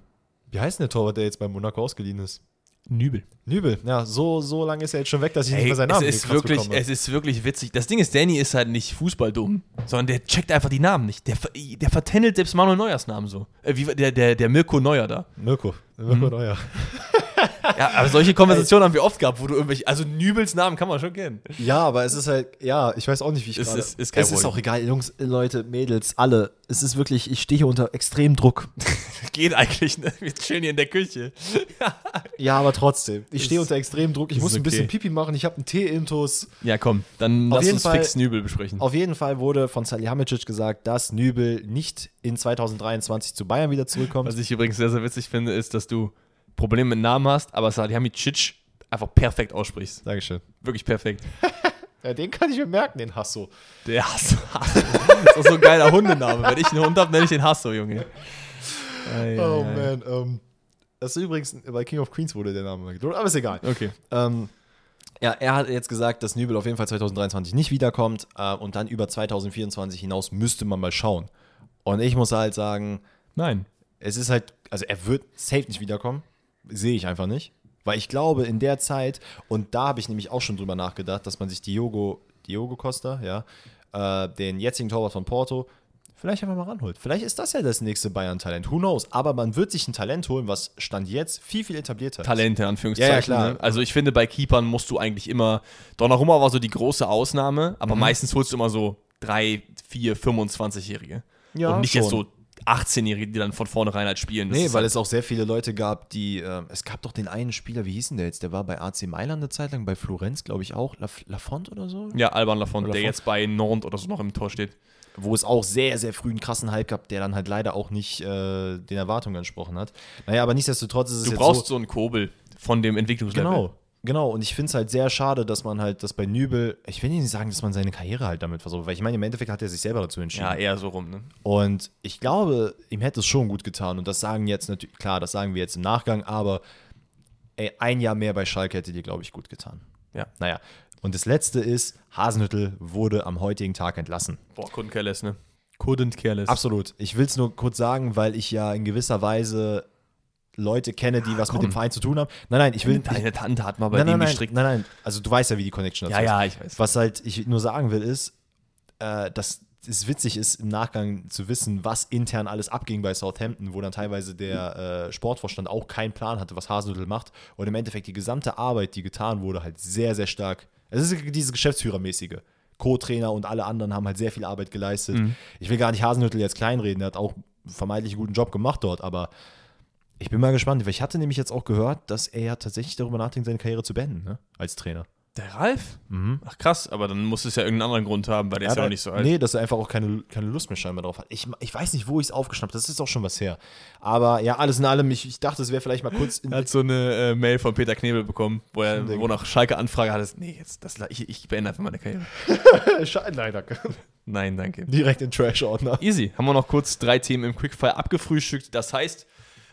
Wie heißt denn der Torwart, der jetzt bei Monaco ausgeliehen ist? Nübel. Nübel, ja, so, so lange ist er jetzt schon weg, dass ich Ey, nicht mehr seinen Namen es ist wirklich, bekomme. Es ist wirklich witzig. Das Ding ist, Danny ist halt nicht fußballdumm, sondern der checkt einfach die Namen nicht. Der, der vertändelt selbst Manuel Neuers Namen so. Äh, wie, der, der, der Mirko Neuer da. Mirko, Mirko mhm. Neuer. Ja, aber solche Konversationen haben wir oft gehabt, wo du irgendwelche, also Nübels Namen kann man schon kennen. Ja, aber es ist halt, ja, ich weiß auch nicht, wie ich es ist. Ist es ist auch egal, Jungs, Leute, Mädels, alle. Es ist wirklich, ich stehe hier unter extrem Druck. Geht eigentlich, ne? Wir chillen hier in der Küche. ja, aber trotzdem. Ich stehe unter extrem Druck. Ich muss okay. ein bisschen Pipi machen. Ich habe einen Tee-Intus. Ja, komm, dann auf lass uns Fall, fix Nübel besprechen. Auf jeden Fall wurde von Salihamidzic gesagt, dass Nübel nicht in 2023 zu Bayern wieder zurückkommt. Was ich übrigens sehr, sehr witzig finde, ist, dass du Probleme mit Namen hast, aber Salihamidzic einfach perfekt aussprichst. Dankeschön. Wirklich perfekt. ja, den kann ich mir merken, den Hasso. Der Hasso. Hasso. das ist so ein geiler Hundename. Wenn ich einen Hund habe, nenne ich den Hasso, Junge. Ei, oh man. Ähm, das ist übrigens, bei King of Queens wurde der Name gedruckt, aber ist egal. Okay. Ähm, ja, er hat jetzt gesagt, dass Nübel auf jeden Fall 2023 nicht wiederkommt äh, und dann über 2024 hinaus müsste man mal schauen. Und ich muss halt sagen, nein. Es ist halt, also er wird safe nicht wiederkommen sehe ich einfach nicht. Weil ich glaube, in der Zeit, und da habe ich nämlich auch schon drüber nachgedacht, dass man sich Diogo, Diogo Costa, ja, äh, den jetzigen Torwart von Porto, vielleicht einfach mal ranholt. Vielleicht ist das ja das nächste Bayern-Talent. Who knows? Aber man wird sich ein Talent holen, was Stand jetzt viel, viel etablierter ist. Talente, Anführungszeichen. Ja, ja, klar. Ne? Also ich finde, bei Keepern musst du eigentlich immer, Donnarumma war so die große Ausnahme, aber mhm. meistens holst du immer so drei, vier, 25-Jährige. Ja, und nicht schon. jetzt so 18-Jährige, die dann von vornherein halt spielen. Das nee, weil halt es auch sehr viele Leute gab, die. Äh, es gab doch den einen Spieler, wie hieß denn der jetzt? Der war bei AC Mailand eine Zeit lang, bei Florenz, glaube ich auch. Lafont oder so? Ja, Alban Lafont, der jetzt bei Nantes oder so noch im Tor steht. Wo es auch sehr, sehr früh einen krassen Hype gab, der dann halt leider auch nicht äh, den Erwartungen entsprochen hat. Naja, aber nichtsdestotrotz ist es. Du brauchst so, so einen Kobel von dem Entwicklungslevel. Genau. Genau, und ich finde es halt sehr schade, dass man halt das bei Nübel, ich will nicht sagen, dass man seine Karriere halt damit versucht, weil ich meine, im Endeffekt hat er sich selber dazu entschieden. Ja, eher so rum, ne? Und ich glaube, ihm hätte es schon gut getan. Und das sagen jetzt natürlich, klar, das sagen wir jetzt im Nachgang, aber ey, ein Jahr mehr bei Schalke hätte dir, glaube ich, gut getan. Ja. Naja. Und das letzte ist, Hasenhüttel wurde am heutigen Tag entlassen. Boah, couldn't careless, ne? Couldn't careless. Absolut. Ich will es nur kurz sagen, weil ich ja in gewisser Weise Leute kenne, die ja, was komm. mit dem Verein zu tun haben. Nein, nein, ich will. Deine Tante hat mal bei nein, dem nein, gestrickt. Nein, nein, also du weißt ja, wie die Connection dazu ja, ist. Ja, ich weiß. Was halt ich nur sagen will, ist, äh, dass es witzig ist, im Nachgang zu wissen, was intern alles abging bei Southampton, wo dann teilweise der äh, Sportvorstand auch keinen Plan hatte, was Hasenhüttl macht. Und im Endeffekt die gesamte Arbeit, die getan wurde, halt sehr, sehr stark. Es ist dieses Geschäftsführermäßige. Co-Trainer und alle anderen haben halt sehr viel Arbeit geleistet. Mhm. Ich will gar nicht Hasenhüttl jetzt kleinreden, der hat auch vermeintlich einen guten Job gemacht dort, aber ich bin mal gespannt, weil ich hatte nämlich jetzt auch gehört, dass er ja tatsächlich darüber nachdenkt, seine Karriere zu beenden, ne? als Trainer. Der Ralf? Mhm. Ach krass, aber dann muss es ja irgendeinen anderen Grund haben, weil der ja, ist ja auch nicht so alt. Nee, dass er einfach auch keine, keine Lust mehr scheinbar drauf hat. Ich, ich weiß nicht, wo ich es aufgeschnappt habe, das ist auch schon was her. Aber ja, alles in allem, ich, ich dachte, es wäre vielleicht mal kurz. er hat so eine äh, Mail von Peter Knebel bekommen, wo er wo nach Schalke Anfrage hatte. Nee, jetzt, das, ich, ich beende einfach meine Karriere. Nein, danke. Nein, danke. Direkt in Trash-Ordner. Easy. Haben wir noch kurz drei Themen im Quickfire abgefrühstückt. Das heißt,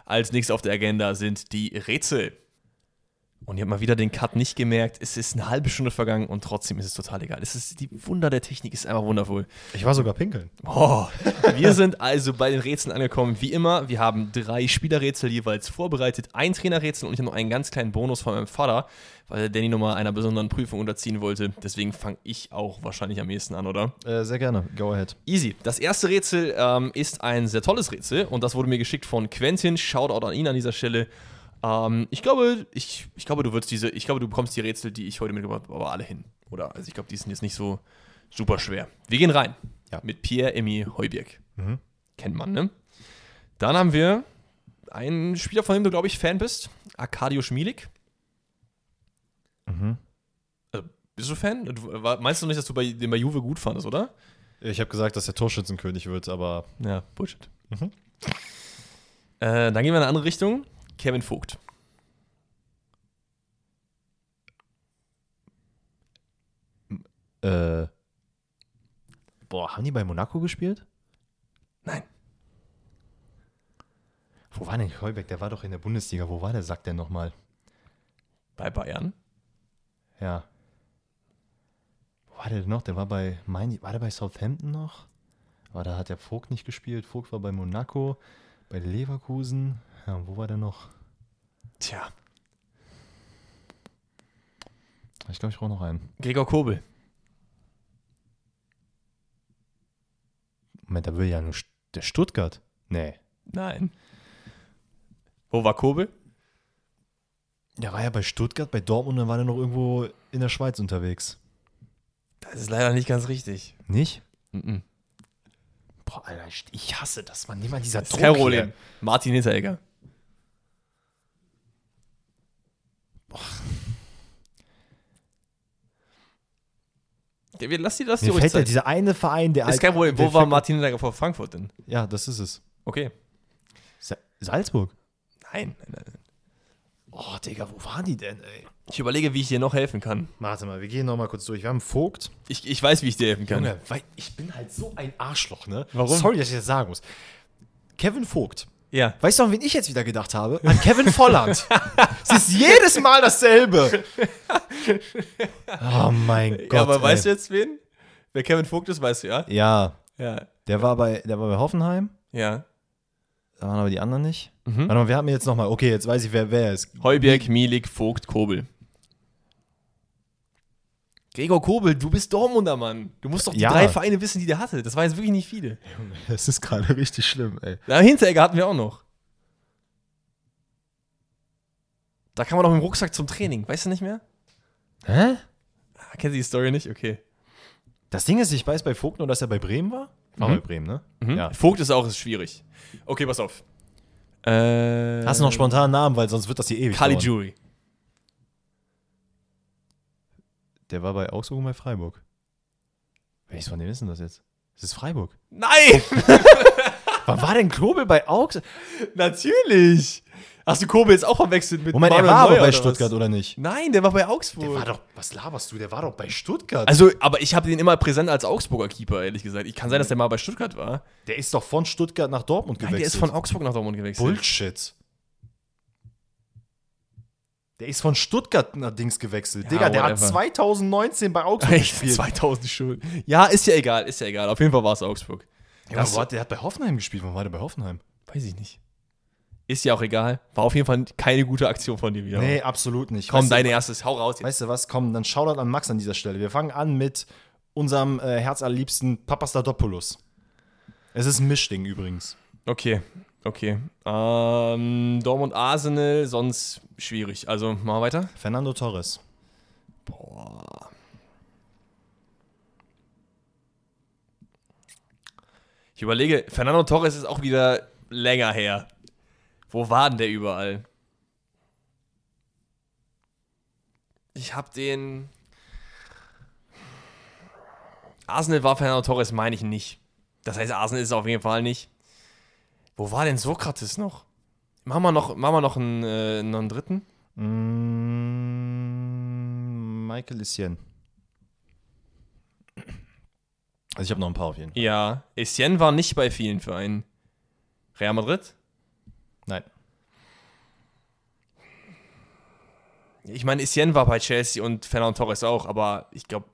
als nächstes auf der Agenda sind die Rätsel. Und ich habe mal wieder den Cut nicht gemerkt. Es ist eine halbe Stunde vergangen und trotzdem ist es total egal. Es ist, die Wunder der Technik ist einfach wundervoll. Ich war sogar pinkeln. Oh, wir sind also bei den Rätseln angekommen. Wie immer, wir haben drei Spielerrätsel jeweils vorbereitet, ein Trainerrätsel und ich habe noch einen ganz kleinen Bonus von meinem Vater, weil Danny nochmal einer besonderen Prüfung unterziehen wollte. Deswegen fange ich auch wahrscheinlich am ehesten an, oder? Äh, sehr gerne. Go ahead. Easy. Das erste Rätsel ähm, ist ein sehr tolles Rätsel und das wurde mir geschickt von Quentin. Shoutout an ihn an dieser Stelle. Ähm, ich glaube, ich, ich glaube, du würdest diese, ich glaube, du bekommst die Rätsel, die ich heute mitgebracht habe, aber alle hin. Oder? Also ich glaube, die sind jetzt nicht so super schwer. Wir gehen rein. Ja. Mit Pierre-Emmy Heuberg. Mhm. Kennt man, ne? Dann haben wir einen Spieler, von dem du, glaube ich, Fan bist. Arkadio Schmielig. Mhm. Also, bist du Fan? Du, meinst du nicht, dass du bei, den bei Juve gut fandest, oder? Ich habe gesagt, dass er Torschützenkönig wird, aber. Ja, Bullshit. Mhm. Äh, dann gehen wir in eine andere Richtung. Kevin Vogt. Äh. Boah, haben die bei Monaco gespielt? Nein. Wo war denn Heubeck? Der war doch in der Bundesliga. Wo war der, sagt der nochmal? Bei Bayern? Ja. Wo war der denn noch? Der war bei, mein, war der bei Southampton noch? Aber da hat der Vogt nicht gespielt. Vogt war bei Monaco, bei Leverkusen. Ja, wo war der noch? Tja. Ich glaube, ich brauche noch einen. Gregor Kobel. Moment, da will ja nur der Stuttgart. Nee. Nein. Wo war Kobel? Der war ja bei Stuttgart, bei Dortmund, dann war er noch irgendwo in der Schweiz unterwegs. Das ist leider nicht ganz richtig. Nicht? Mhm. Boah, Alter, ich hasse das, man. Nimm dieser das Druck kein Problem. Martin Hinteregger. Lass die, lass die Mir fällt ja dieser eine Verein, der Ist kein Problem. Wo war Martin Hinteregger vor Frankfurt denn? Ja, das ist es. Okay. Sa Salzburg? Nein, nein, nein. Oh, Digga, wo waren die denn, ey? Ich überlege, wie ich dir noch helfen kann. Warte mal, wir gehen noch mal kurz durch. Wir haben Vogt. Ich, ich weiß, wie ich dir helfen kann. Junge, weil ich bin halt so ein Arschloch, ne? Warum? Sorry, dass ich das sagen muss. Kevin Vogt ja. Weißt du, an wen ich jetzt wieder gedacht habe? An Kevin Volland. es ist jedes Mal dasselbe. Oh mein Gott. Ja, aber ey. weißt du jetzt wen? Wer Kevin Vogt ist, weißt du, ja? Ja. Ja. Der war bei, der war bei Hoffenheim. Ja. Da waren aber die anderen nicht. Mhm. Warte mal, wer hat mir jetzt nochmal? Okay, jetzt weiß ich, wer wer ist. Heuberg, Milik, Vogt, Kobel. Gregor Kobel, du bist Dortmunder, Mann. Du musst doch die ja. drei Vereine wissen, die der hatte. Das waren jetzt wirklich nicht viele. Junge, das ist gerade richtig schlimm, ey. Ja, Hinteregger hatten wir auch noch. Da kam man doch mit dem Rucksack zum Training. Weißt du nicht mehr? Hä? Ah, kennst du die Story nicht? Okay. Das Ding ist, ich weiß bei Vogt nur, dass er bei Bremen war. War mhm. bei Bremen, ne? Mhm. Ja. Vogt ist auch ist schwierig. Okay, pass auf. Äh, Hast du noch spontan Namen, weil sonst wird das hier ewig. Kali Jury. Der war bei Augsburg und bei Freiburg. Welches von denen ist denn das jetzt? Das ist Freiburg. Nein! Wann war denn Kobel bei Augsburg? Natürlich! Hast du Kobel jetzt auch verwechselt mit Moment, er war aber bei oder Stuttgart was? oder nicht? Nein, der war bei Augsburg. Der war doch, was laberst du? Der war doch bei Stuttgart. Also, aber ich habe den immer präsent als Augsburger Keeper, ehrlich gesagt. Ich kann sein, dass der mal bei Stuttgart war. Der ist doch von Stuttgart nach Dortmund gewechselt. Nein, der ist von Augsburg nach Dortmund gewechselt. Bullshit. Der ist von Stuttgart nach Dings gewechselt. Ja, Digga, der whatever. hat 2019 bei Augsburg Echt? gespielt. 2000 schon. Ja, ist ja egal, ist ja egal. Auf jeden Fall war es Augsburg. Ja, das, der hat bei Hoffenheim gespielt. Wann war der bei Hoffenheim? Weiß ich nicht. Ist ja auch egal. War auf jeden Fall keine gute Aktion von dir wieder. Nee, absolut nicht. Komm, weißt dein erstes. Hau raus jetzt. Weißt du was? Komm, dann schau dann an Max an dieser Stelle. Wir fangen an mit unserem äh, herzallerliebsten Papastadopoulos. Es ist ein Mischding übrigens. Okay, okay. Ähm, Dortmund Arsenal, sonst schwierig. Also, machen wir weiter. Fernando Torres. Boah. Ich überlege, Fernando Torres ist auch wieder länger her. Wo war denn der überall? Ich hab den. Arsenal war Fernando Torres, meine ich nicht. Das heißt, Arsenal ist es auf jeden Fall nicht. Wo war denn Sokrates noch? Machen wir noch, machen wir noch einen, äh, noch einen dritten? Mm, Michael Essien. Also ich habe noch ein paar auf jeden Fall. Ja, Essien war nicht bei vielen Vereinen. Real Madrid? Nein. Ich meine, Essien war bei Chelsea und Fernando Torres auch, aber ich glaube,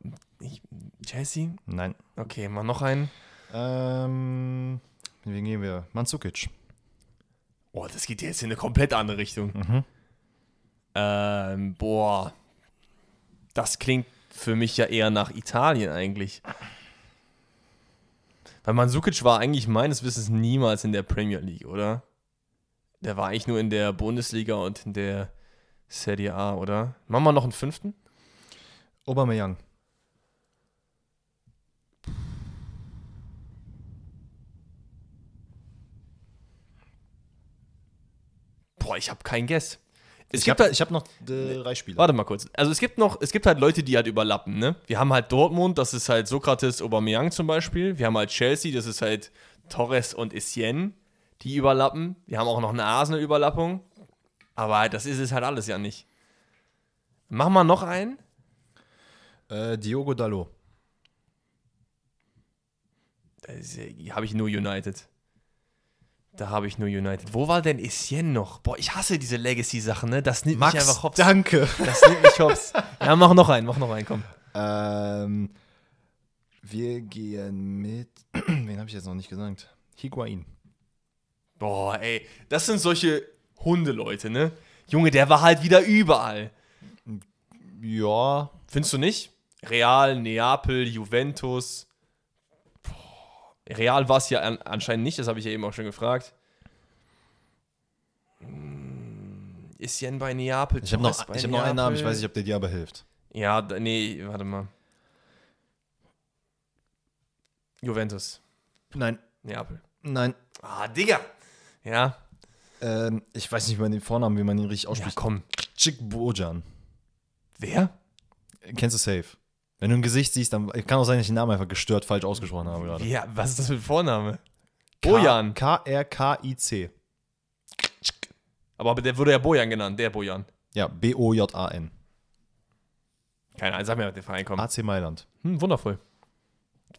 Chelsea? Nein. Okay, mal noch einen. Ähm, wen gehen wir? Manzukic. Oh, das geht jetzt in eine komplett andere Richtung. Mhm. Ähm, boah. Das klingt für mich ja eher nach Italien eigentlich. Weil Mansukic war eigentlich meines Wissens niemals in der Premier League, oder? Der war eigentlich nur in der Bundesliga und in der Serie A, oder? Machen wir noch einen fünften? Aubameyang. Boah, ich habe keinen Guess. Es ich habe halt, hab noch drei Spiele. Warte mal kurz. Also es gibt noch, es gibt halt Leute, die halt überlappen, ne? Wir haben halt Dortmund, das ist halt Sokrates, Aubameyang zum Beispiel. Wir haben halt Chelsea, das ist halt Torres und Essien, die überlappen. Wir haben auch noch eine Arsenal-Überlappung. Aber das ist es halt alles ja nicht. Machen wir noch einen? Äh, Diogo Dallo. Da habe ich nur United. Da habe ich nur United. Wo war denn Essien noch? Boah, ich hasse diese Legacy-Sachen, ne? Das nimmt Max, mich einfach hops. danke. Das nimmt mich hops. Ja, mach noch einen, mach noch einen, komm. Ähm, wir gehen mit. Wen habe ich jetzt noch nicht gesagt? Higuain. Boah, ey, das sind solche Hundeleute, ne? Junge, der war halt wieder überall. Ja. Findest du nicht? Real, Neapel, Juventus. Real war es ja anscheinend nicht, das habe ich ja eben auch schon gefragt. Hm, ist Jen bei Neapel? Ich habe noch, hab noch einen Namen, ich weiß nicht, ob der dir aber hilft. Ja, nee, warte mal. Juventus. Nein. Neapel. Nein. Ah, Digga. Ja. Ähm, ich weiß nicht mehr den Vornamen, wie man ihn richtig ausspricht. Ja, komm. Chick Bojan. Wer? Kennst du safe? Wenn du ein Gesicht siehst, dann kann auch sein, dass ich den Namen einfach gestört falsch ausgesprochen habe gerade. Ja, was ist das für ein Vorname? Bojan. K-R-K-I-C. Aber der wurde ja Bojan genannt, der Bojan. Ja, B-O-J-A-N. Keine Ahnung, sag mir, was der Verein kommt. AC Mailand. Hm, wundervoll.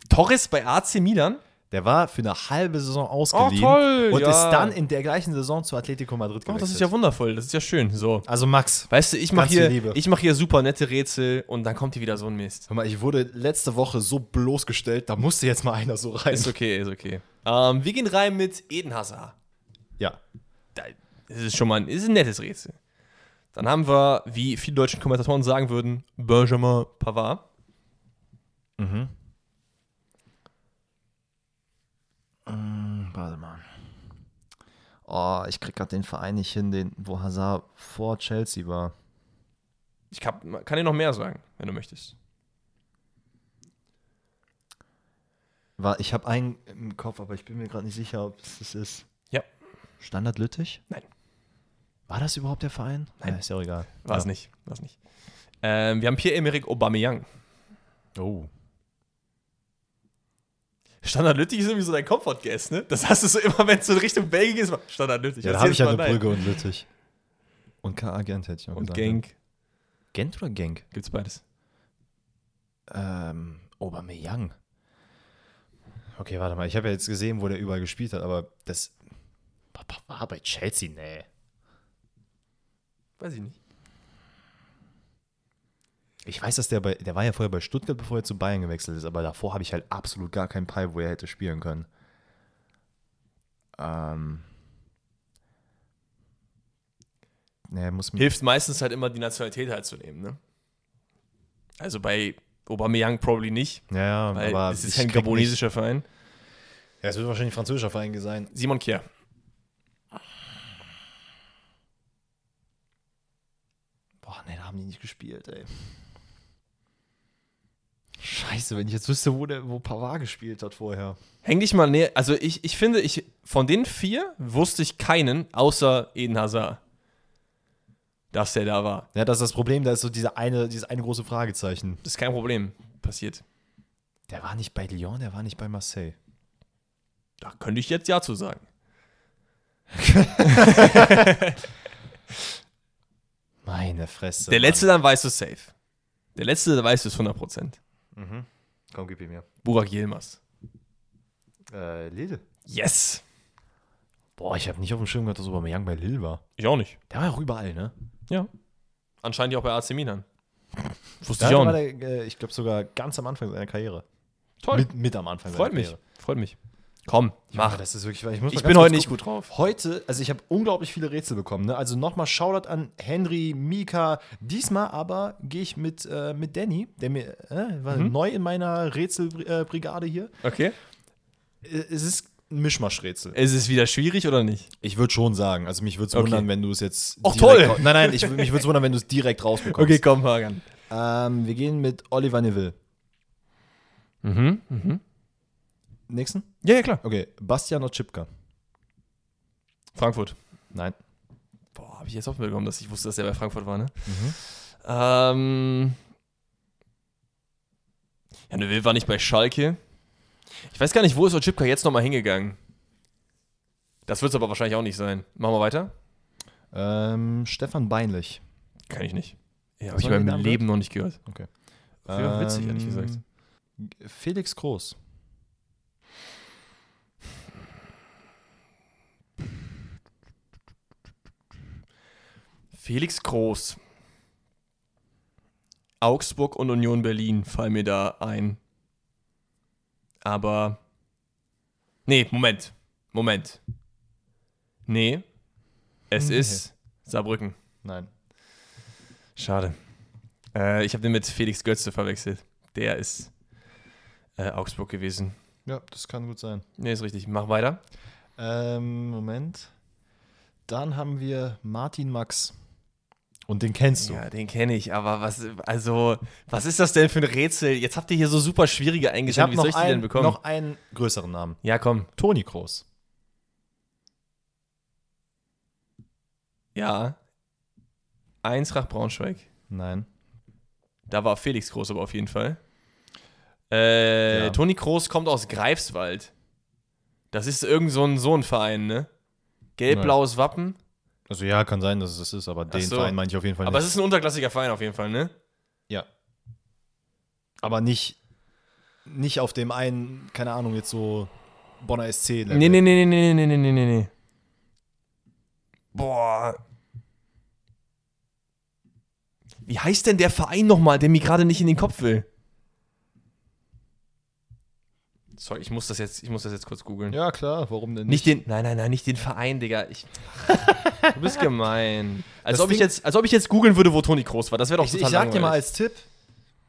Torres bei AC Milan? Der war für eine halbe Saison ausgeliehen oh, toll, und ja. ist dann in der gleichen Saison zu Atletico Madrid gewechselt. Oh, das ist ja wundervoll, das ist ja schön. So. Also Max, weißt du, ich mache hier, mach hier super nette Rätsel und dann kommt hier wieder so ein Mist. Hör mal, ich wurde letzte Woche so bloßgestellt, da musste jetzt mal einer so rein. Ist okay, ist okay. Ähm, wir gehen rein mit Eden Hazard. Ja. Das ist schon mal ein, ist ein nettes Rätsel. Dann haben wir, wie viele deutsche Kommentatoren sagen würden, Benjamin Pavard. Mhm. Warte mal. Oh, ich krieg gerade den Verein nicht hin, den, wo Hazard vor Chelsea war. Ich kann, kann dir noch mehr sagen, wenn du möchtest. War, ich habe einen im Kopf, aber ich bin mir gerade nicht sicher, ob es das ist. Ja. Standard Lüttich? Nein. War das überhaupt der Verein? Nein. Ja, ist ja auch egal. War es ja. nicht. War's nicht. Ähm, wir haben Pierre-Emerick Aubameyang. Oh. Standard Lüttich ist irgendwie so dein Comfort-Guess, ne? Das hast du so immer, wenn es so in Richtung Belgien ist, Standard Lüttich. Ja, da habe ich ja eine Brügge und Lüttich. Und K.A. Gent hätte ich auch und gesagt. Und Genk. Gent oder Genk? Gibt's beides. Ähm, Aubameyang. Okay, warte mal. Ich habe ja jetzt gesehen, wo der überall gespielt hat, aber das war bei Chelsea, nee. Weiß ich nicht. Ich weiß, dass der bei, der war ja vorher bei Stuttgart, bevor er zu Bayern gewechselt ist, aber davor habe ich halt absolut gar keinen Peil, wo er hätte spielen können. Ähm. Nee, muss Hilft meistens halt immer die Nationalität halt zu nehmen, ne? Also bei Aubameyang probably nicht. Ja, weil aber es ist kein gabonesischer Verein. Ja, es wird wahrscheinlich ein französischer Verein sein. Simon Kier. Boah, nee, da haben die nicht gespielt, ey. Scheiße, wenn ich jetzt wüsste, wo, der, wo Pavard gespielt hat vorher. Häng dich mal näher. Also ich, ich finde, ich, von den vier wusste ich keinen, außer Eden Hazard. Dass der da war. Ja, das ist das Problem, da ist so diese eine, dieses eine große Fragezeichen. Das ist kein Problem. Passiert. Der war nicht bei Lyon, der war nicht bei Marseille. Da könnte ich jetzt Ja zu sagen. Meine Fresse. Der letzte dann weißt du safe. Der letzte, da weißt du es 100%. Mhm. Komm, gib ihn mir. Burak Yilmaz. Äh, Lille. Yes. Boah, ich habe nicht auf dem Schirm gehabt, dass Aubameyang bei Lille war. Ich auch nicht. Der war auch überall, ne? Ja. Anscheinend ja auch bei AC Milan. Wusste ich auch nicht. der, äh, ich glaube sogar ganz am Anfang seiner Karriere. Toll. Mit, mit am Anfang Freut seiner mich. Karriere. Freut mich. Komm, Mach, mach. das ist wirklich, ich Ich bin heute nicht gut drauf. Heute, also ich habe unglaublich viele Rätsel bekommen. Ne? Also nochmal Shoutout an Henry, Mika. Diesmal aber gehe ich mit, äh, mit Danny, der mir äh, war Mhm. neu in meiner Rätselbrigade hier. Okay. Äh, Es ist ein Mischmaschrätsel. Ist es wieder schwierig oder nicht? Ich würde schon sagen. Also mich würde es Okay. wundern, wenn du es jetzt. Direkt toll. Nein, nein, ich, mich würde es wundern, wenn du es direkt rausbekommst. komm, Hagan. Ähm, wir gehen mit Oliver Neville. Mhm, mhm. Nächsten? Ja, ja, klar. Okay, Bastian Otschipka. Frankfurt. Nein. Boah, habe ich jetzt auch mitbekommen, dass ich wusste, dass er bei Frankfurt war, ne? Mhm. Ähm. Ja, Neville war nicht bei Schalke. Ich weiß gar nicht, wo ist Ochipka jetzt nochmal hingegangen? Das wird es aber wahrscheinlich auch nicht sein. Machen wir weiter? Ähm, Stefan Beinlich. Kann ich nicht. Ja, habe ich in meinem Leben noch nicht gehört. Okay. Wäre witzig, ehrlich gesagt. Ähm, Felix Groß. Felix Groß. Augsburg und Union Berlin fallen mir da ein. Aber. Nee, Moment. Moment. Nee. Es Nee. ist Saarbrücken. Nein. Schade. Äh, ich habe den mit Felix Götze verwechselt. Der ist äh, Augsburg gewesen. Ja, das kann gut sein. Nee, ist richtig. Mach weiter. Ähm, Moment. Dann haben wir Martin Max. Und den kennst du. Ja, den kenne ich, aber was, also, was ist das denn für ein Rätsel? Jetzt habt ihr hier so super schwierige habe Wie soll ich die denn bekommen? noch einen größeren Namen. Ja, komm. Toni Kroos. Ja. Eintracht Braunschweig. Nein. Da war Felix Groß aber auf jeden Fall. Äh, Ja. Toni Groß kommt aus Greifswald. Das ist irgend so ein, so ein Verein, ne? Gelb-blaues Wappen. Also ja, kann sein, dass es das ist, aber den so. Verein meine ich auf jeden Fall Aber nicht. es ist ein unterklassiger Verein auf jeden Fall, ne? ja. Aber nicht, nicht auf dem einen, keine Ahnung, jetzt so Bonner SC-Level. Nee, nee, nee, nee, nee, nee, nee, nee, nee, nee. Boah. Wie heißt denn der Verein nochmal, der mir gerade nicht in den Kopf will? Sorry, ich muss das jetzt, ich muss das jetzt kurz googeln. Ja, klar, warum denn Nicht den, nein, nein, nein, nicht den Verein, Digga. Ich, du bist gemein. Als Das ob, ich Ding- jetzt, als ob ich jetzt googeln würde, wo Toni Kroos war. Das wäre doch Ich, total ich sag dir mal langweilig. als Tipp,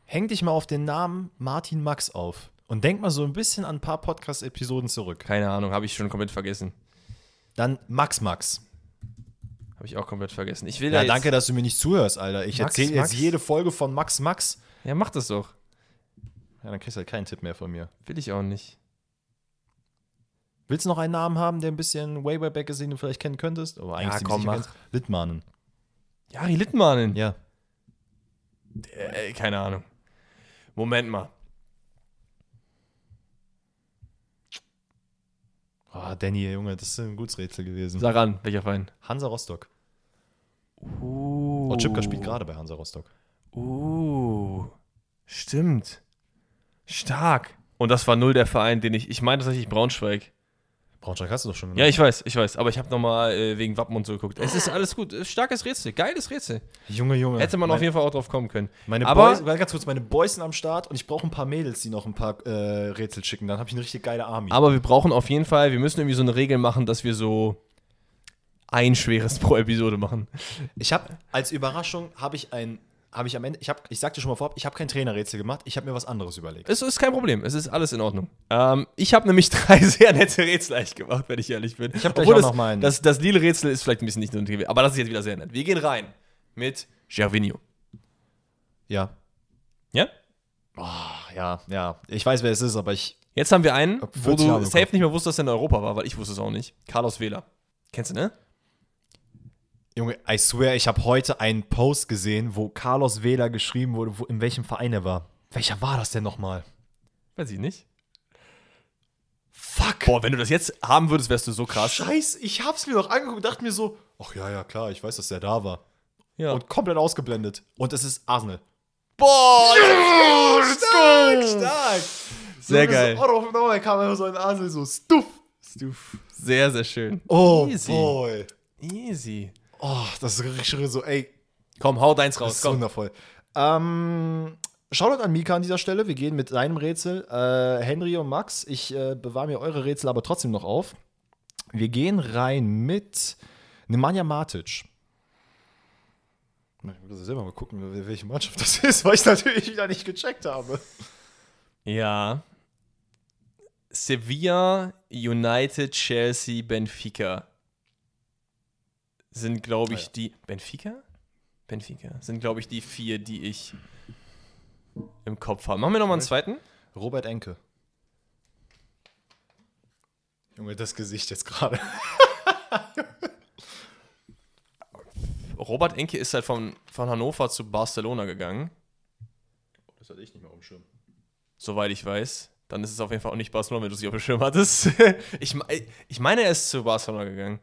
häng dich mal auf den Namen Martin Max auf und denk mal so ein bisschen an ein paar Podcast-Episoden zurück. Keine Ahnung, habe ich schon komplett vergessen. Dann Max Max. Habe ich auch komplett vergessen. Ich will Ja, da jetzt, danke, dass du mir nicht zuhörst, Alter. Ich erzähle jetzt jede Folge von Max Max. Ja, mach das doch. Ja, dann kriegst du halt keinen Tipp mehr von mir. Will ich auch nicht. Willst du noch einen Namen haben, der ein bisschen way, way back ist, den du vielleicht kennen könntest? Aber Ja, ziemlich komm, sicher mach. Littmanen. Jari Littmanen. Ja. Äh, keine Ahnung. Moment mal. Oh, Danny, Junge, das ist ein gutes Rätsel gewesen. Sag an, welcher Verein? Hansa Rostock. Uh. Oh, Chipka spielt gerade bei Hansa Rostock. Uh. Stimmt. Stark. Und das war null der Verein, den ich. Ich meine tatsächlich Braunschweig. Braunschweig hast du doch schon Ja, ich weiß, ich weiß. Aber ich habe nochmal äh, wegen Wappen und so geguckt. Es ist alles gut. Äh, Starkes Rätsel. Geiles Rätsel. Junge, Junge. Hätte man mein, auf jeden Fall auch drauf kommen können. Meine Aber- Boys, ganz kurz, meine Boys sind am Start und ich brauche ein paar Mädels, die noch ein paar äh, Rätsel schicken. Dann habe ich eine richtig geile Army. Aber wir brauchen auf jeden Fall, wir müssen irgendwie so eine Regel machen, dass wir so ein schweres pro Episode machen. Ich habe als Überraschung habe ich ein habe ich am Ende, ich, hab, ich sagte schon mal vorab, ich habe kein Trainerrätsel gemacht, ich habe mir was anderes überlegt. Es ist kein Problem, es ist alles in Ordnung. Ähm, ich habe nämlich drei sehr nette Rätsel eigentlich gemacht, wenn ich ehrlich bin. Ich habe auch das, noch mal einen. Das, das Lille-Rätsel ist vielleicht ein bisschen nicht nur aber das ist jetzt wieder sehr nett. Wir gehen rein mit Gervinho. Ja. Ja? Oh, ja, ja. Ich weiß, wer es ist, aber ich. Jetzt haben wir einen, wo 40 du safe nicht mehr wusstest, dass er in Europa war, weil ich wusste es auch nicht. Carlos Vela. Kennst du, ne? Junge, I swear, ich habe heute einen Post gesehen, wo Carlos Wähler geschrieben wurde, wo, in welchem Verein er war. Welcher war das denn nochmal? Weiß ich nicht. Fuck. Boah, wenn du das jetzt haben würdest, wärst du so krass. Scheiße, ich hab's mir doch angeguckt und dachte mir so, ach ja, ja, klar, ich weiß, dass der da war. Ja. Und komplett ausgeblendet. Und es ist Arsenal. Boah! stark, stark. Sehr so, geil. So, of nowhere kam einfach so ein Arsenal so, stuff. Sehr, sehr schön. Oh, Easy. boy. Easy. Oh, das ist richtig so, ey, Komm, hau deins Das raus. ist Komm. wundervoll. Ähm, Shoutout an Mika an dieser Stelle. Wir gehen mit seinem Rätsel. Äh, Henry und Max, ich äh, bewahre mir eure Rätsel aber trotzdem noch auf. Wir gehen rein mit Nemanja Matic. Ich muss selber mal gucken, welche Mannschaft das ist, weil ich natürlich wieder nicht gecheckt habe. Ja. Sevilla, United, Chelsea, Benfica sind, glaube ich, Ah ja. die. Benfica? Benfica. Sind, glaube ich, die vier, die ich im Kopf habe. Machen wir nochmal einen zweiten? Robert Enke. Junge, das Gesicht jetzt gerade. Robert Enke ist halt von, von Hannover zu Barcelona gegangen, Das hatte ich nicht mehr auf dem Schirm. soweit ich weiß. Dann ist es auf jeden Fall auch nicht Barcelona, wenn du es nicht auf dem Schirm hattest. ich, ich meine, er ist zu Barcelona gegangen.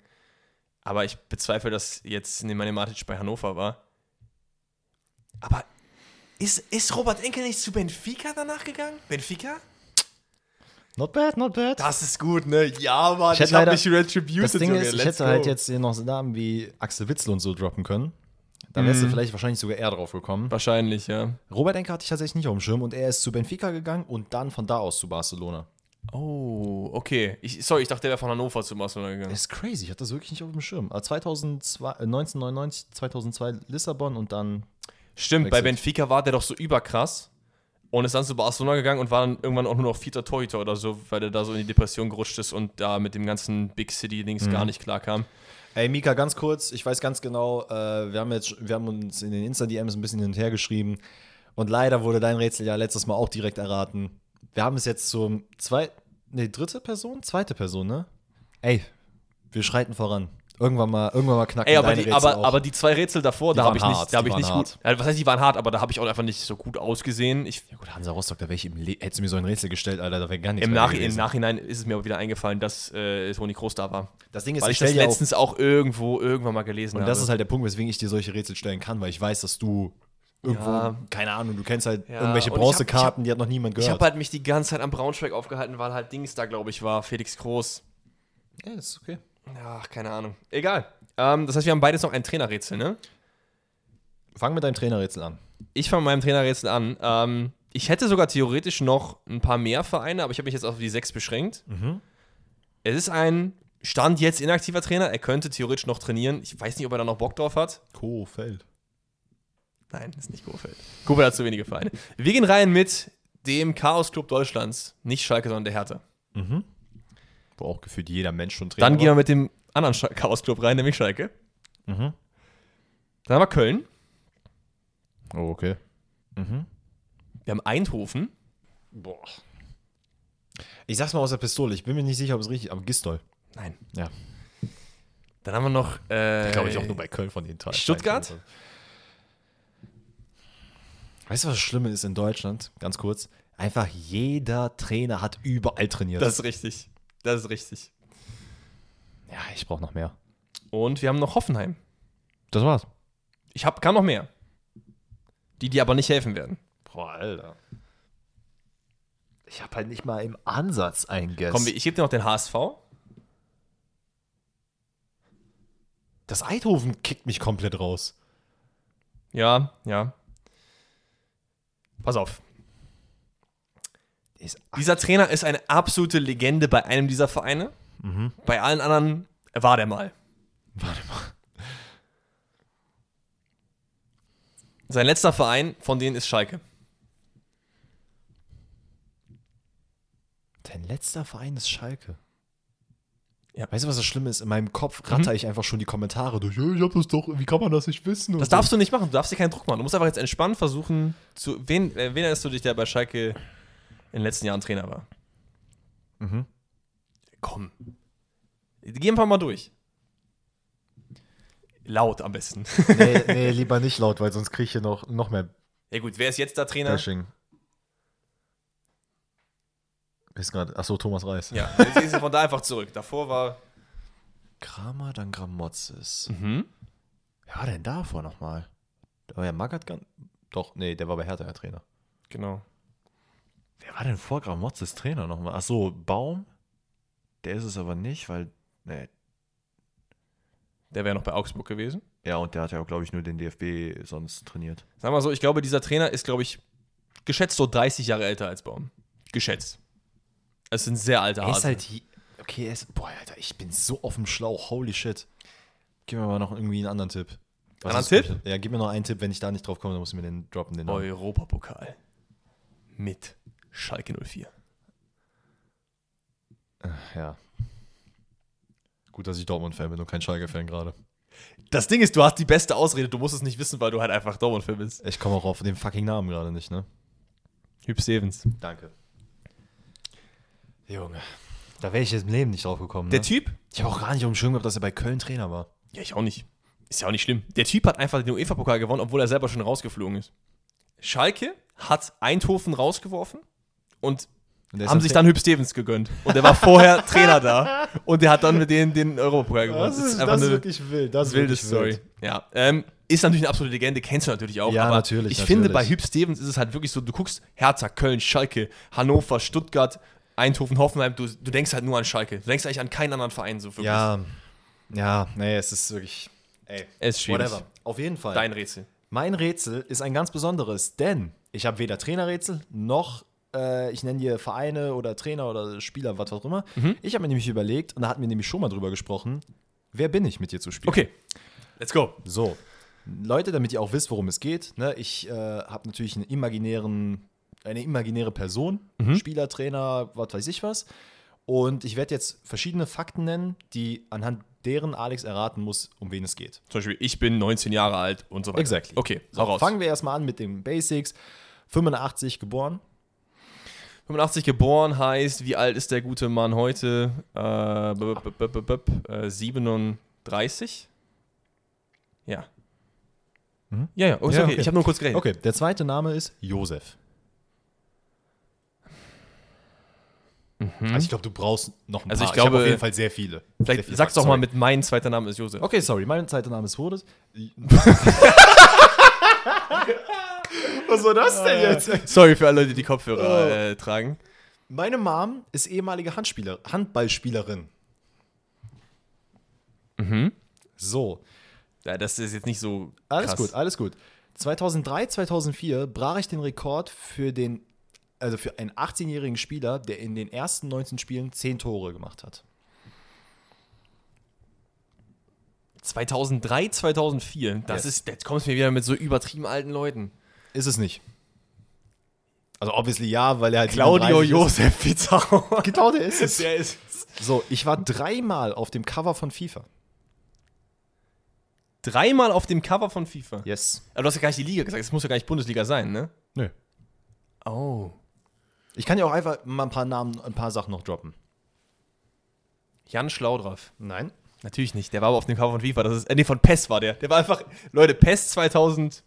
Aber ich bezweifle, dass jetzt Nemanja Matic bei Hannover war. Aber ist, ist Robert Enke nicht zu Benfica danach gegangen? Benfica? Not bad, not bad. Das ist gut, ne? Ja, Mann, Ich hätte leider- retributed, Das Ding ist, ich hätte halt go. jetzt hier noch so Namen wie Axel Witzel und so droppen können. Da wärst du vielleicht wahrscheinlich sogar eher drauf gekommen. Wahrscheinlich, ja. Robert Enke hatte ich tatsächlich nicht auf dem Schirm und er ist zu Benfica gegangen und dann von da aus zu Barcelona. Oh, okay. Ich, sorry, ich dachte, der wäre von Hannover zu Barcelona gegangen. Das ist crazy, ich hatte das wirklich nicht auf dem Schirm. Aber 2002, äh, 1999, 2002 Lissabon und dann. Stimmt, bei wechselt. Benfica war der doch so überkrass und ist dann zu Barcelona gegangen und war dann irgendwann auch nur noch vierter Torhüter oder so, weil er da so in die Depression gerutscht ist und da mit dem ganzen Big City-Dings Mhm. gar nicht klar kam. Ey, Mika, ganz kurz, ich weiß ganz genau, äh, wir, haben jetzt, wir haben uns in den Insta-DMs ein bisschen hin und her geschrieben und leider wurde dein Rätsel ja letztes Mal auch direkt erraten. Wir haben es jetzt zum zwei, nee, dritte Person? Zweite Person, ne? Ey, wir schreiten voran. Irgendwann mal, irgendwann mal knacken Ey, aber die, aber, auch. aber die zwei Rätsel davor, Die da habe ich nicht, da habe die ich nicht gut. Ja, was heißt, die waren hart, aber da habe ich auch einfach nicht so gut ausgesehen. Ich, ja gut, Hansa Rostock, da wäre ich im Le hättest du mir so ein Rätsel gestellt, Alter, da wäre gar nichts im, Nach Im. Nachhinein ist es mir aber wieder eingefallen, dass äh, Toni Kroos da war. Das Ding ist, Weil ich ich das dir auch, letztens auch irgendwo, irgendwann mal gelesen und habe. das ist halt der Punkt, weswegen ich dir solche Rätsel stellen kann, weil ich weiß, dass du irgendwo, Ja. keine Ahnung, du kennst halt Ja, irgendwelche ich Bronzekarten, die hat noch niemand ich gehört. habe halt mich die ganze Zeit am Braunschweig aufgehalten, weil halt Dings da, glaube ich, war, Felix Groß. ja, ist okay. Ach, keine Ahnung. Egal. Ähm, das heißt, wir haben beides noch ein Trainerrätsel, ne? Fang mit deinem Trainerrätsel an. Ich fange mit meinem Trainerrätsel an. Ähm, ich hätte sogar theoretisch noch ein paar mehr Vereine, aber ich habe mich jetzt auf die sechs beschränkt. Mhm. Es ist ein Stand jetzt inaktiver Trainer. Er könnte theoretisch noch trainieren. Ich weiß nicht, ob er da noch Bock drauf hat. Kofeld. Nein, ist nicht Kofeld. Kofeld hat zu wenige Vereine. Wir gehen rein mit dem Chaos Club Deutschlands. Nicht Schalke, sondern der Hertha. Mhm. Wo auch gefühlt jeder Mensch schon Trainer Dann gehen wir mit dem anderen Sch- Chaos Club rein, nämlich Schalke. Mhm. Dann haben wir Köln. Oh, okay. Mhm. Wir haben Eindhoven. Boah. Ich sag's mal aus der Pistole, ich bin mir nicht sicher, ob es richtig ist, aber Gistol. Nein. Ja. Dann haben wir noch. Äh, Glaube ich auch nur bei Köln von den Teilen. Stuttgart? Weißt du, was das Schlimme ist in Deutschland? Ganz kurz. Einfach jeder Trainer hat überall trainiert. Das ist richtig. Das ist richtig. ja, ich brauche noch mehr. Und wir haben noch Hoffenheim. Das war's. Ich hab, kann noch mehr. Die, die aber nicht helfen werden. Boah, Alter. Ich habe halt nicht mal im Ansatz einen Guess. Komm, ich gebe dir noch den HSV. das Eidhoven kickt mich komplett raus. Ja, ja. Pass auf. Dieser Trainer ist eine absolute Legende bei einem dieser Vereine. mhm. Bei allen anderen war der mal. Warte mal. Sein letzter Verein von denen ist Schalke. Dein letzter Verein ist Schalke. Ja. Weißt du, was das Schlimme ist? In meinem Kopf ratter ich einfach schon die Kommentare durch. Ich hab das doch, wie kann man das nicht wissen? Das so. darfst du nicht machen. Du darfst dir keinen Druck machen. Du musst einfach jetzt entspannt versuchen, zu. Wen, äh, wen erinnerst du dich, der bei Schalke in den letzten Jahren Trainer war? Mhm. Komm. Geh einfach mal durch. Laut am besten. Nee, nee, lieber nicht laut, weil sonst kriege ich hier noch, noch mehr ja, gut, wer ist jetzt der Trainer? Bashing. Ist gerade, achso, Thomas Reis. Ja, jetzt gehst du von da einfach zurück. Davor war. Kramer, dann Gramotzes. Mhm. Wer war denn davor nochmal? Da war ja Magath Doch, nee, der war bei Hertha der Trainer. Genau. Wer war denn vor Gramotzes Trainer nochmal? Achso, Baum? Der ist es aber nicht, weil. Nee. Der wäre noch bei Augsburg gewesen. Ja, und der hat ja auch, glaube ich, nur den DFB sonst trainiert. Sag mal so, ich glaube, dieser Trainer ist, glaube ich, geschätzt so 30 Jahre älter als Baum. Geschätzt. Es sind sehr alte Er ist Hasen. halt. hi- Okay, er ist. Boah, Alter, ich bin so auf dem Schlauch. Holy shit. Gib mir mal noch irgendwie einen anderen Tipp. Was Anderen Tipp? Ja, gib mir noch einen Tipp. Wenn ich da nicht drauf komme, dann musst du mir den droppen. Den Namen. Europapokal. Mit Schalke 04. Ja. Gut, dass ich Dortmund-Fan bin und kein Schalke-Fan gerade. Das Ding ist, du hast die beste Ausrede, du musst es nicht wissen, weil du halt einfach Dortmund-Fan bist. Ich komme auch auf den fucking Namen gerade nicht, ne? Hüb Stevens. Danke. Junge. Da wäre ich jetzt im Leben nicht drauf gekommen. Der Ne? Typ? Ich habe auch gar nicht auf dem Schirm gehabt, dass er bei Köln Trainer war. Ja, ich auch nicht. Ist ja auch nicht schlimm. Der Typ hat einfach den UEFA-Pokal gewonnen, obwohl er selber schon rausgeflogen ist. Schalke hat Eindhoven rausgeworfen und Und haben sich dann Hüb Stevens gegönnt. Und der war vorher Trainer da und der hat dann mit denen den Europapokal gewonnen. Das ist, das ist wirklich wild. Das ist wilde wirklich Story. wild. Ja, ähm, ist natürlich eine absolute Legende, kennst du natürlich auch. Ja, aber natürlich, Ich natürlich. finde, bei Hüb Stevens ist es halt wirklich so, du guckst Hertha, Köln, Schalke, Hannover, Stuttgart, Eindhoven, Hoffenheim, du, du denkst halt nur an Schalke. Du denkst eigentlich an keinen anderen Verein so wirklich. Ja, ja, nee, es ist wirklich. Ey, Es ist schwierig. whatever. Auf jeden Fall. Dein Rätsel. Mein Rätsel ist ein ganz besonderes, denn ich habe weder Trainerrätsel noch äh, ich nenne dir Vereine oder Trainer oder Spieler, was auch immer. Mhm. Ich habe mir nämlich überlegt und da hatten wir nämlich schon mal drüber gesprochen, wer bin ich mit dir zu spielen? Okay, let's go. So, Leute, damit ihr auch wisst, worum es geht. Ne, ich äh, habe natürlich einen imaginären, eine imaginäre Person, Mhm. Spieler, Trainer, was weiß ich was. Und ich werde jetzt verschiedene Fakten nennen, die anhand deren Alex erraten muss, um wen es geht. Zum Beispiel, ich bin 19 Jahre alt und so weiter. Exactly. Okay, So, raus. fangen wir erstmal an mit den Basics. 85 geboren. 85 geboren heißt, wie alt ist der gute Mann heute? Äh, b- b- b- b- b- äh, 37? Ja. Mhm. Ja, ja, oh, ist Ja, okay. okay. Ich habe nur kurz gerechnet. Okay, der zweite Name ist Josef. Also ich glaube, du brauchst noch ein Also paar. ich glaube- habe auf jeden Fall sehr viele. sehr Vielleicht viele sag's doch mal mit mein zweiter Name ist Josef. Okay, sorry, mein zweiter Name ist Hodes. Was war das denn jetzt? Sorry für alle Leute, die die Kopfhörer äh, tragen. Meine Mom ist ehemalige Handspieler, Handballspielerin. Mhm. So, Ja, das ist jetzt nicht so alles krass. gut, alles gut. 2003, 2004 brach ich den Rekord für den, also für einen 18-jährigen Spieler, der in den ersten 19 Spielen 10 Tore gemacht hat. 2003, 2004. Das Yes. ist, jetzt kommst du mir wieder mit so übertrieben alten Leuten. Ist es nicht. Also obviously ja, weil er halt Claudio 37 Josef Pizarro. Genau, der ist es. Der ist So, ich war dreimal auf dem Cover von FIFA. dreimal auf dem Cover von FIFA. Yes. Aber du hast ja gar nicht die Liga gesagt. Es muss ja gar nicht Bundesliga sein, ne? Nö. Oh. Ich kann ja auch einfach mal ein paar Namen, ein paar Sachen noch droppen. Jan Schlaudraff. Nein. Natürlich nicht. Der war aber auf dem Cover von FIFA. Das ist, äh, nee, von PES war der. Der war einfach, Leute, PES 2007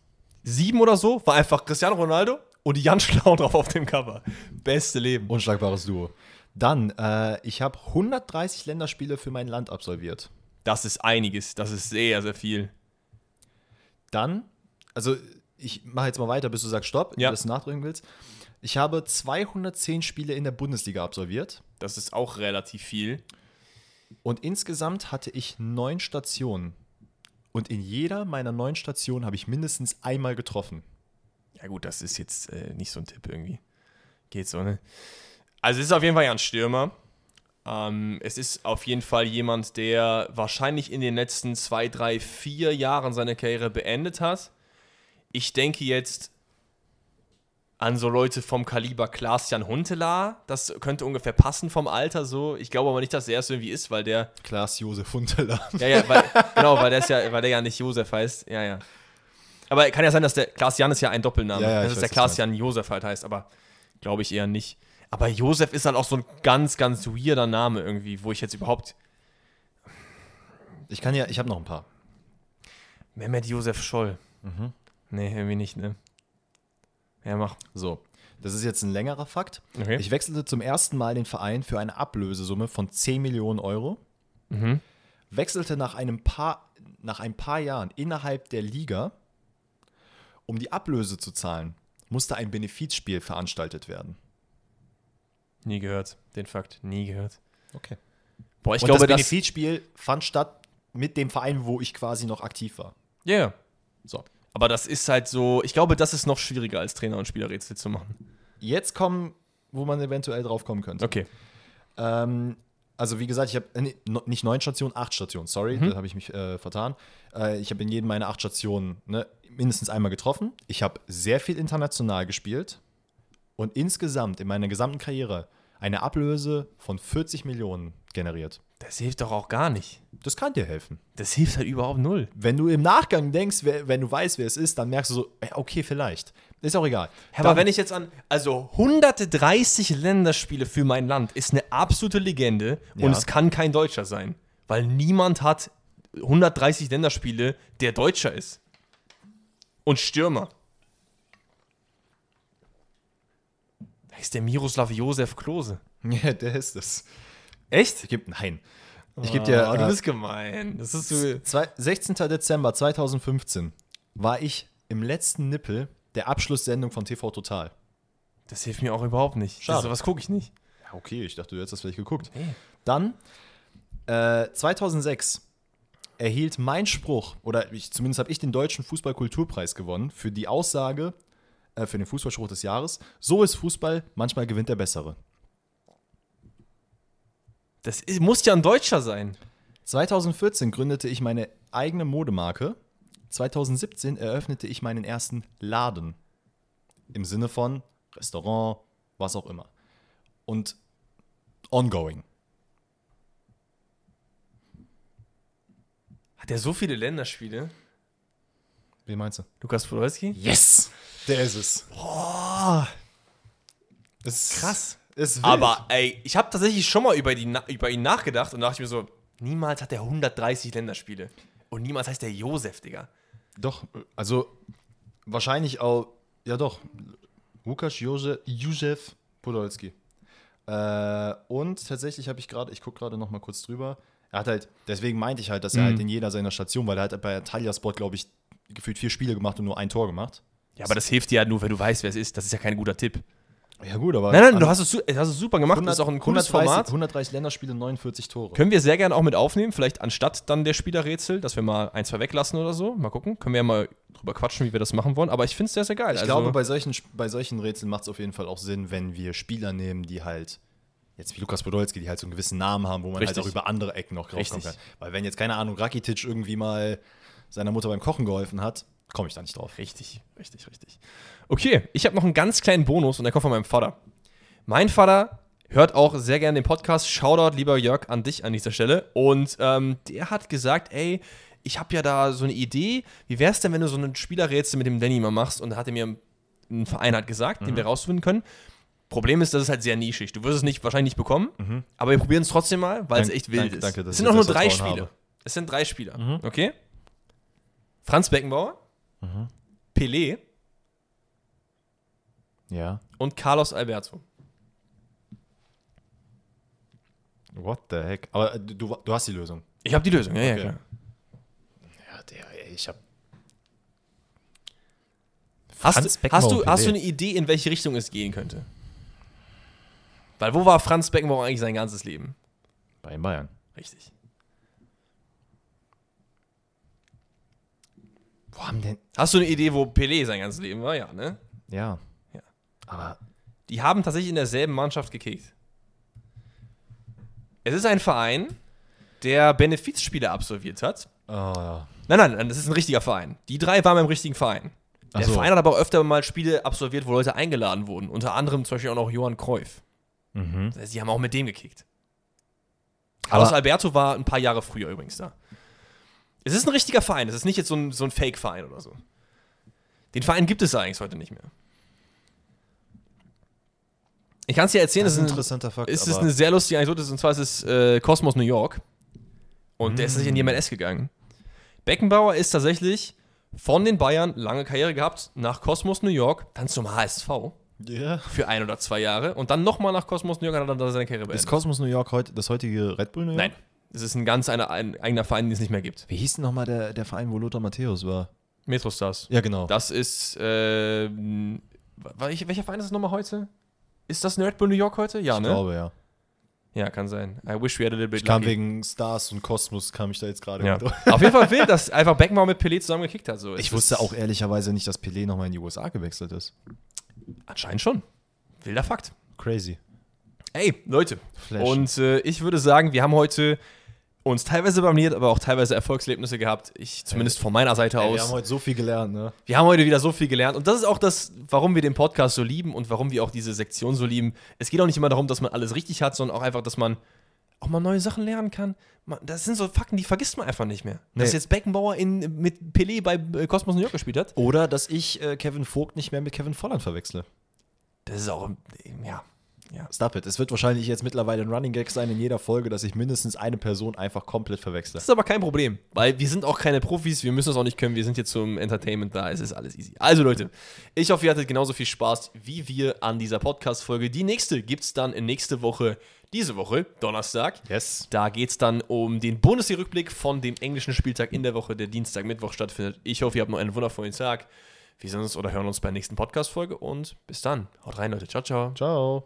oder so, war einfach Cristiano Ronaldo und Jan Schlaudraff auf dem Cover. Beste Leben. Unschlagbares Duo. Dann, äh, ich habe 130 Länderspiele für mein Land absolviert. Das ist einiges. Das ist sehr, sehr viel. Dann, also ich mache jetzt mal weiter, bis du sagst Stopp, Ja. dass du nachdrücken willst. Ich habe 210 Spiele in der Bundesliga absolviert Das ist auch relativ viel. und insgesamt hatte ich neun Stationen. Und in jeder meiner neun Stationen habe ich mindestens einmal getroffen. Ja, gut, das ist jetzt äh, nicht so ein Tipp irgendwie. Geht so, ne? Also, es ist auf jeden Fall ja ein Stürmer. Ähm, es ist auf jeden Fall jemand, der wahrscheinlich in den letzten zwei, drei, vier Jahren seine Karriere beendet hat. ich denke jetzt an so Leute vom Kaliber Klaas-Jan Huntelaar. Das könnte ungefähr passen vom Alter so. Ich glaube aber nicht, dass er es irgendwie ist, weil der. Klaas-Josef Huntelaar. Ja, ja, weil, genau, weil der, ist ja, weil der ja nicht Josef heißt. Ja, ja. Aber kann ja sein, dass der Klaas-Jan ist ja ein Doppelname. Ja, ja, dass ich es der Klaas-Jan Josef halt heißt, aber glaube ich eher nicht. Aber Josef ist dann auch so ein ganz, ganz weirder Name irgendwie, wo ich jetzt überhaupt. Ich kann ja, ich habe noch ein paar. Mehmet Josef Scholl. Mhm. Nee, irgendwie nicht, ne? Ja, mach. So, das ist jetzt ein längerer Fakt. Okay. Ich wechselte zum ersten Mal den Verein für eine Ablösesumme von 10 Millionen Euro. Mhm. Wechselte nach, einem paar, nach ein paar Jahren innerhalb der Liga. Um die Ablöse zu zahlen, musste ein Benefizspiel veranstaltet werden. Nie gehört. Den Fakt. Nie gehört. Okay. Boah, ich Und glaube, das. Benefizspiel fand statt mit dem Verein, wo ich quasi noch aktiv war. Ja. Yeah. So. Aber das ist halt so. Ich glaube, das ist noch schwieriger als Trainer und Spielerrätsel zu machen. Jetzt kommen, wo man eventuell drauf kommen könnte. Okay. Ähm, also wie gesagt, ich habe äh, nicht neun Stationen, acht Stationen. Sorry, da habe ich mich äh, vertan. Äh, ich habe in jedem meiner acht Stationen ne, mindestens einmal getroffen. Ich habe sehr viel international gespielt und insgesamt in meiner gesamten Karriere eine Ablöse von 40 Millionen generiert. Das hilft doch auch gar nicht. Das kann dir helfen. Das hilft halt überhaupt null. Wenn du im Nachgang denkst, wer, wenn du weißt, wer es ist, dann merkst du so, okay, vielleicht. Ist auch egal. Aber Dann- wenn ich jetzt an, also 130 Länderspiele für mein Land ist eine absolute Legende und Ja. es kann kein Deutscher sein, weil niemand hat 130 Länderspiele, der Deutscher ist. Und Stürmer. Ist der Miroslav Josef Klose. Ja, der ist es. Echt? Ich geb, nein. Ich gebe dir. Oh, du äh, bist gemein. Das ist so. Zwei- 16. Dezember 2015 war ich im letzten Nippel der Abschlusssendung von TV Total. Das hilft mir auch überhaupt nicht. Schade. Das, was gucke ich nicht. Ja, okay, ich dachte, du hättest das vielleicht geguckt. Nee. Dann, äh, 2006 erhielt mein Spruch, oder ich, zumindest habe ich den Deutschen Fußballkulturpreis gewonnen, für die Aussage, äh, für den Fußballspruch des Jahres, so ist Fußball, manchmal gewinnt der Bessere. Das ist, muss ja ein Deutscher sein. 2014 gründete ich meine eigene Modemarke. 2017 eröffnete ich meinen ersten Laden. Im Sinne von Restaurant, was auch immer. Und ongoing. Hat er so viele Länderspiele? Wie meinst du? Lukas Podolski? Yes! Der ist es. Das ist Krass. Ist. Aber ey, ich habe tatsächlich schon mal über, die, über ihn nachgedacht und dachte ich mir so, niemals hat er 130 Länderspiele. Und niemals heißt der Josef, Digga. Doch, also wahrscheinlich auch, ja doch, Łukasz Józef, Józef Podolski. Äh, und tatsächlich habe ich gerade, ich gucke gerade noch mal kurz drüber, er hat halt, deswegen meinte ich halt, dass er halt in jeder seiner Station, weil er hat bei Talia Sport, glaube ich, gefühlt vier Spiele gemacht und nur ein Tor gemacht. Ja, aber das hilft dir ja nur, wenn du weißt, wer es ist. Das ist ja kein guter Tipp. Ja gut, aber Nein, nein, du hast es, su- hast es super gemacht. 100, das ist auch ein cooles 130, Format. 130 Länderspiele, 49 Tore. Können wir sehr gerne auch mit aufnehmen, vielleicht anstatt dann der Spielerrätsel, dass wir mal ein, zwei weglassen oder so. Mal gucken. Können wir ja mal drüber quatschen, wie wir das machen wollen. Aber ich finde es sehr, sehr geil. Ich Also- glaube, bei solchen, bei solchen Rätseln macht es auf jeden Fall auch Sinn, wenn wir Spieler nehmen, die halt, jetzt wie Lukas Podolski, die halt so einen gewissen Namen haben, wo man Richtig. halt auch über andere Ecken noch draufkommen Richtig. kann. Weil wenn jetzt, keine Ahnung, Rakitic irgendwie mal seiner Mutter beim Kochen geholfen hat, komme ich da nicht drauf. Richtig, richtig, richtig. Okay, ich habe noch einen ganz kleinen Bonus und der kommt von meinem Vater. Mein Vater hört auch sehr gerne den Podcast. Shoutout, lieber Jörg, an dich an dieser Stelle. Und ähm, der hat gesagt, ey, ich habe ja da so eine Idee. Wie wär's denn, wenn du so ein Spielerrätsel mit dem Danny mal machst? Und da hat er mir einen Verein hat gesagt, den wir rausfinden können. Problem ist, das ist halt sehr nischig. Du wirst es nicht, wahrscheinlich nicht bekommen, aber wir probieren es trotzdem mal, weil es echt wild danke- ist. danke, es sind auch nur drei Spiele. habe. Es sind drei Spieler, okay? Franz Beckenbauer, Pelé Ja. und Carlos Alberto. What the heck? Aber äh, du, du hast die Lösung. Ich habe die Lösung, ja, ja, Okay. klar. Ja, der, ey, ich hab. Hast, hast, du, hast du eine Idee, in welche Richtung es gehen könnte? Weil wo war Franz Beckenbauer eigentlich sein ganzes Leben? Bei Bayern. Richtig. Wo haben denn. Hast du eine Idee, wo Pelé sein ganzes Leben war? Ja, ne? Ja. Ja. Aber. Die haben tatsächlich in derselben Mannschaft gekickt. Es ist ein Verein, der Benefizspiele absolviert hat. Oh, ja. Nein, nein, nein, das ist ein richtiger Verein. Die drei waren beim richtigen Verein. Der so. Verein hat aber auch öfter mal Spiele absolviert, wo Leute eingeladen wurden. Unter anderem zum Beispiel auch noch Johann Cruyff. Mhm. Das heißt, die haben auch mit dem gekickt. Carlos Alberto war ein paar Jahre früher übrigens da. Es ist ein richtiger Verein, es ist nicht jetzt so ein, so ein Fake-Verein oder so. Den Verein gibt es eigentlich heute nicht mehr. Ich kann es dir erzählen, das ist ein interessanter Fakt. Es ist eine sehr lustige Anekdote, und zwar ist es äh, Cosmos New York. Und mm. der ist nicht in die MLS gegangen. Beckenbauer ist tatsächlich von den Bayern lange Karriere gehabt, nach Cosmos New York, dann zum HSV. Yeah. Für ein oder zwei Jahre. Und dann nochmal nach Cosmos New York und dann seine Karriere beendet. Ist Cosmos New York heute das heutige Red Bull New York? Nein. Es ist ein ganz eine, ein eigener Verein, den es nicht mehr gibt. Wie hieß denn nochmal der, der Verein, wo Lothar Matthäus war? Metrostars. Ja, genau. Das ist, äh, welcher Verein ist es nochmal heute? Ist das Red Bull New York heute? Ja, ich ne? Ich glaube, ja. Ja, kann sein. I wish we had a little bit Ich kam lucky. wegen Stars und Kosmos, kam ich da jetzt gerade. Ja. Auf jeden Fall wild, dass einfach Beckenbauer mit Pelé zusammen gekickt hat. So. Ich wusste auch ehrlicherweise nicht, dass Pelé nochmal in die USA gewechselt ist. Anscheinend schon. Wilder Fakt. Crazy. Ey, Leute. Flash. Und äh, ich würde sagen, wir haben heute uns teilweise blamiert, aber auch teilweise Erfolgserlebnisse gehabt. Ich zumindest von meiner Seite Ey, aus. Wir haben heute so viel gelernt, ne? Wir haben heute wieder so viel gelernt und das ist auch das, warum wir den Podcast so lieben und warum wir auch diese Sektion so lieben. Es geht auch nicht immer darum, dass man alles richtig hat, sondern auch einfach, dass man auch mal neue Sachen lernen kann. Das sind so Fakten, die vergisst man einfach nicht mehr. Nee. Dass jetzt Beckenbauer in, mit Pelé bei äh, Cosmos New York gespielt hat. Oder dass ich äh, Kevin Vogt nicht mehr mit Kevin Volland verwechsle. Das ist auch, ja, ja. Stop it. Es wird wahrscheinlich jetzt mittlerweile ein Running Gag sein in jeder Folge, dass ich mindestens eine Person einfach komplett verwechsle. Das ist aber kein Problem, weil wir sind auch keine Profis, wir müssen das auch nicht können, wir sind jetzt zum Entertainment da, es ist alles easy. Also Leute, ich hoffe, ihr hattet genauso viel Spaß wie wir an dieser Podcast-Folge. Die nächste gibt es dann in nächste Woche, diese Woche, Donnerstag. Yes. Da geht es dann um den Bundesliga-Rückblick von dem englischen Spieltag in der Woche, der Dienstag, Mittwoch stattfindet. Ich hoffe, ihr habt noch einen wundervollen Tag. Wir sehen uns oder hören uns bei der nächsten Podcast-Folge und bis dann. Haut rein, Leute. Ciao, ciao. Ciao.